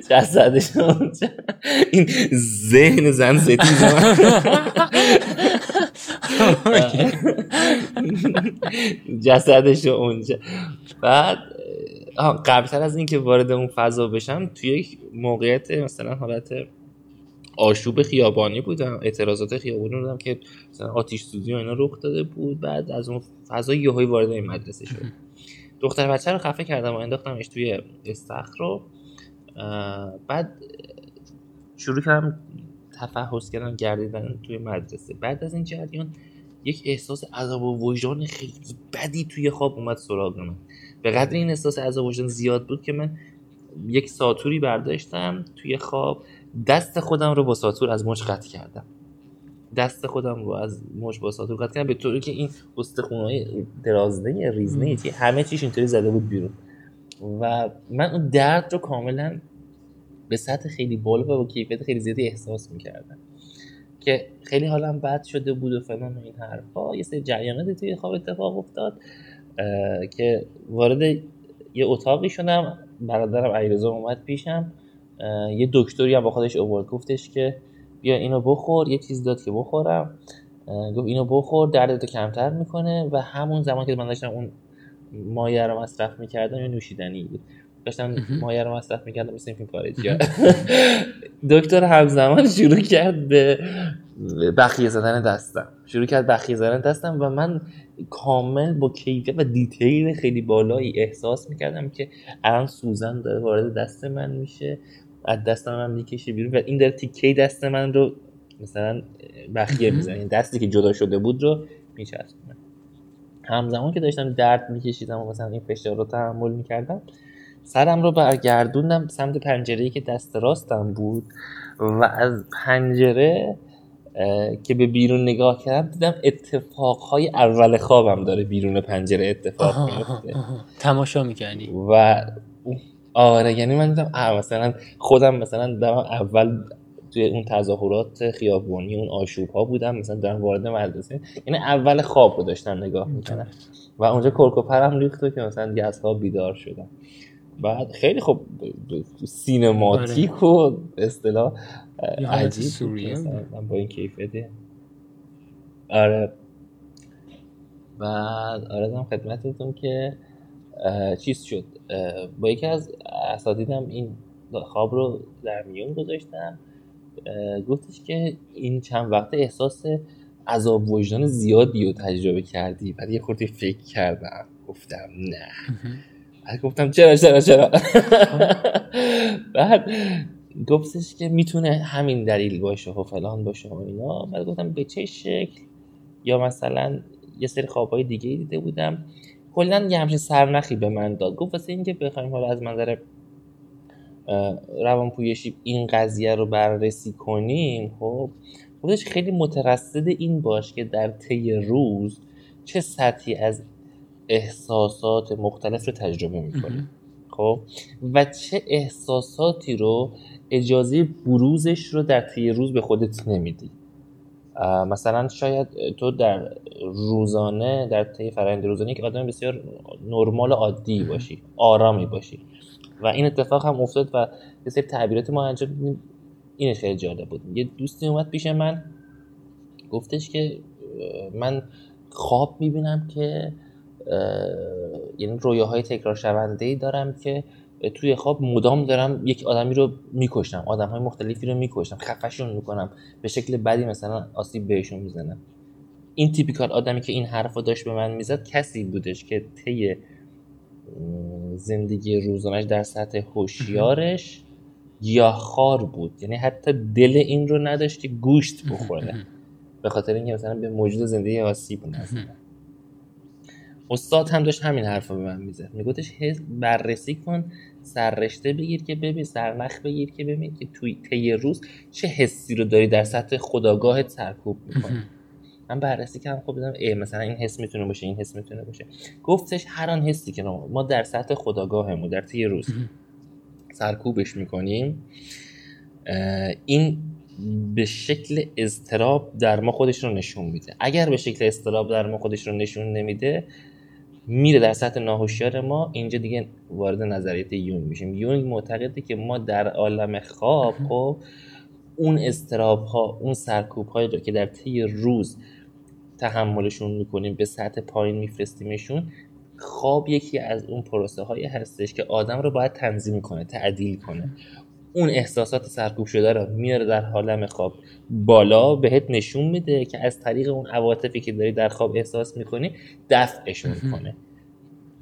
جسدش این ذهن زن ستیز جسدش رو اونجا. بعد قبلتر از اینکه وارد اون فضا بشم توی یک موقعیت مثلا حالت آشوب خیابانی بودم اعتراضات خیابانی بودم که مثلا آتیش سوزی و اینا رخ داده بود بعد از اون فضا یهویی وارد این مدرسه شد. دختر بچه رو خفه کردم و انداختمش توی استخر رو. بعد شروع کردم تفحص کردن گردیدن توی مدرسه. بعد از این جریان یک احساس عذاب و وجدان خیلی بدی توی خواب اومد سراغ من. به قدر این احساس عذاب وجدان زیاد بود که من یک ساتوری برداشتم توی خواب. دست خودم رو با ساتور از مچ قطع کردم. دست خودم رو از مچ با ساتور قطع کردم به طوری که این استخونای درازده ریزنه که همه چیش اینطوری زده بود بیرون. و من اون درد رو کاملا به سطح خیلی بالا و با کیفیت خیلی زیادی احساس می‌کردم. که خیلی حالم بد شده بود و فلان و این حرفا یه سری جریاناتی توی خواب اتفاق افتاد که وارد یه اتاقی شدم. برادرم علیرضا اومد پیشم. یه دکتری هم با خودش اوورد. گفتش که بیا اینو بخور یه چیز داد که بخورم. گفت اینو بخور دردتو کمتر می‌کنه. و همون زمان که من داشتم اون مایه رو مصرف می‌کردم یه نوشیدنی بود. داشتم مایه رو مصرف می‌کردم مثل فیلم خارجی دکتر همزمان شروع کرد به بخیه زدن دستم. شروع کرد بخیه زدن دستم و من کامل با کیفیت و دیتیل خیلی بالایی احساس می‌کردم که الان سوزن داره وارد دست من میشه. از دست من می‌کشه بیرون و این داره تیکه دست من رو مثلا بخیه می‌زنه. دستی که جدا شده بود رو میچسبونه. همزمان که داشتم درد میکشیدم و مثلا این فشار رو تحمل می‌کردم سرم رو برگردوندم سمت پنجره که دست راستم بود و از پنجره که به بیرون نگاه کردم دیدم اتفاقهای اول خوابم داره بیرون پنجره اتفاق میفته تماشا می‌کردی. و آره یعنی من دیدم مثلا خودم مثلا دارم اول توی اون تظاهرات خیابانی اون آشوب ها بودم مثلا دارم وارد مدرسه یعنی اول خواب رو داشتم نگاه می‌کنم. و اونجا کرکوپرم ریخت که مثلا خواب بیدار شدم. بعد خیلی خب سینماتیک و اصطلاح عجیب من با این کیفیته آره. بعد آره دم خدمتتون که چیز شد. با یکی از اساتیدم این خواب رو در میون گذاشتم. گفتش که این چند وقته احساس عذاب وجدان زیادی رو تجربه کردی. بعد یه خورده فکر کردم. گفتم نه. بعد گفتم چرا چرا چرا؟ بعد گفتش که می‌تونه همین دلیل باشه و فلان باشه و اینا. بعد گفتم به چه شکل؟ یا مثلا یه سری خوابهای دیگه دیده بودم. کلا یه همچین سرنخی به من داد. گفت واسه اینکه بخوایم حالا از منظر روانپویشی این قضیه رو بررسی کنیم خب خودش خیلی مترصد این باش که در طی روز چه سطحی از احساسات مختلف رو تجربه می‌کنی خب و چه احساساتی رو اجازه بروزش رو در طی روز به خودت نمیدی. مثلا شاید تو در روزانه در طی فرآیند روزانه که آدم بسیار نرمال عادی باشی آرامی باشی. و این اتفاق هم افتاد و یه سری تعبیرات ما انجام دیدیم این خیلی جالب بود. یه دوستی اومد پیش من گفتش که من خواب می‌بینم که یعنی رویاهای تکرار شونده ای دارم که توی خواب مدام دارم یک آدمی رو می‌کشم آدم های مختلفی رو می‌کشم خفشون می‌کنم به شکل بدی مثلا آسیب بهشون می‌زنم. این تیپیکال آدمی که این حرف رو داشت به من می‌زد کسی بودش که طی زندگی روزانش در سطح هوشیارش خار بود. یعنی حتی دل این رو نداشتی گوشت بخوره. به خاطر اینکه مثلا به موجود زندگی آسیب نزنه استاد هم داشت همین حرف رو به من می‌زد. میگفتش بررسی کن سررشته بگیر که ببین سرنخ بگیر که ببین که توی طی روز چه حسی رو داری در سطح خداگاهت سرکوب می‌کنی. من بررسی کردم خب دیدم ای مثلا این حس می‌تونه باشه این حس می‌تونه باشه. گفتش هر آن حسی که ما در سطح خداگاهمون در طی روز سرکوبش می‌کنیم این به شکل اضطراب در ما خودش رو نشون میده. اگر به شکل اضطراب در ما خودش رو نشون نمیده میره در سطح ناهوشیار ما اینجا دیگه وارد نظریت یونگ میشیم. یونگ معتقده که ما در عالم خواب خب اون استراب ها اون سرکوب هایی رو که در طی روز تحملشون می‌کنیم به سطح پایین میفرستیمشون خواب یکی از اون پروسه هایی هستش که آدم رو باید تنظیم کنه تعدیل کنه. اون احساسات سرکوب شده رو میاره در حالم خواب بالا بهت نشون میده که از طریق اون عواطفی که داری در خواب احساس می‌کنی دفعشون کنه.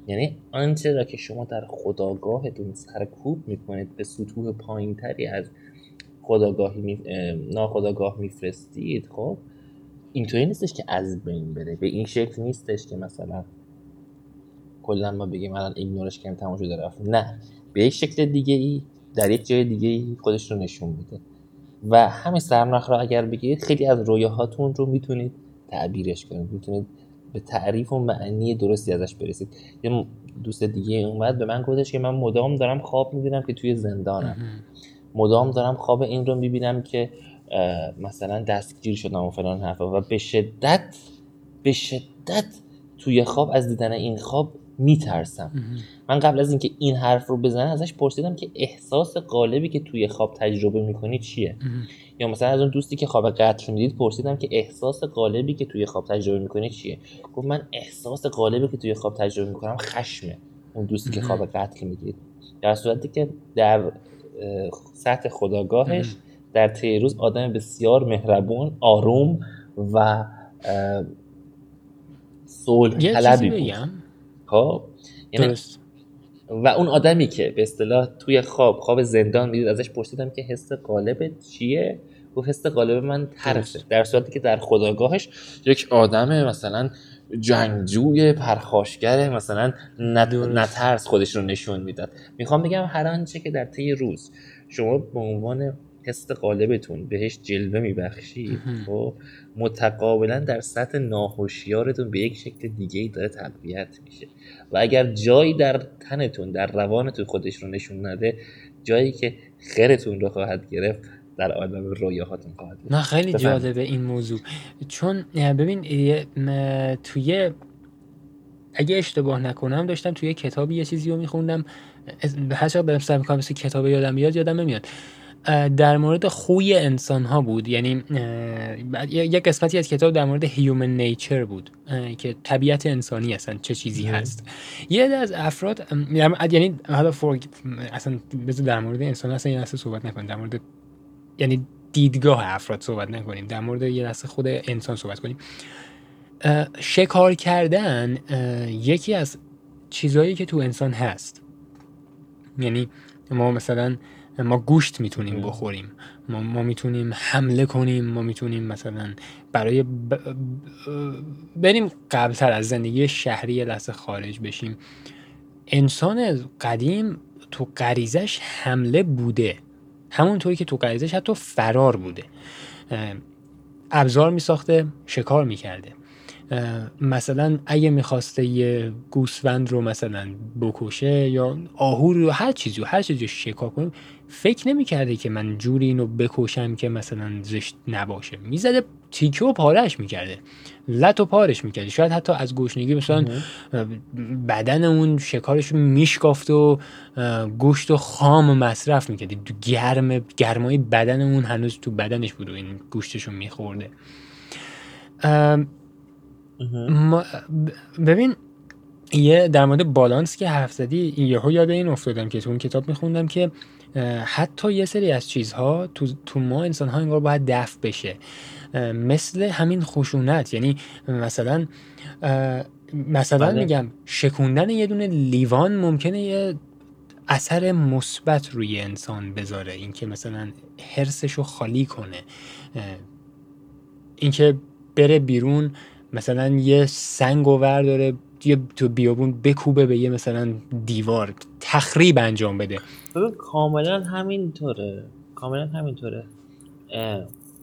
یعنی آنچه را که شما در خداگاهتون سرکوب می‌کنید به سطوح پایینتری از خداگاهی می... ناخداگاه میفرستید خب اینطوری نیستش که از بین بره. به این شکل نیستش که مثلا کلا ما بگیم الان ایگنورش کنیم تمام شده رفت. نه. به یک شکل دیگه ای در یک جای دیگه خودش رو نشون میده. و همین سرنخ را اگر بگیرید خیلی از رویاهاتون رو می‌تونید تعبیرش کنید. می‌تونید به تعریف و معنی درستی ازش برسید. یه دوست دیگه اومد به من گفتش که من مدام دارم خواب می‌بینم که توی زندانم. مدام دارم خواب این رو می‌بینم که مثلا دستگیر شدم و فلان حرفا. و به شدت به شدت توی خواب از دیدن این خواب میترسم. من قبل از اینکه این حرف رو بزنه ازش پرسیدم که احساس قالبی که توی خواب تجربه می‌کنی چیه؟ یا مثلا از اون دوستی که خواب قتل می‌دید پرسیدم که احساس قالبی که توی خواب تجربه می‌کنی چیه؟ گفت من احساس قالبی که توی خواب تجربه می‌کنم خشمه. اون دوستی که خواب قتل می‌دید در صورتی که در سطح خداگاهش در طی روز آدم بسیار مهربون آروم و صلح طلبی بود. خب یعنی و اون آدمی که به اصطلاح توی خواب خواب زندان می‌دید ازش پرسیدم که حس قالب چیه؟ گفت حس قالب من ترسه. در صورتی که در خداگاهش یک آدم مثلا جنگجوی پرخاشگر مثلا نت-. نترس خودش رو نشون می‌داد. می‌خوام بگم هر آنچه که در طی روز شما به عنوان حس قالبتون بهش جلوه میبخشید. خب؟ متقابلا در سطح ناهوشیارتون به یک شکل دیگه ای داره تقویت میشه. و اگر جایی در تنتون در روانتون خودش رو نشون نده جایی که خیرتون رو خواهد گرفت در عالم رویاهاتون خواهد نه خیلی بفرمایید. جالبه این موضوع. چون ببین توی اگه اشتباه نکنم داشتم توی کتابی یه چیزی رو میخوندم. هر چقدر دارم سعی می‌کنم مثل کتاب یادم بیاد یادم نمیاد. در مورد خوی انسان ها بود. یعنی یه قسمتی از کتاب در مورد هیومن نیچر بود که طبیعت انسانی اصلا چه چیزی. هست. یه از افراد یعنی- حالا اصلا بذار در مورد انسان اصلا یه لحظه صحبت نکنیم. در مورد یعنی دیدگاه افراد صحبت نکنیم. در مورد یه لحظه خود انسان صحبت کنیم. شکار کردن یکی از چیزهایی که تو انسان هست. یعنی ما مثلا ما گوشت می‌تونیم. بخوریم. ما, ما می‌تونیم حمله کنیم ما می‌تونیم مثلا برای ب... ب- بریم قبلتر از زندگی شهری لحظه خارج بشیم. انسان قدیم تو غریزش حمله بوده. همونطوری که تو غریزش حتی فرار بوده. ابزار میساخته شکار می‌کرده. مثلا اگه می‌خواسته یه گوسفند رو مثلا بکشه یا آهو رو هر چیزی هر چیزی رو شکار کنه فکر نمی‌کرده که من جوری اینو بکشم که مثلا زشت نباشه می‌زده تیکه و پارش می‌کرده لط و پارش می‌کرده شاید حتی از گشنگی مثلا. بدن اون شکارش میشکافت و گوشت و خام مصرف می‌کرد تو گرم گرمای بدن اون هنوز تو بدنش بود و این گوشتش رو میخورده. ما ببین یه در مورد بالانس که حرف زدی یهو یاد این افتادم که تو اون کتاب میخوندم که حتی یه سری از چیزها تو, تو ما انسان ها انگار باید دفع بشه. مثل همین خشونت. یعنی مثلا مثلا بله. میگم شکوندن یه دونه لیوان ممکنه یه اثر مثبت روی انسان بذاره. اینکه مثلا حرسش رو خالی کنه. اینکه بره بیرون مثلا یه سنگ و داره یه تو بیابون بکوبه به یه مثلا دیوار تخریب انجام بده. ببین کاملا همینطوره. کاملا همینطوره.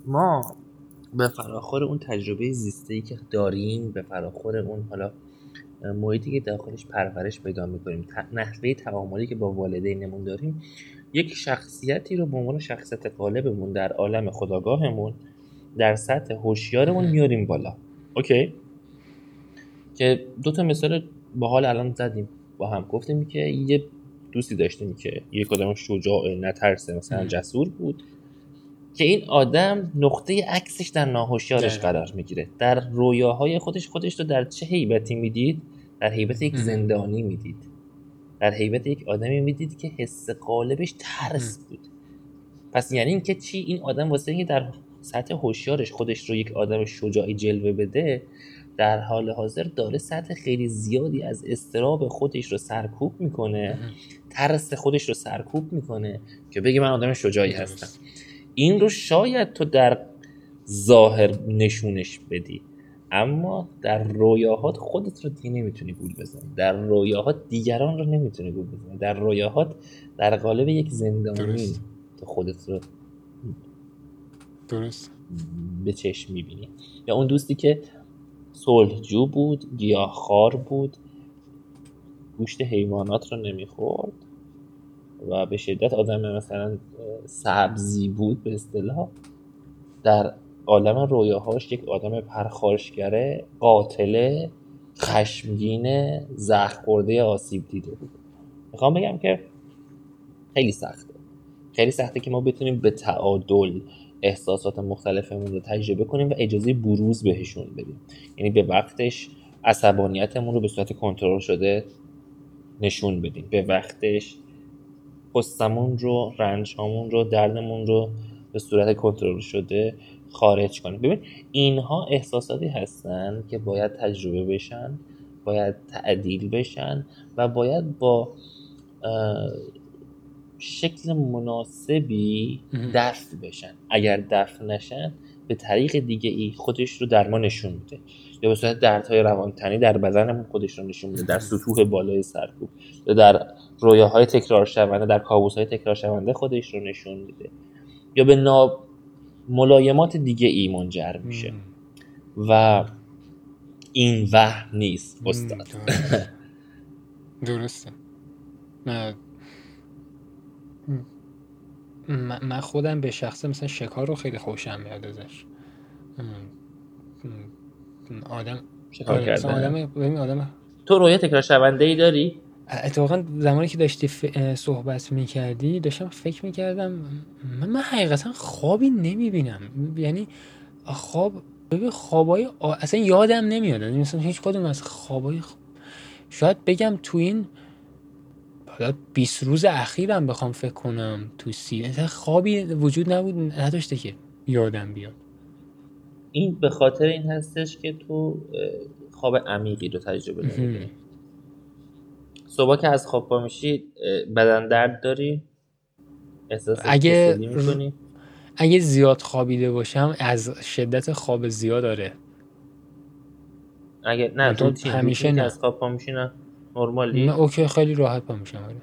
ما به فراخور اون تجربه زیسته که داریم به فراخور اون حالا محیطی که داخلش پرورش پیدا می‌کنیم نحوه تعاملی که با والدینمون داریم یک شخصیتی رو به عنوان شخصیت غالبمون در عالم خداگاهمون در سطح هوشیارمون میاریم بالا. اوکی. که دو تا مثال با حال الان زدیم با هم. گفتیم که یه دوستی داشتیم که یک آدم شجاع نترسه مثلا. جسور بود که این آدم نقطه عکسش در ناهوشیارش. قرار می‌گیره. در رویاهای خودش خودش رو در چه هیبتی می‌دید؟ در هیبت یک. زندانی می‌دید. در هیبت یک آدمی می‌دید که حس قالبش ترس بود. پس یعنی اینکه چی؟ این آدم واسه اینکه در سطح هوشیارش خودش رو یک آدم شجاعی جلوه بده در حال حاضر داره سطح خیلی زیادی از استراب خودش رو سرکوب می‌کنه ترس خودش رو سرکوب می‌کنه که بگه من آدم شجاعی. هستم این رو شاید تو در ظاهر نشونش بدی اما در رویاهات خودت رو دیگه نمی‌تونی گول بزنی در رویاهات دیگران رو نمی‌تونی گول بزنی در رویاهات در قالب یک زندانی. تو خودت رو درست. به چشم می‌بینی. یا اون دوستی که صلحجو بود گیاهخوار بود گوشت حیوانات رو نمی‌خورد و به شدت آدم مثلا سبزی بود به اصطلاح در عالم رویاهاش یک آدم پرخاشگره قاتله خشمگینه زخم خورده آسیب دیده بود. می‌خوام بگم که خیلی سخته. خیلی سخته که ما بتونیم به تعادل احساسات مختلفمون رو تجربه کنیم و اجازه بروز بهشون بدیم. یعنی به وقتش عصبانیتمون رو به صورت کنترل شده نشون بدیم. به وقتش قصمون رو رنجهامون رو دردمون رو به صورت کنترل شده خارج کنیم. ببین اینها احساساتی هستن که باید تجربه بشن باید تعدیل بشن و باید با شکل مناسبی. دفع بشن. اگر دفع نشن به طریق دیگه ای خودش رو در ما نشون میده. یا به صورت دردهای روانتنی در بدنمون خودش رو نشون میده. در سطوح بالای سرکوب. یا در رویاهای تکرار شونده در کابوسهای تکرار شونده خودش رو نشون میده. یا به نا ملایمات دیگه ای منجر میشه. و این وهم نیست استاد. درسته. من خودم به شخص مثلا شکار رو خیلی خوشم میاد ازش. آدم شکار مثلا کردن. آدم ببین آدم تو رویا تکرار شونده ای داری؟ اتفاقا زمانی که داشتی ف- صحبت می‌کردی داشتم فکر می‌کردم من, من حقیقتا خوابی نمی‌بینم. یعنی خواب ببین خوابای آ- اصلا یادم نمیاد. یعنی مثلا هیچ کدوم از خوابای خ- شاید بگم تو این حالا 20 روز اخیرم بخوام فکر کنم تو سی خوابی وجود نبود نداشته که یادم بیاد. این به خاطر این هستش که تو خواب عمیقی رو تجربه نمی‌کنی. صبح که از خواب پا میشی بدن درد داری؟ احساس اگه می‌کنی؟ اگه زیاد خوابیده باشم از شدت خواب زیاد داره اگه نه تو همیشه نه. از خواب پا میشی نه. نرمالی؟ نه اوکی خیلی راحت پا میشم آره.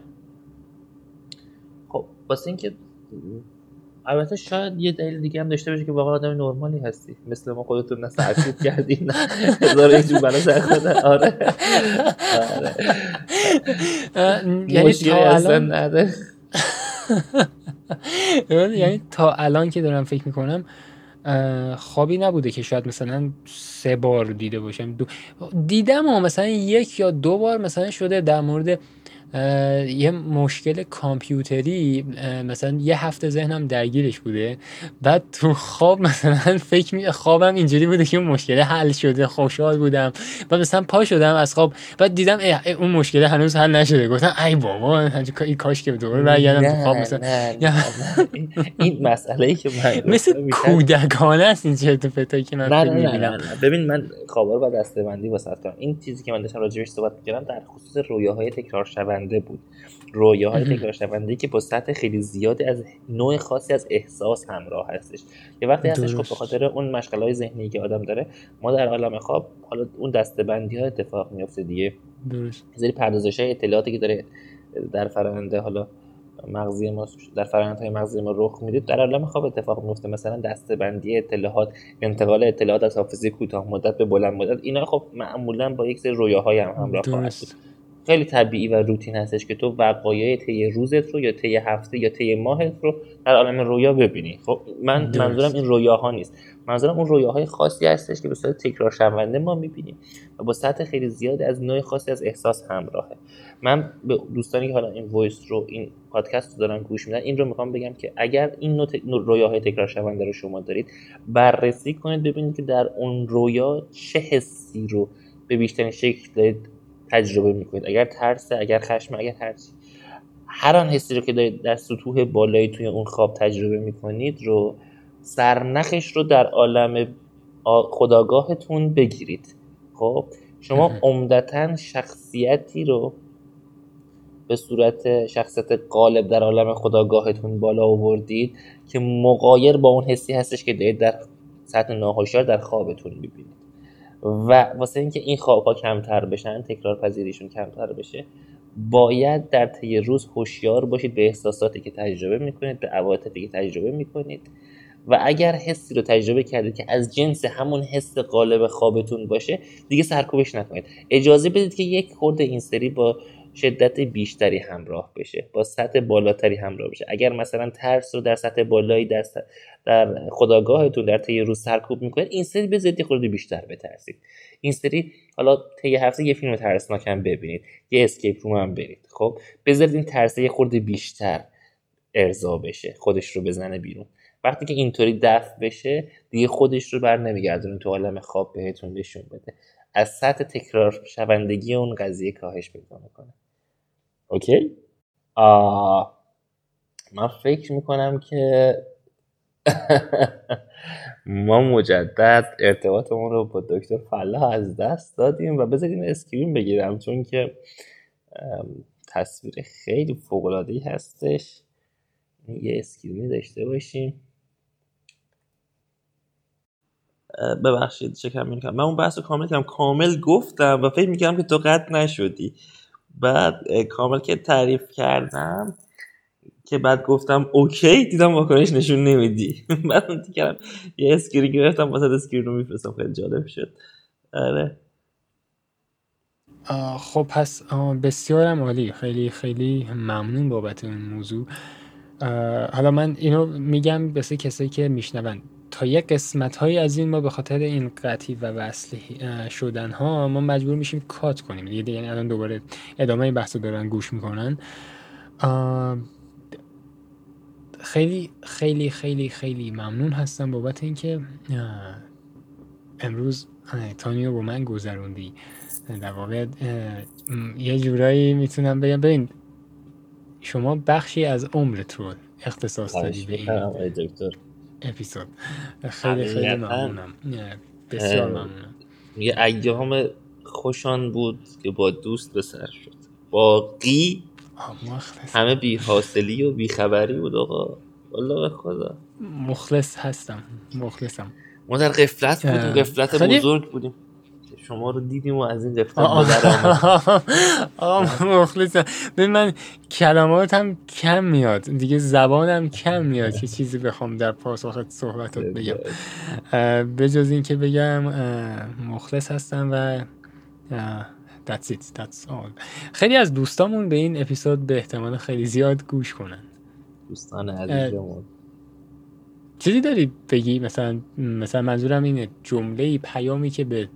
خب واسه اینکه البته شاید یه دلیل دیگه هم داشته باشه که واقعا آدم نرمالی هستی. مثل ما خودتون نه سرکوب کردی نه هزار اینجور بلا سر خودت. آره. آره. یعنی تا الان یعنی تا الان که دارم فکر می‌کنم خوابی نبوده که شاید مثلا سه بار دیده باشم. دو... دیدم و مثلا یک یا دو بار مثلا شده در مورد یه مشکل کامپیوتری مثلا یه هفته ذهنم درگیرش بوده. بعد تو خواب مثلا فکر می خوابم اینجوری بوده که اون مشکل حل شده خوشحال بودم بعد مثلا پا شدم از خواب. بعد دیدم اه، اه، اون مشکل هنوز حل نشده. گفتم ای بابا این کاش که دوباره برگردم تو خواب نه مثلا. نه یا- نه این- مسئله ای که من مثل کودکانه است این چرت و که من نه نه نه, می‌بینم. نه, نه. ببین من خوابا رو باید دسته بندی واسط کنم این چیزی که من داشتم راجبش صحبت می‌کردم در خصوص رویاهای تکرار شونده بود. رویاهای. تکرار شونده که با سطح خیلی زیادی از نوع خاصی از احساس همراه هستش. یه وقتی هستش خب. به خاطر اون مشغله های ذهنی که آدم داره ما در عالم خواب حالا اون دسته بندی ها اتفاق میفته دیگه. درست. سری پردازش های اطلاعاتی که داره در فرآیند حالا مغزی ما در فرآیند های مغزی ما رخ میده در عالم خواب اتفاق میفته مثلا دسته بندی اطلاعات انتقال اطلاعات از حافظه کوتاه مدت به بلند مدت اینا خب معمولا با یک سری رویاهای هم همراه خواهد بود. خیلی طبیعی و روتین هستش که تو وقایع طی روزت رو یا طی هفته یا طی ماهت رو در عالم رویا ببینی. خب من درست. منظورم این رویاها نیست. منظورم اون رویاهای خاصی هستش که به صورت تکرار شونده ما می‌بینیم و با سطح خیلی زیادی از نوع خاصی از احساس همراهه. من به دوستانی که حالا این voice رو این پادکست رو دارن گوش میدن این رو می‌خوام بگم که اگر این نوع, ت- نوع رویاهای تکرار شونده رو شما دارید بررسی کنید ببینید که در اون رویا چه حسی رو به بیشترین شکل دارید تجربه می‌کنید. اگر ترس اگر خشم اگر هر چی. هر آن حسی رو که دارید در سطوح بالایی توی اون خواب تجربه می‌کنید رو سرنخش رو در عالم خداگاهتون بگیرید. خب؟ شما. عمدتا شخصیتی رو به صورت شخصیت غالب در عالم خداگاهتون بالا آوردید که مقایر با اون حسی هستش که دارید در سطح ناهوشیار در خوابتون می‌بینید. و واسه اینکه این خواب ها کمتر بشن تکرار پذیریشون کمتر بشه باید در طی روز هوشیار باشید به احساساتی که تجربه می‌کنید به عواطفی که تجربه می‌کنید و اگر حسی رو تجربه کردید که از جنس همون حس غالب خوابتون باشه دیگه سرکوبش نکنید. اجازه بدید که یک خورده این سری با شدت بیشتری همراه بشه با سطح بالاتری همراه بشه. اگر مثلا ترس رو در سطح بالایی در, در خداگاهتون در طی روز سرکوب می‌کنید. این سری بذارید یه خورده بیشتر بترسید. این سری حالا طی هفته یه فیلم ترسناک هم ببینید. یه اسکیپ روم هم برید. خب؟ بذارید این ترسه یه خورده بیشتر ارضا بشه. خودش رو بزنه بیرون. وقتی که اینطوری دفع بشه دیگه خودش رو بر نمیگردونه. تو عالم خواب بهتون نشون بده. از سطح تکرار شوندگی اون قضیه کاهش پیدا می‌کنه. okay؟ آه من فکر می‌کنم که ما مجدد ارتباطمون رو با دکتر فلاح از دست دادیم و بذاریم screen بگیرم چون که تصویر خیلی فوق‌العاده‌ای هستش. یه screen ی داشته باشیم. ببخشید چکم می‌کنم من اون بحث کامل کردم. کامل گفتم و فکر می‌کردم که تو قطع نشدی. بعد کامل که تعریف کردم. که بعد گفتم okay دیدم واکنش نشون نمیدی. بعد اون کردم یه screen گرفتم واسه screen رو میفرستم خیلی جالب شد. آره. خب پس بسیارم عالی. خیلی خیلی ممنون بابت این موضوع. حالا من اینو میگم بسه کسایی که میشنون. تا یک قسمت های از این ما به خاطر این قطعی و وصل شدن ها ما مجبور میشیم کات کنیم. یعنی الان دوباره ادامه بحث دارن گوش می‌کنن. خیلی خیلی خیلی خیلی ممنون هستم بابت اینکه امروز تانیو با من گذروندی. در واقع یه جورایی می‌تونم بگم ببین شما بخشی از عمرت رو اختصاص دادی به این اپیزود. خیلی خیلی ممنونم. بسیار ممنونم. یه ایام خوشان بود که با دوست به سر شد. باقی همه بی حاصلی و بی خبری بود آقا. والله به خدا. مخلص هستم. مخلصم. ما در قفلت بودیم قفلت بزرگ بودیم. شما رو دیدیم و از این قفلت آقا مخلصم. ببین من کلمات هم کم میاد. دیگه زبانم کم میاد که چیزی بخوام در پاسخ صحبتات بگم. به جز این که بگم مخلص هستم و that's it. That's all. خیلی از دوستامون به این اپیزود به احتمال خیلی زیاد گوش کنن. دوستان عزیزمون چیزی داری بگی؟ مثلا مثلا منظورم اینه جمله پیامی که به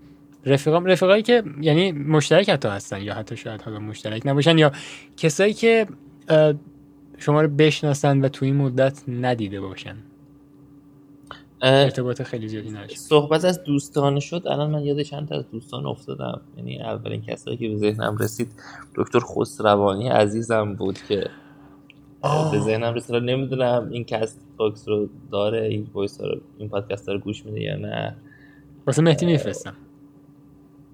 رفیقام رفیقایی که یعنی مشترک حتی هستن یا حتی شاید حالا مشترک نباشن یا کسایی که شما رو بشناسن و توی این مدت ندیده باشن. ارتباط خیلی زیادی نشه صحبت از دوستانه شد الان من یاد چند تا از دوستان افتادم. یعنی اولین کسایی که به ذهنم رسید دکتر خسروانی عزیزم بود که آه. به ذهنم رسید. نمی‌دونم این Castbox رو داره این voice رو این پادکست رو گوش میده یا نه. واسه مهدی میفرستم.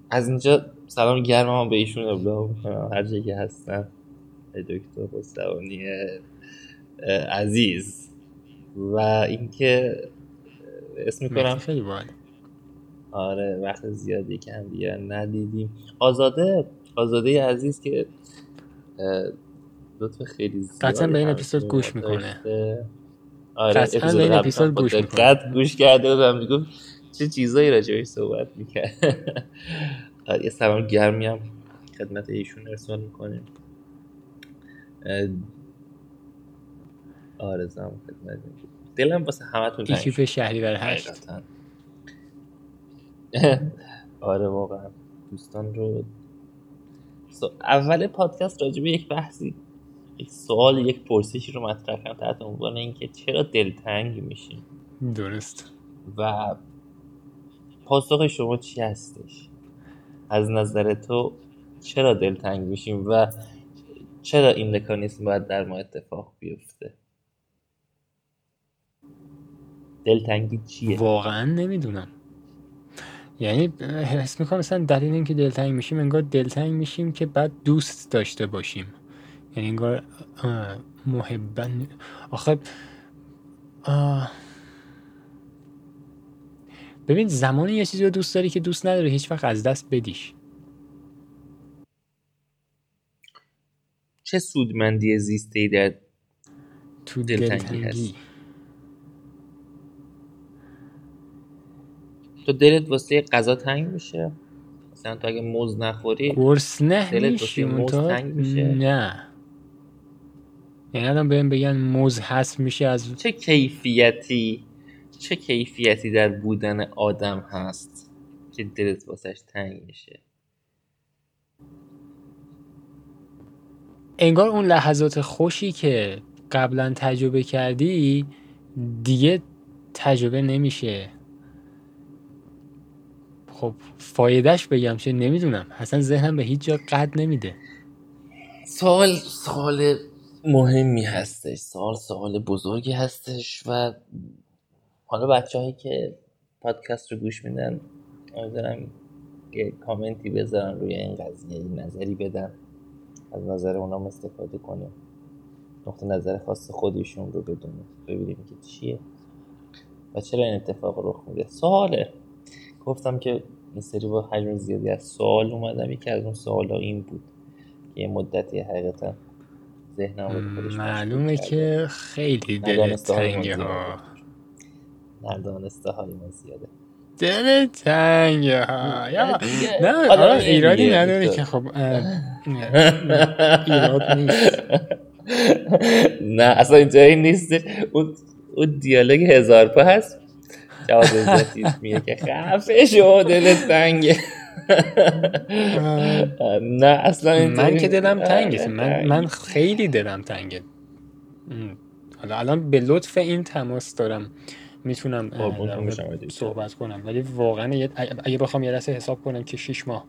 از اینجا سلام گرم به ایشون ابلاغ می‌کنم. هر جایی که هستن دکتر خسروانی عزیز. و اینکه اسم می‌کنم. خیلی باید آره وقت زیادی که هم دیگه ندیدیم. آزاده آزاده عزیز که لطف خیلی زیاد قطعا به این اپیزود گوش می‌کنه. آره قطعا به این اپیزود گوش می‌کنه. گوش کرده و می‌گفت چه چیزایی راجعش صحبت می‌کرد. یه سلام گرمی هم خدمت ایشون ارسال می‌کنیم. آرزم خدمت دلم واسه همتون تنگ به شهری بر هشت. آره واقعا. دوستان رو اول پادکست راجبه یک بحثی یک سوال یک پرسشی رو مطرح کردم تحت عنوان اینکه چرا دلتنگ میشیم درست. و پاسخ شما چی هستش؟ از نظر تو چرا دلتنگ میشیم و چرا این مکانیسم باید در ما اتفاق بیفته؟ دلتنگی چیه؟ واقعا نمی‌دونم. یعنی حس می‌کنم مثلا دلیل اینکه دلتنگ میشیم انگار دلتنگ میشیم که بعد دوست داشته باشیم. یعنی انگار محبن آخه ببین زمانی یه چیزی رو دوست داری که دوست نداری هیچ وقت از دست بدیش. چه سودمندی زیسته ای در تو دلتنگی. هست؟ تو دلت واسه غذا تنگ میشه؟ مثلا تو اگه موز نخوری گرسنه میشی موز تنگ میشه؟ نه. یعنی الان بهم بگن موز هست میشه از چه کیفیتی؟ چه کیفیتی در بودن آدم هست که دلت واسش تنگ میشه؟ انگار اون لحظات خوشی که قبلا تجربه کردی دیگه تجربه نمیشه. خب فایدهش بگم چه نمی‌دونم. اصلا ذهنم به هیچ جا قد نمیده. سوال سوال مهمی هستش. سوال سوال بزرگی هستش و حالا بچه هایی که پادکست رو گوش میدن امیدوارم یه کامنتی بذارن روی این قضیه نظری بدن از نظر اونام استفاده کنیم. نقطه نظر خاص خودشون رو بدونیم. ببینیم که چیه و چرا این اتفاق رخ میده. سواله. گفتم که این سری با حجم زیادی از سوال اومدم یکی از اون سوال ها این بود یه مدتی حقیقتا ذهنم خودش معلومه. که خیلی دلت تنگه زیاده. ها ندانسته های ما زیاده دلت تنگه ها یا نه آدم آره ایرادی. نداره که خب ایراد نیست نه اصلا اینجایی نیستش اون اون دیالوگ هزار پا هست جواد عزتی میگه که خفه شو دلت تنگه. نه اصلا من که دلم. تنگه. من تنگ. من خیلی دلم تنگه. حالا الان به لطف این تماس دارم. می‌تونم. صحبت کنم. ولی واقعا اگه بخوام یه لحظه حساب کنم که 6 ماه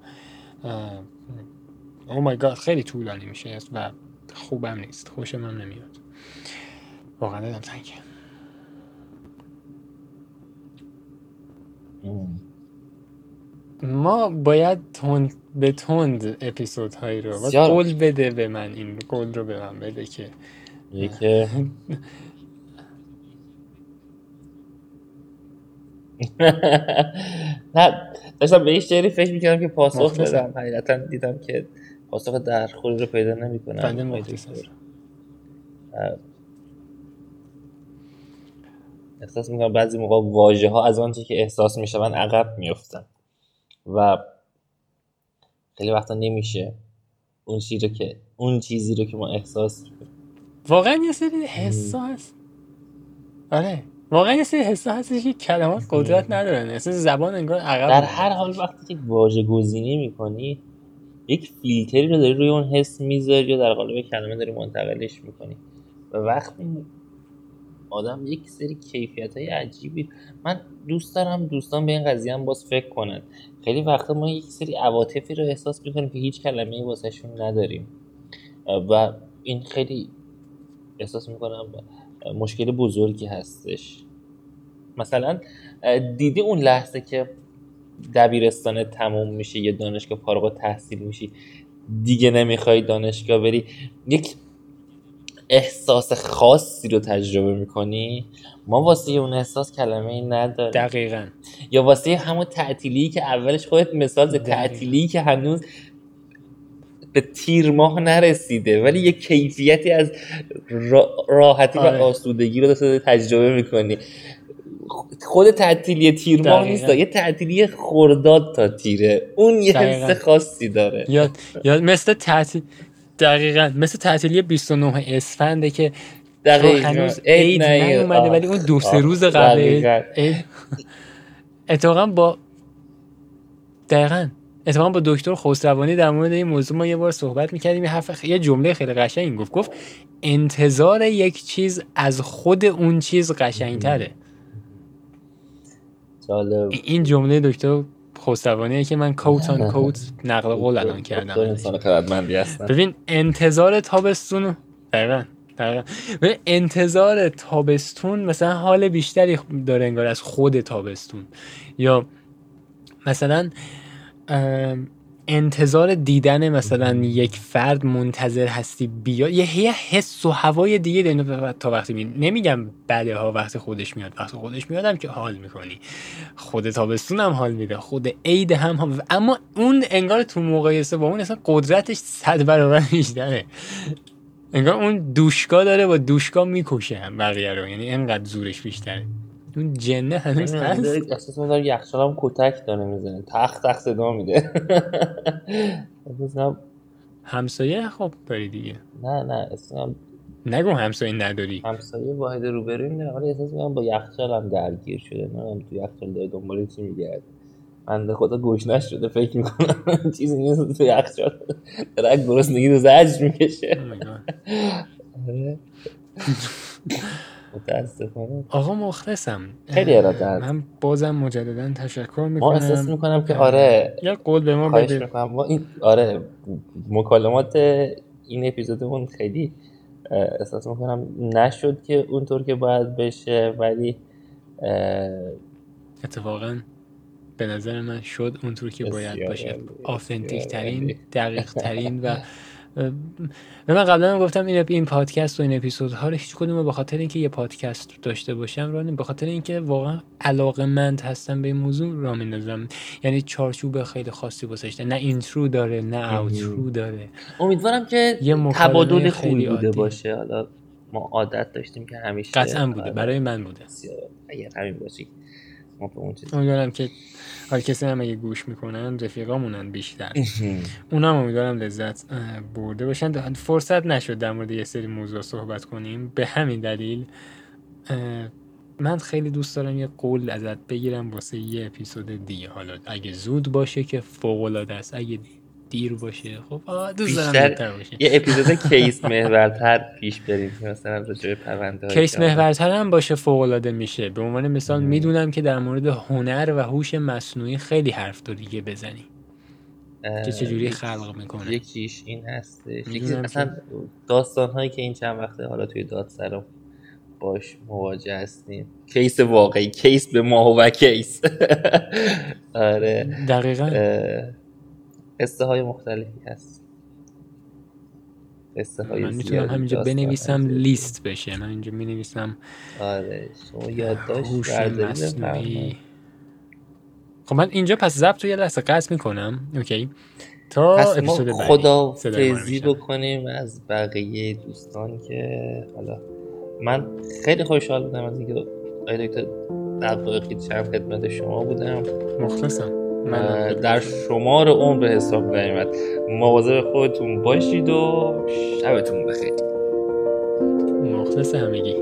او مای گاد خیلی طولانی میشه و خوبم نیست. خوشم هم نمیاد. واقعا دلم تنگه. ما باید تند به تند اپیزودهایی رو باید. قول بده به من این قول رو به من بده که که نه داشتم به این شعری فکر می‌کردم که پاسخ. بدم حقیقتا دیدم که پاسخ درخوری رو پیدا نمی‌کنم. احساس می‌کنم بعضی موقع واژه ها از آنچه که احساس میشون عقب میفتن و خیلی وقتا نمیشه اون چیزی رو که اون چیزی رو که ما احساس واقعا یه سری حسا هست. آره. واقعا یه سری حسا هستش که کلمات قدرت ندارن. اصلا زبان انگار عقب در. هر حال وقتی که واژه گزینی می‌کنی یک فیلتری رو داری روی اون حس می‌ذاری یا در قالب کلمه داری منتقلش می‌کنی. و وقتی آدم یک سری کیفیت های عجیبی. من دوست دارم دوستان به این قضیه هم باز فکر کنن. خیلی وقتا ما یک سری عواطفی رو احساس می‌کنیم که هیچ کلمه ای واسهشون نداریم. و این خیلی احساس می‌کنم مشکل بزرگی هستش. مثلا دیدی اون لحظه که دبیرستان تموم میشه یه دانشگاه فارغ التحصیل میشی دیگه نمی‌خوای دانشگاه بری؟ یک احساس خاصی رو تجربه می‌کنی ما واسه اون احساس کلمه ای نداریم دقیقا یا واسه همون تعطیلی که اولش خودت مثال. تعطیلی که هنوز به تیر ماه نرسیده ولی یه کیفیتی از را- راحتی و آره. آسودگی رو دست تجربه می‌کنی خود تعطیلی تیر ماه. نیست یه تعطیلی خرداد تا تیره اون یه. حس خاصی داره یا یا مثل تعطیل دقیقا مثل تعطیلی 29 اسفنده که دقیقاً. هنوز عید نیومده. ولی اون دو سه. روز قبل اتفاقا با دقیقا اتفاقا با دکتر خسروانی در مورد این موضوع ما یه بار صحبت می‌کردیم یه خ- یه جمله خیلی قشنگ گفت گفت انتظار یک چیز از خود اون چیز قشنگتره جالب این جمله دکتر خسروانیه که من کوت آن کوت نقل قول الان کردم. ببین انتظار تابستون دقیقا دقیقا. ببین انتظار تابستون مثلا حال بیشتری داره انگار از خود تابستون. یا مثلا انتظار دیدن مثلا یک فرد منتظر هستی بیاد یه حس و هوای دیگه داری. تا وقتی می نمیگم بده ها وقتی خودش میاد وقتی خودش میادم که حال می‌کنی. خود تابستون هم حال میده خود عید هم, هم اما اون انگار تو مقایسه با اون اصلا قدرتش صد برابر بیشتره انگار اون دوشگاه داره با دوشگاه می‌کشه هم بقیه رو. یعنی انقدر زورش بیشتره. اون جنه هنوز هست. احساس من داره یخچال هم کتک داره می‌زنه. تخ تخ صدا میده. همسایه خب داری دیگه. نه نه کنم نگو همسایه نداری. همسایه واحد روبروی داره. ولی احساس می‌کنم با یخچال هم درگیر شده. نه تو یخچال داره دنبال چی میگرد بنده خدا گوشنش شده فکر می‌کنم چیزی نیست تو یخچال. داره گرسنگی رو زجر می‌کشه. متاسفانه. آقا مخلصم. خیلی اراده هست. من بازم مجددا تشکر ما احساس می‌کنم می‌کنم که آره یا قول به ما بده می‌کنم. ما این آره مکالمات این اپیزودمون خیلی احساس می‌کنم نشد که اونطور که باید بشه ولی اتفاقا به نظر من شد اونطور که باید باشه. authentic ترین. دقیق ترین و و من قبلا هم گفتم این این پادکست و این اپیزودها رو هیچ کدوم به خاطر اینکه یه پادکست داشته باشم را به خاطر اینکه واقعا علاقه مند هستم به این موضوع را میندازم. یعنی چارچوب خیلی خاصی واسش نه intro داره نه outro داره. امیدوارم که یه تبادل خوبی بوده. باشه. حالا ما عادت داشتیم که همیشه قطعا بوده. آره، برای من بوده. اگر همین باشی امیدوارم که حال کسی هم اگه گوش می‌کنن رفیقامونن بیشتر. اونم امیدوارم لذت برده باشن. فرصت نشد در مورد یه سری موضوع صحبت کنیم. به همین دلیل من خیلی دوست دارم یه قول ازت بگیرم واسه یه اپیزود دیگه. حالا اگه زود باشه که فوق العاده است. اگه دیر باشه. خب دوست دارم بیشتر باشه. یه اپیزود کیس محورتر پیش بریم. مثلا راجع پرونده کیس محورتر هم باشه فوق العاده میشه. به عنوان مثال. می‌دونم که در مورد هنر و هوش مصنوعی خیلی حرف داری که بزنی. که چجوری خلق می‌کنه. یکیش این هستش. یکی اصلا داستان هایی که این چند وقته حالا توی دادسرا باش مواجه هستیم. case واقعی. case به ماه و case آره. دقیقا. قصه های مختلفی هست. قصه های من می‌تونم همینجا بنویسم. لیست بشه. من اینجا می‌نویسم آره شما یادداشت. خب من اینجا پس ضبط رو یه لحظه قطع می‌کنم. اوکی. تا پس اپیزود ما بعدی خدا فیزی. بکنیم از بقیه دوستان که حالا من خیلی خوشحال بودم از اینکه آقای دکتر دقایقی چند خدمت شما بودم. مخلصم. در شمار عمر حساب نیمد مواظب خودتون باشید و شبتون بخیر. مخلص همگی.